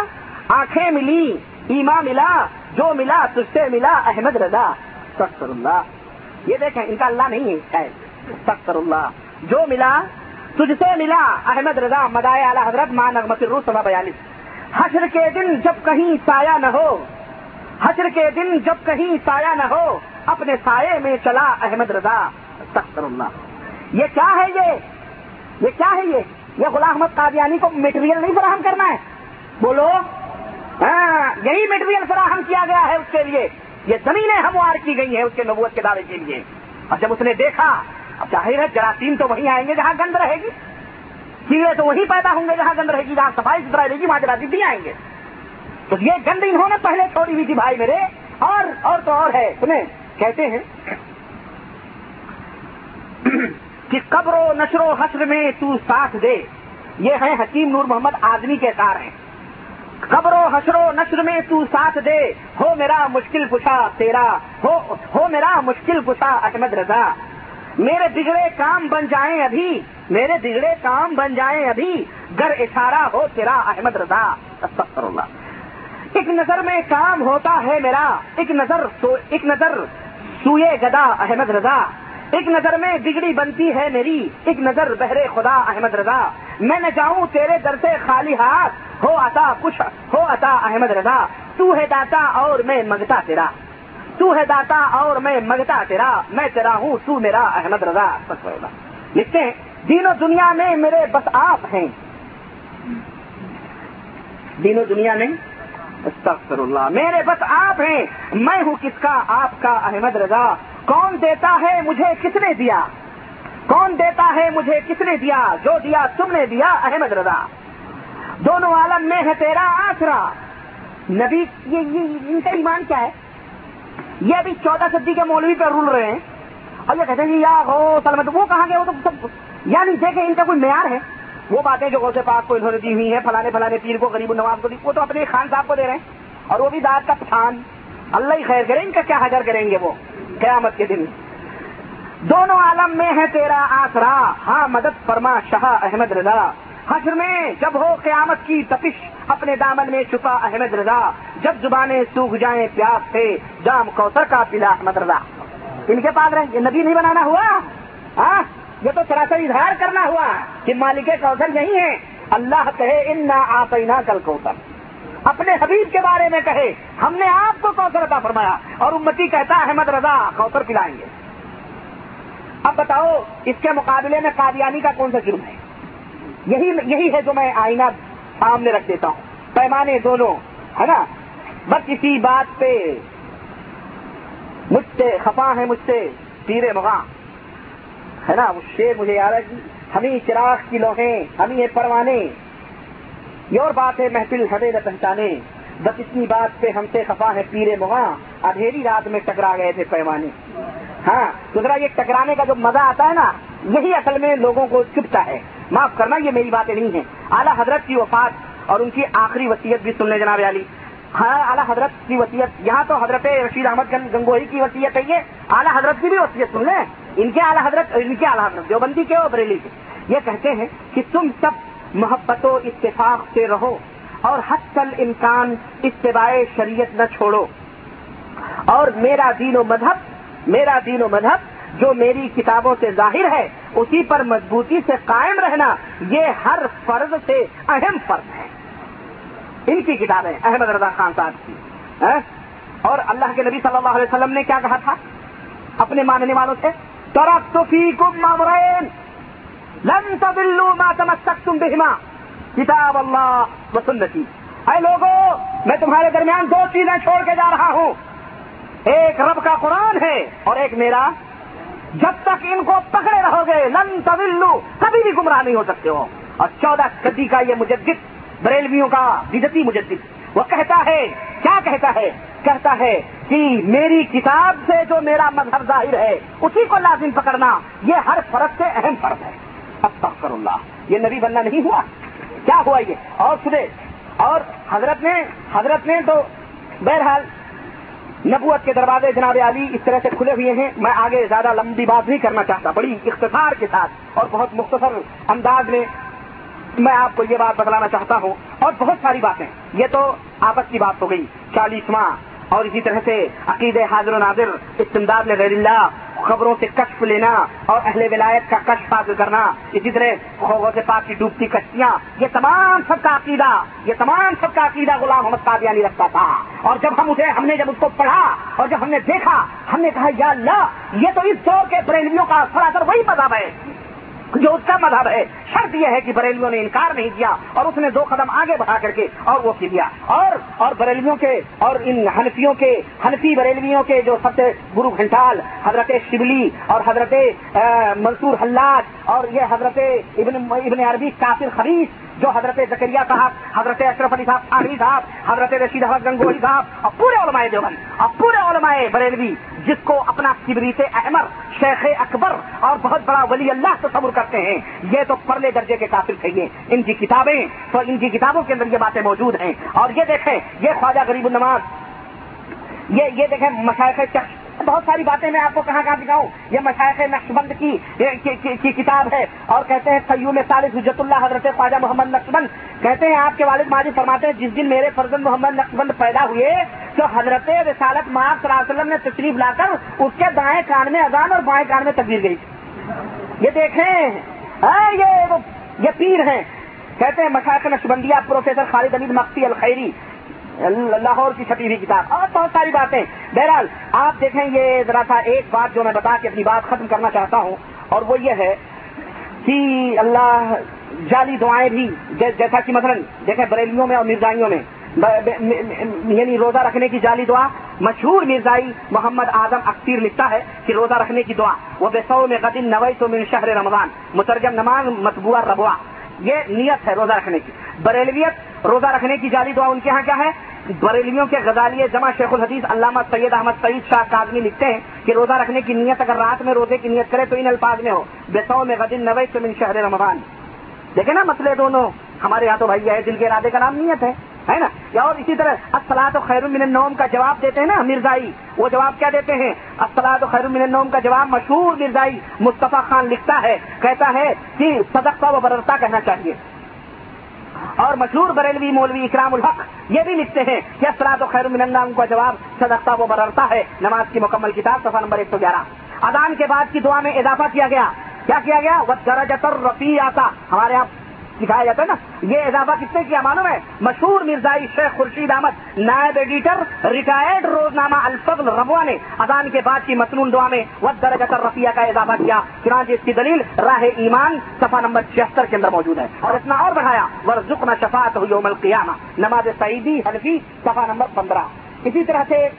آنکھیں ملی، ایما ملا، جو ملا، تجھ سے ملا، احمد رضا۔ سخر اللہ یہ دیکھیں، ان کا اللہ نہیں ہے سخر اللہ جو ملا، تجھ سے ملا، احمد رضا، مدائے اعلی حضرت، ماں نغمت الروح سبا بیالیس حشر کے دن جب کہیں سایہ نہ ہو، حشر کے دن جب کہیں سایہ نہ ہو، اپنے سائے میں چلا احمد رضا۔ سخر اللہ۔ یہ کیا ہے یہ؟ یہ کیا ہے یہ؟ یہ غلام احمد قادیانی کو میٹیریل نہیں فراہم کرنا ہے۔ بولو۔ ہاں یہی میٹیریل فراہم کیا گیا ہے اس کے لیے۔ یہ زمینیں ہموار کی گئی ہیں اس کے نبوت کے دعوے کے لیے۔ اور جب اس نے دیکھا، اب ظاہر ہے جراثیم تو وہیں آئیں گے جہاں گند رہے گی۔ کیڑے تو وہیں پیدا ہوں گے جہاں گند رہے گی، جہاں صفائی ستھرا رہے گی، وہاں جراثیم بھی آئیں گے۔ تو یہ گند انہوں نے پہلے چھوڑی ہوئی تھی بھائی میرے۔ اور اور تو اور ہے۔ سنیں، کہتے ہیں کہ قبر و نشر و حسر میں تو ساتھ دے۔ یہ ہے حکیم نور محمد آدمی کے کار ہیں۔ قبر و حسر و نشر میں تو ساتھ دے۔ ہو میرا مشکل پوچھا تیرا۔ ہو ہو میرا مشکل پوچھا احمد رضا۔ میرے بگڑے کام بن جائیں ابھی، میرے بگڑے کام بن جائیں ابھی، گر اشارہ ہو تیرا احمد رضا استغفر اللہ ایک نظر میں کام ہوتا ہے میرا، ایک نظر سو، ایک نظر سوئے گدا احمد رضا۔ ایک نظر میں بگڑی بنتی ہے میری، ایک نظر بہرے خدا احمد رضا۔ میں نہ جاؤں تیرے در سے خالی ہاتھ، ہو عطا کچھ، ہو عطا احمد رضا۔ تو ہے داتا اور میں منگتا تیرا۔ تو ہے داتا اور میں منگتا تیرا، میں تیرا ہوں، تو میرا احمد رضا۔ لکھتے ہیں دینوں دنیا میں میرے بس آپ ہیں۔ دینوں دنیا میں؟ استغفر اللہ میرے بس آپ ہیں۔ میں ہوں کس کا؟ آپ کا احمد رضا۔ کون دیتا ہے مجھے کس نے دیا؟ کون دیتا ہے مجھے کس نے دیا؟ جو دیا تم نے دیا احمد رضا۔ دونوں عالم میں ہے تیرا آسرا۔ نبی یہ، ان کا ایمان کیا ہے؟ یہ ابھی چودہ صدی کے مولوی پہ رول رہے ہیں۔ اور یہ کہتے ہیں جی یا ہو سلمت وہ کہاں گئے؟ وہ تو سب یعنی دیکھیں، ان کا کوئی معیار ہے۔ وہ باتیں جو غوث پاک کو انہوں نے دی ہوئی ہیں، فلانے فلانے پیر کو، غریب النواز کو دی وہ تو اپنے خان صاحب کو دے رہے ہیں۔ اور وہ بھی داد کا پٹھان۔ اللہ ہی خیر کریں ان کا کیا حجر کریں گے وہ؟ قیامت کے دن۔ دونوں عالم میں ہے تیرا آسرا۔ ہاں مدد فرما شاہ احمد رضا۔ حشر میں جب ہو قیامت کی تپش اپنے دامن میں چھپا احمد رضا۔ جب زبانیں سوکھ جائیں پیاس سے، جام کوثر کا پلا احمد رضا۔ ان کے پاس یہ نبی نہیں بنانا ہوا؟ ہاں؟ یہ تو سراسر اظہار کرنا ہوا کہ مالک کوثر یہی ہے اللہ کہے ان نہ آپ کل کوثر اپنے حبیب کے بارے میں کہے، ہم نے آپ کو کوثر عطا فرمایا اور امتی کہتا احمد رضا، کوثر پلائیں گے اب بتاؤ، اس کے مقابلے میں قادیانی کا کون سا جرم ہے؟ یہی یہی ہے جو میں آئینہ سامنے رکھ دیتا ہوں۔ پیمانے دونوں، ہے نا؟ بس اسی بات پہ۔ مجھ سے خفا ہے، مجھ سے پیرے مغاں۔ ہے نا؟ وہ شیر مجھے یاد ہے جی۔ ہمیں چراغ کی لوہیں ہمیں پروانے یہ اور بات ہے محفل ہمیں نہ پہچانے۔ بس اتنی بات پہ ہم سے خفا ہے پیرے مغاں۔ اندھیری رات میں ٹکرا گئے تھے پیمانے۔ ہاں دوسرا یہ ٹکرانے کا جو مزہ آتا ہے نا، یہی اصل میں لوگوں کو چپتا ہے۔ معاف کرنا، یہ میری باتیں نہیں ہیں۔ اعلیٰ حضرت کی وفات اور ان کی آخری وصیت بھی سن لیں جناب علی۔ ہاں اعلیٰ حضرت کی وصیت، یہاں تو حضرت رشید احمد گنگوہی کی وصیت ہے۔ یہ اعلیٰ حضرت کی بھی وصیت سن لیں۔ ان کے اعلیٰ حضرت ان کے اعلیٰ حضرت دیوبندی کے اور بریلی کے۔ یہ کہتے ہیں کہ تم سب محبت و اتفاق سے رہو اور حد کل امکان اتباع شریعت نہ چھوڑو۔ اور میرا دین و مذہب میرا دین و مذہب جو میری کتابوں سے ظاہر ہے، اسی پر مضبوطی سے قائم رہنا، یہ ہر فرض سے اہم فرض ہے۔ ان کی کتابیں احمد رضا خان صاحب کی ہاں؟ اور اللہ کے نبی صلی اللہ علیہ وسلم نے کیا کہا تھا؟ اپنے ماننے والوں سے ترق تو فی کم مامرین لن تبلو ما تمسک تم بہما کتاب اللہ و سنتی۔ اے لوگوں میں تمہارے درمیان دو چیزیں چھوڑ کے جا رہا ہوں۔ ایک رب کا قرآن ہے اور ایک میرا جب تک ان کو پکڑے رہو گے، لن طویلو کبھی بھی گمراہ نہیں ہو سکتے ہو۔ اور چودہ صدی کا یہ مجدد، بریلویوں کا بدتی مجدد، وہ کہتا ہے، کیا کہتا ہے؟ کہتا ہے کہ میری کتاب سے جو میرا مذہب ظاہر ہے، اسی کو لازم پکڑنا یہ ہر فرق سے اہم فرق ہے۔ استغفر اللہ، یہ نبی بننا نہیں ہوا۔ کیا ہوا یہ؟ اور صبح اور حضرت نے حضرت نے تو بہرحال نبوت کے دروازے جناب علی اس طرح سے کھلے ہوئے ہیں، میں آگے زیادہ لمبی بات نہیں کرنا چاہتا، بڑی اختصار کے ساتھ اور بہت مختصر انداز میں میں آپ کو یہ بات بتلانا چاہتا ہوں۔ اور بہت ساری باتیں۔ یہ تو آپس کی بات ہو گئی، چالیسواں اور اسی طرح سے عقید حاضر و ناظر استمداد غیر اللہ خبروں سے کشف لینا اور اہل ولایت کا کشف حاصل کرنا اسی طرح سے پاک کی ڈوبتی کشتیاں، یہ تمام سب کا عقیدہ، یہ تمام سب کا عقیدہ غلام محمد قادیانی رکھتا تھا۔ اور جب ہم اسے، ہم نے جب اس کو پڑھا اور جب ہم نے دیکھا، ہم نے کہا، یا اللہ، یہ تو اس دور کے بریلویوں کا سراسر وہی مذہب ہے۔ جو اس کا مذہب ہے، شرط یہ ہے کہ بریلیوں نے انکار نہیں کیا اور اس نے دو قدم آگے بڑھا کر کے اور وہ کیا۔ اور اور بریلیوں کے، اور ان ہنفیوں کے ہنفی بریلویوں کے جو سب سے گرو گھنٹال، حضرت شبلی اور حضرت منصور حلات اور یہ حضرت ابن ابن عربی کافر خریف جو حضرت زکریہ صاحب حضرت اشرف علی صاحب علی صاحب، حضرت رشید احمد گنگوئی صاحب، اور پورے علماء دیوبند، اور پورے علماء بریلوی، جس کو اپنا کبریت احمد شیخ اکبر اور بہت بڑا ولی اللہ تصور کرتے ہیں، یہ تو پرلے درجے کے کافر چاہیے ان کی کتابیں، تو ان کی کتابوں کے اندر یہ باتیں موجود ہیں۔ اور یہ دیکھیں، یہ خواجہ غریب النواز یہ یہ دیکھیں مشائق بہت ساری باتیں میں آپ کو کہاں کہاں دکھاؤں۔ یہ مشائق نقش بند کی کتاب ہے۔ اور کہتے ہیں سیوم صالح حجت اللہ حضرت خواجہ محمد نقش بند کہتے ہیں آپ کے والد ماجد فرماتے ہیں، جس دن میرے فرزند محمد نقش بند پیدا ہوئے، تو حضرت رسالت صلی اللہ علیہ وسلم نے تشریف لا کر اس کے دائیں کان میں اذان اور بائیں کان میں تبدیل گئی یہ دیکھیں۔ یہ پیر ہیں۔ کہتے ہیں مشاق نقشبندیہ پروفیسر خالد علی مفتی الخیری۔ لاہور کی چھپی ہوئی کتاب۔ اور بہت ساری باتیں۔ بہرحال، آپ دیکھیں یہ ذرا سا ایک بات جو میں بتا کے اپنی بات ختم کرنا چاہتا ہوں، اور وہ یہ ہے کہ اللہ جعلی دعائیں بھی جی-، جیسا کہ مثلا دیکھیں بریلیوں میں اور مرزائیوں میں یعنی روزہ رکھنے کی جعلی دعا۔ مشہور مرزائی محمد اعظم اختیر لکھتا ہے کہ روزہ رکھنے کی دعا۔ وہ بے سو میں قدیم نوئی تو من شہر رمضان، مترجم نماز متبوع ربوا یہ نیت ہے روزہ رکھنے کی۔ بریلویت روزہ رکھنے کی جعلی دعا ان کے ہاں کیا ہے؟ بریلیوں کے غزالیہ جمع شیخ الحدیث علامہ سید احمد سعید شاہ کاظمی لکھتے ہیں کہ روزہ رکھنے کی نیت اگر رات میں روزے کی نیت کرے تو ان الفاظ میں ہو۔ بے میں غدین نوئی من شہر رمضان۔ دیکھیں نا مسئلے دونوں۔ ہمارے یہاں تو بھائی ہے، دل کے ارادے کا نام نیت ہے ہے نا؟ یا اور اسی طرح اسلاد و خیر من النوم کا جواب دیتے ہیں نا مرزائی۔ وہ جواب کیا دیتے ہیں؟ اسلاد و خیر من النوم کا جواب مشہور مرزائی مصطفیٰ خان لکھتا ہے، کہتا ہے کہ صدقہ و بررتا کہنا چاہیے۔ اور مشہور بریلوی مولوی اکرام الحق یہ بھی لکھتے ہیں کہ اثرات و خیر من ان کا جواب صدقہ وہ بررتا ہے نماز کی مکمل کتاب صفحہ نمبر ایک سو گیارہ۔ ادان کے بعد کی دعا میں اضافہ کیا گیا۔ کیا کیا گیا؟ وہ درجتر رفیع آتا ہمارے یہاں سکھایا جاتا ہے نا؟ یہ اضافہ کس نے کیا معلوم ہے؟ مشہور مرزائی شیخ خورشید احمد، نائب ایڈیٹر، ریٹائرڈ روزنامہ الفضل ربوا نے اذان کے بعد کی مصنون دعا میں ود درجہ رفیہ کا اضافہ کیا۔ چنانچہ اس کی دلیل راہ ایمان صفحہ نمبر چھہتر کے اندر موجود ہے۔ اور اتنا اور بڑھایا ورژنا شفاعت یوم القیامہ نماز سعیدی، حنفی، صفحہ نمبر پندرہ۔ اسی طرح سے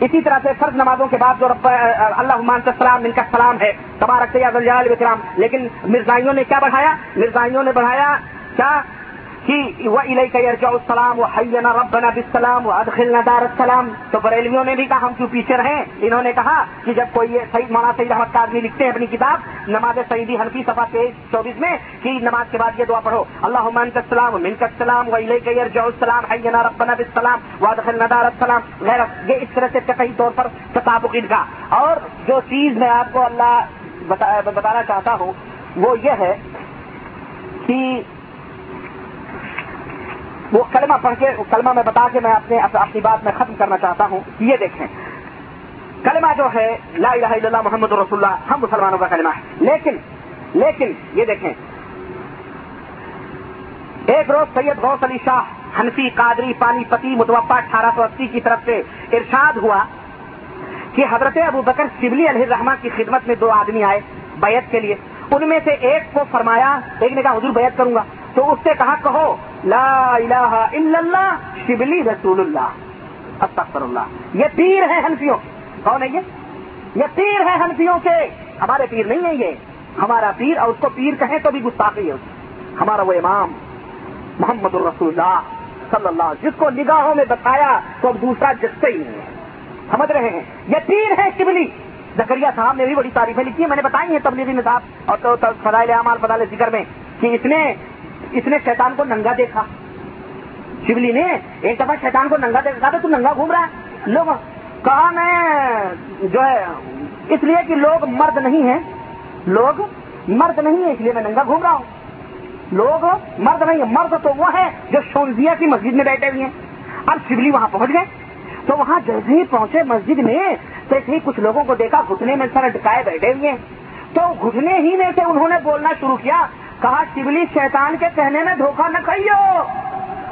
اسی طرح سے فرض نمازوں کے بعد جو رب اللہ سلام ان کا سلام ہے، تبارک سید السلام لیکن مرزائیوں نے کیا بڑھایا؟ مرزائیوں نے بڑھایا کیا؟ وہ السلام و حینا ربنا بالسلام و ادخلنا دار السلام تو بریلیوں نے بھی کہا، ہم کیوں پیچھے رہے؟ انہوں نے کہا کہ جب کوئی یہ مولانا سعید احمد کاظمی لکھتے ہیں اپنی کتاب نماز سعیدی حنفی صفحہ تیئیس چوبیس میں کہ نماز کے بعد یہ دعا پڑھو اللہ عمان کا السلام من کا السلام و الیک السلام حینا ربنا بالسلام و ادخلنا دار السلام۔ غیر یہ اس طرح سے کئی طور پر تطابق ان کا۔ اور جو چیز میں آپ کو اللہ بتانا چاہتا ہوں وہ یہ ہے کہ وہ کلمہ پڑھ کے کلمہ میں بتا کے میں اپنے اپنی بات میں ختم کرنا چاہتا ہوں، یہ دیکھیں۔ کلمہ جو ہے، لا الہ الا اللہ محمد رسول اللہ، ہم مسلمانوں کا کلمہ ہے۔ لیکن لیکن یہ دیکھیں۔ ایک روز سید غوث علی شاہ حنفی، قادری، پانی پتی متوفا اٹھارہ سو اسی کی طرف سے ارشاد ہوا کہ حضرت ابو بکر شبلی علیہ الرحمٰ کی خدمت میں دو آدمی آئے بیعت کے لیے۔ ان میں سے ایک کو فرمایا، ایک نے کہا، حضور بیعت کروں گا۔ تو اس سے کہا، کہو، لا الہ الا اللہ، شبلی رسول اللہ استغفر اللہ یہ پیر ہے ہنفیوں کون ہے یہ؟ یہ پیر ہے ہنفیوں کے۔ ہمارے پیر نہیں ہے یہ۔ ہمارا پیر، اور اس کو پیر کہیں تو بھی گستاخی ہے۔ ہمارا وہ امام محمد الرسول اللہ صلی اللہ جس کو نگاہوں میں بتایا تو اب دوسرا جستے ہی نہیں ہے۔ سمجھ رہے ہیں؟ یہ پیر ہے شبلی۔ زکریہ صاحب نے بھی بڑی تعریفیں لکھی ہیں۔ میں نے بتائی ہیں تبلیغی نصاب اور فضائل اعمال، فضائل ذکر میں کہ اس نے اس نے شیطان کو ننگا دیکھا۔ شبلی نے ایک دفعہ شیطان کو ننگا دیکھا تو ننگا گھوم رہا ہے۔ لوگ کہا میں جو ہے، اس لیے کہ لوگ مرد نہیں ہیں۔ لوگ مرد نہیں ہیں، اس لیے میں ننگا گھوم رہا ہوں۔ لوگ مرد نہیں ہیں، مرد تو وہ ہے جو شونزیا کی مسجد میں بیٹھے ہوئے ہیں۔ اب شبلی وہاں پہنچ گئے۔ تو وہاں جیسے ہی پہنچے مسجد میں تو ہی کچھ لوگوں کو دیکھا، گھٹنے میں سر ڈکائے بیٹھے ہوئے ہیں۔ تو گھٹنے ہی میں سے انہوں نے بولنا شروع کیا کہا شبلی شیطان کے کہنے میں دھوکہ نہ کھائیو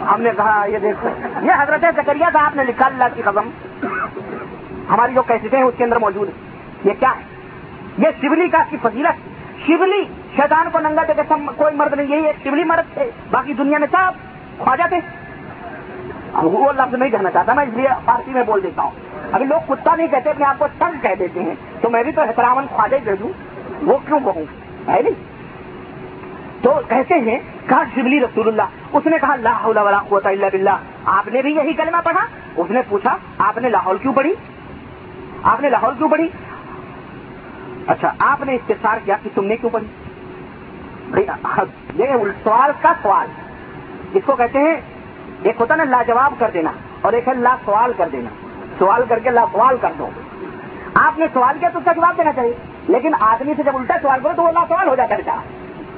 ہم نے کہا، یہ دیکھو، یہ حضرت زکریہ صاحب نے لکھا اللہ کی قدم ہماری جو کیسے ہیں اس کے اندر موجود ہے یہ کیا ہے؟ یہ شبلی کا کی فضیلت۔ شبلی شیطان کو ننگا دے کے کوئی مرد نہیں، یہی ایک شبلی مرد تھے۔ باقی دنیا میں سب خواجہ تھے۔ وہ لفظ نہیں کہنا چاہتا، میں اس لیے فارسی میں بول دیتا ہوں۔ ابھی لوگ کتا نہیں کہتے، اپنے آپ کو تنگ کہہ دیتے ہیں۔ تو میں بھی تو احترام خواجہ دے دوں وہ کیوں کہوں؟ ہے نہیں۔ تو کہتے ہیں، کہا شبلی رسول اللہ، اس نے کہا لاہور قوت اللہ بلّہ آپ نے بھی یہی کلمہ پڑھا؟ اس نے پوچھا، آپ نے لاہور کیوں پڑھی؟ آپ نے لاہور کیوں پڑھی؟ اچھا آپ نے استفسار کیا کہ تم نے کیوں پڑھی؟ یہ سوال کا سوال۔ اس کو کہتے ہیں، ایک ہوتا نا، لاجواب کر دینا، اور ایک ہے لا سوال کر دینا۔ سوال کر کے لا سوال کر دو۔ آپ نے سوال کیا تو اس کا جواب دینا چاہیے، لیکن آدمی سے جب الٹا سوال کرو تو وہ لا سوال ہو جاتا ہے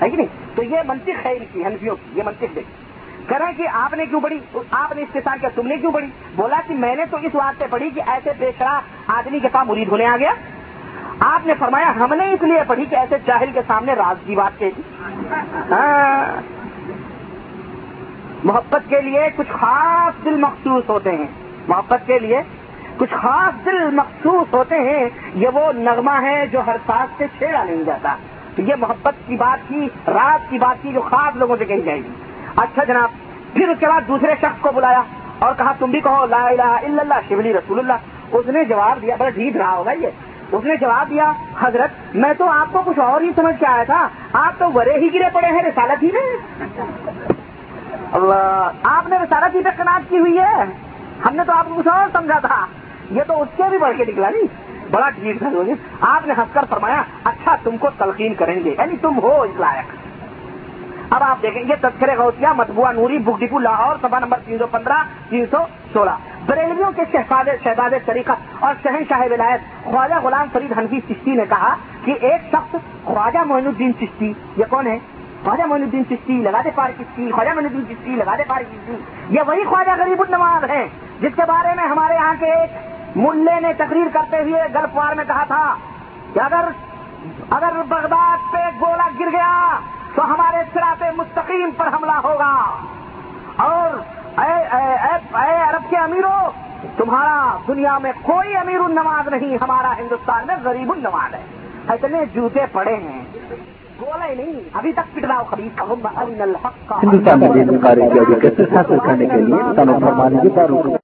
ہے کہ نہیں؟ تو یہ منطق ہے ان کی ہنفیوں کی، یہ منطق دیکھ کریں کہ آپ نے کیوں پڑھی آپ نے اس کے ساتھ کیا، تم نے کیوں پڑھی بولا کہ میں نے تو اس بات سے پڑھی کہ ایسے بے شرا آدمی کے پاس مرید ہونے آ گیا۔ آپ نے فرمایا، ہم نے اس لیے پڑھی کہ ایسے جاہل کے سامنے راز کی بات کہی۔ ہاں۔ محبت کے لیے کچھ خاص دل مخصوص ہوتے ہیں۔ محبت کے لیے کچھ خاص دل مخصوص ہوتے ہیں۔ یہ وہ نغمہ ہے جو ہر ساتھ سے چھیڑا نہیں جاتا۔ تو یہ محبت کی بات کی رات کی بات کی جو خاص لوگوں سے کہی جائے گی۔ اچھا جناب، پھر اس کے بعد دوسرے شخص کو بلایا اور کہا، تم بھی کہو، لا الہ الا اللہ، شبلی رسول اللہ۔ اس نے جواب دیا، بڑا ڈھیٹ رہا ہوگا یہ۔ اس نے جواب دیا، حضرت، میں تو آپ کو کچھ اور ہی سمجھ کے آیا تھا۔ آپ تو ورے ہی گرے پڑے ہیں، رسالت ہی میں آپ نے سارا چیز کناٹ کی ہوئی ہے۔ ہم نے تو آپ کو کچھ اور سمجھا تھا۔ یہ تو اس سے بھی بڑھ کے نکلا نہیں۔ بڑا ٹھیک تھا جی۔ آپ نے ہنس کر فرمایا اچھا تم کو تلقین کریں گے۔ یعنی تم ہو اس لائق۔ اب آپ دیکھیں گے تذکرے غوثیہ، مطبوعہ نوری بک ڈپو لاہور سبھا نمبر تین سو پندرہ، تین سو سولہ۔ بریلویوں کے شہزاد شہزاد طریقت اور شہنشاہ ولایت، خواجہ غلام فرید حنفی چشتی نے کہا کہ ایک شخص، خواجہ معین الدین چشتی، یہ کون ہے؟ خواجہ معین الدین چشتی، لگا دے پار کشتی خواجہ معین الدین چشتی، لگا دے پار کشتی یہ وہی خواجہ غریب النواز ہیں، جس کے بارے میں ہمارے یہاں کے ایک ملے نے تقریر کرتے ہوئے گلفوار میں کہا تھا کہ اگر اگر بغداد پہ گولا گر گیا تو ہمارے سراط مستقیم پر حملہ ہوگا۔ اور اے اے اے اے عرب کے امیروں تمہارا دنیا میں کوئی امیر النواز نہیں، ہمارا ہندوستان میں غریب النواز ہے۔ اتنے جوتے پڑے ہیں۔ ہندوستان میں حاصل کرنے کے لیے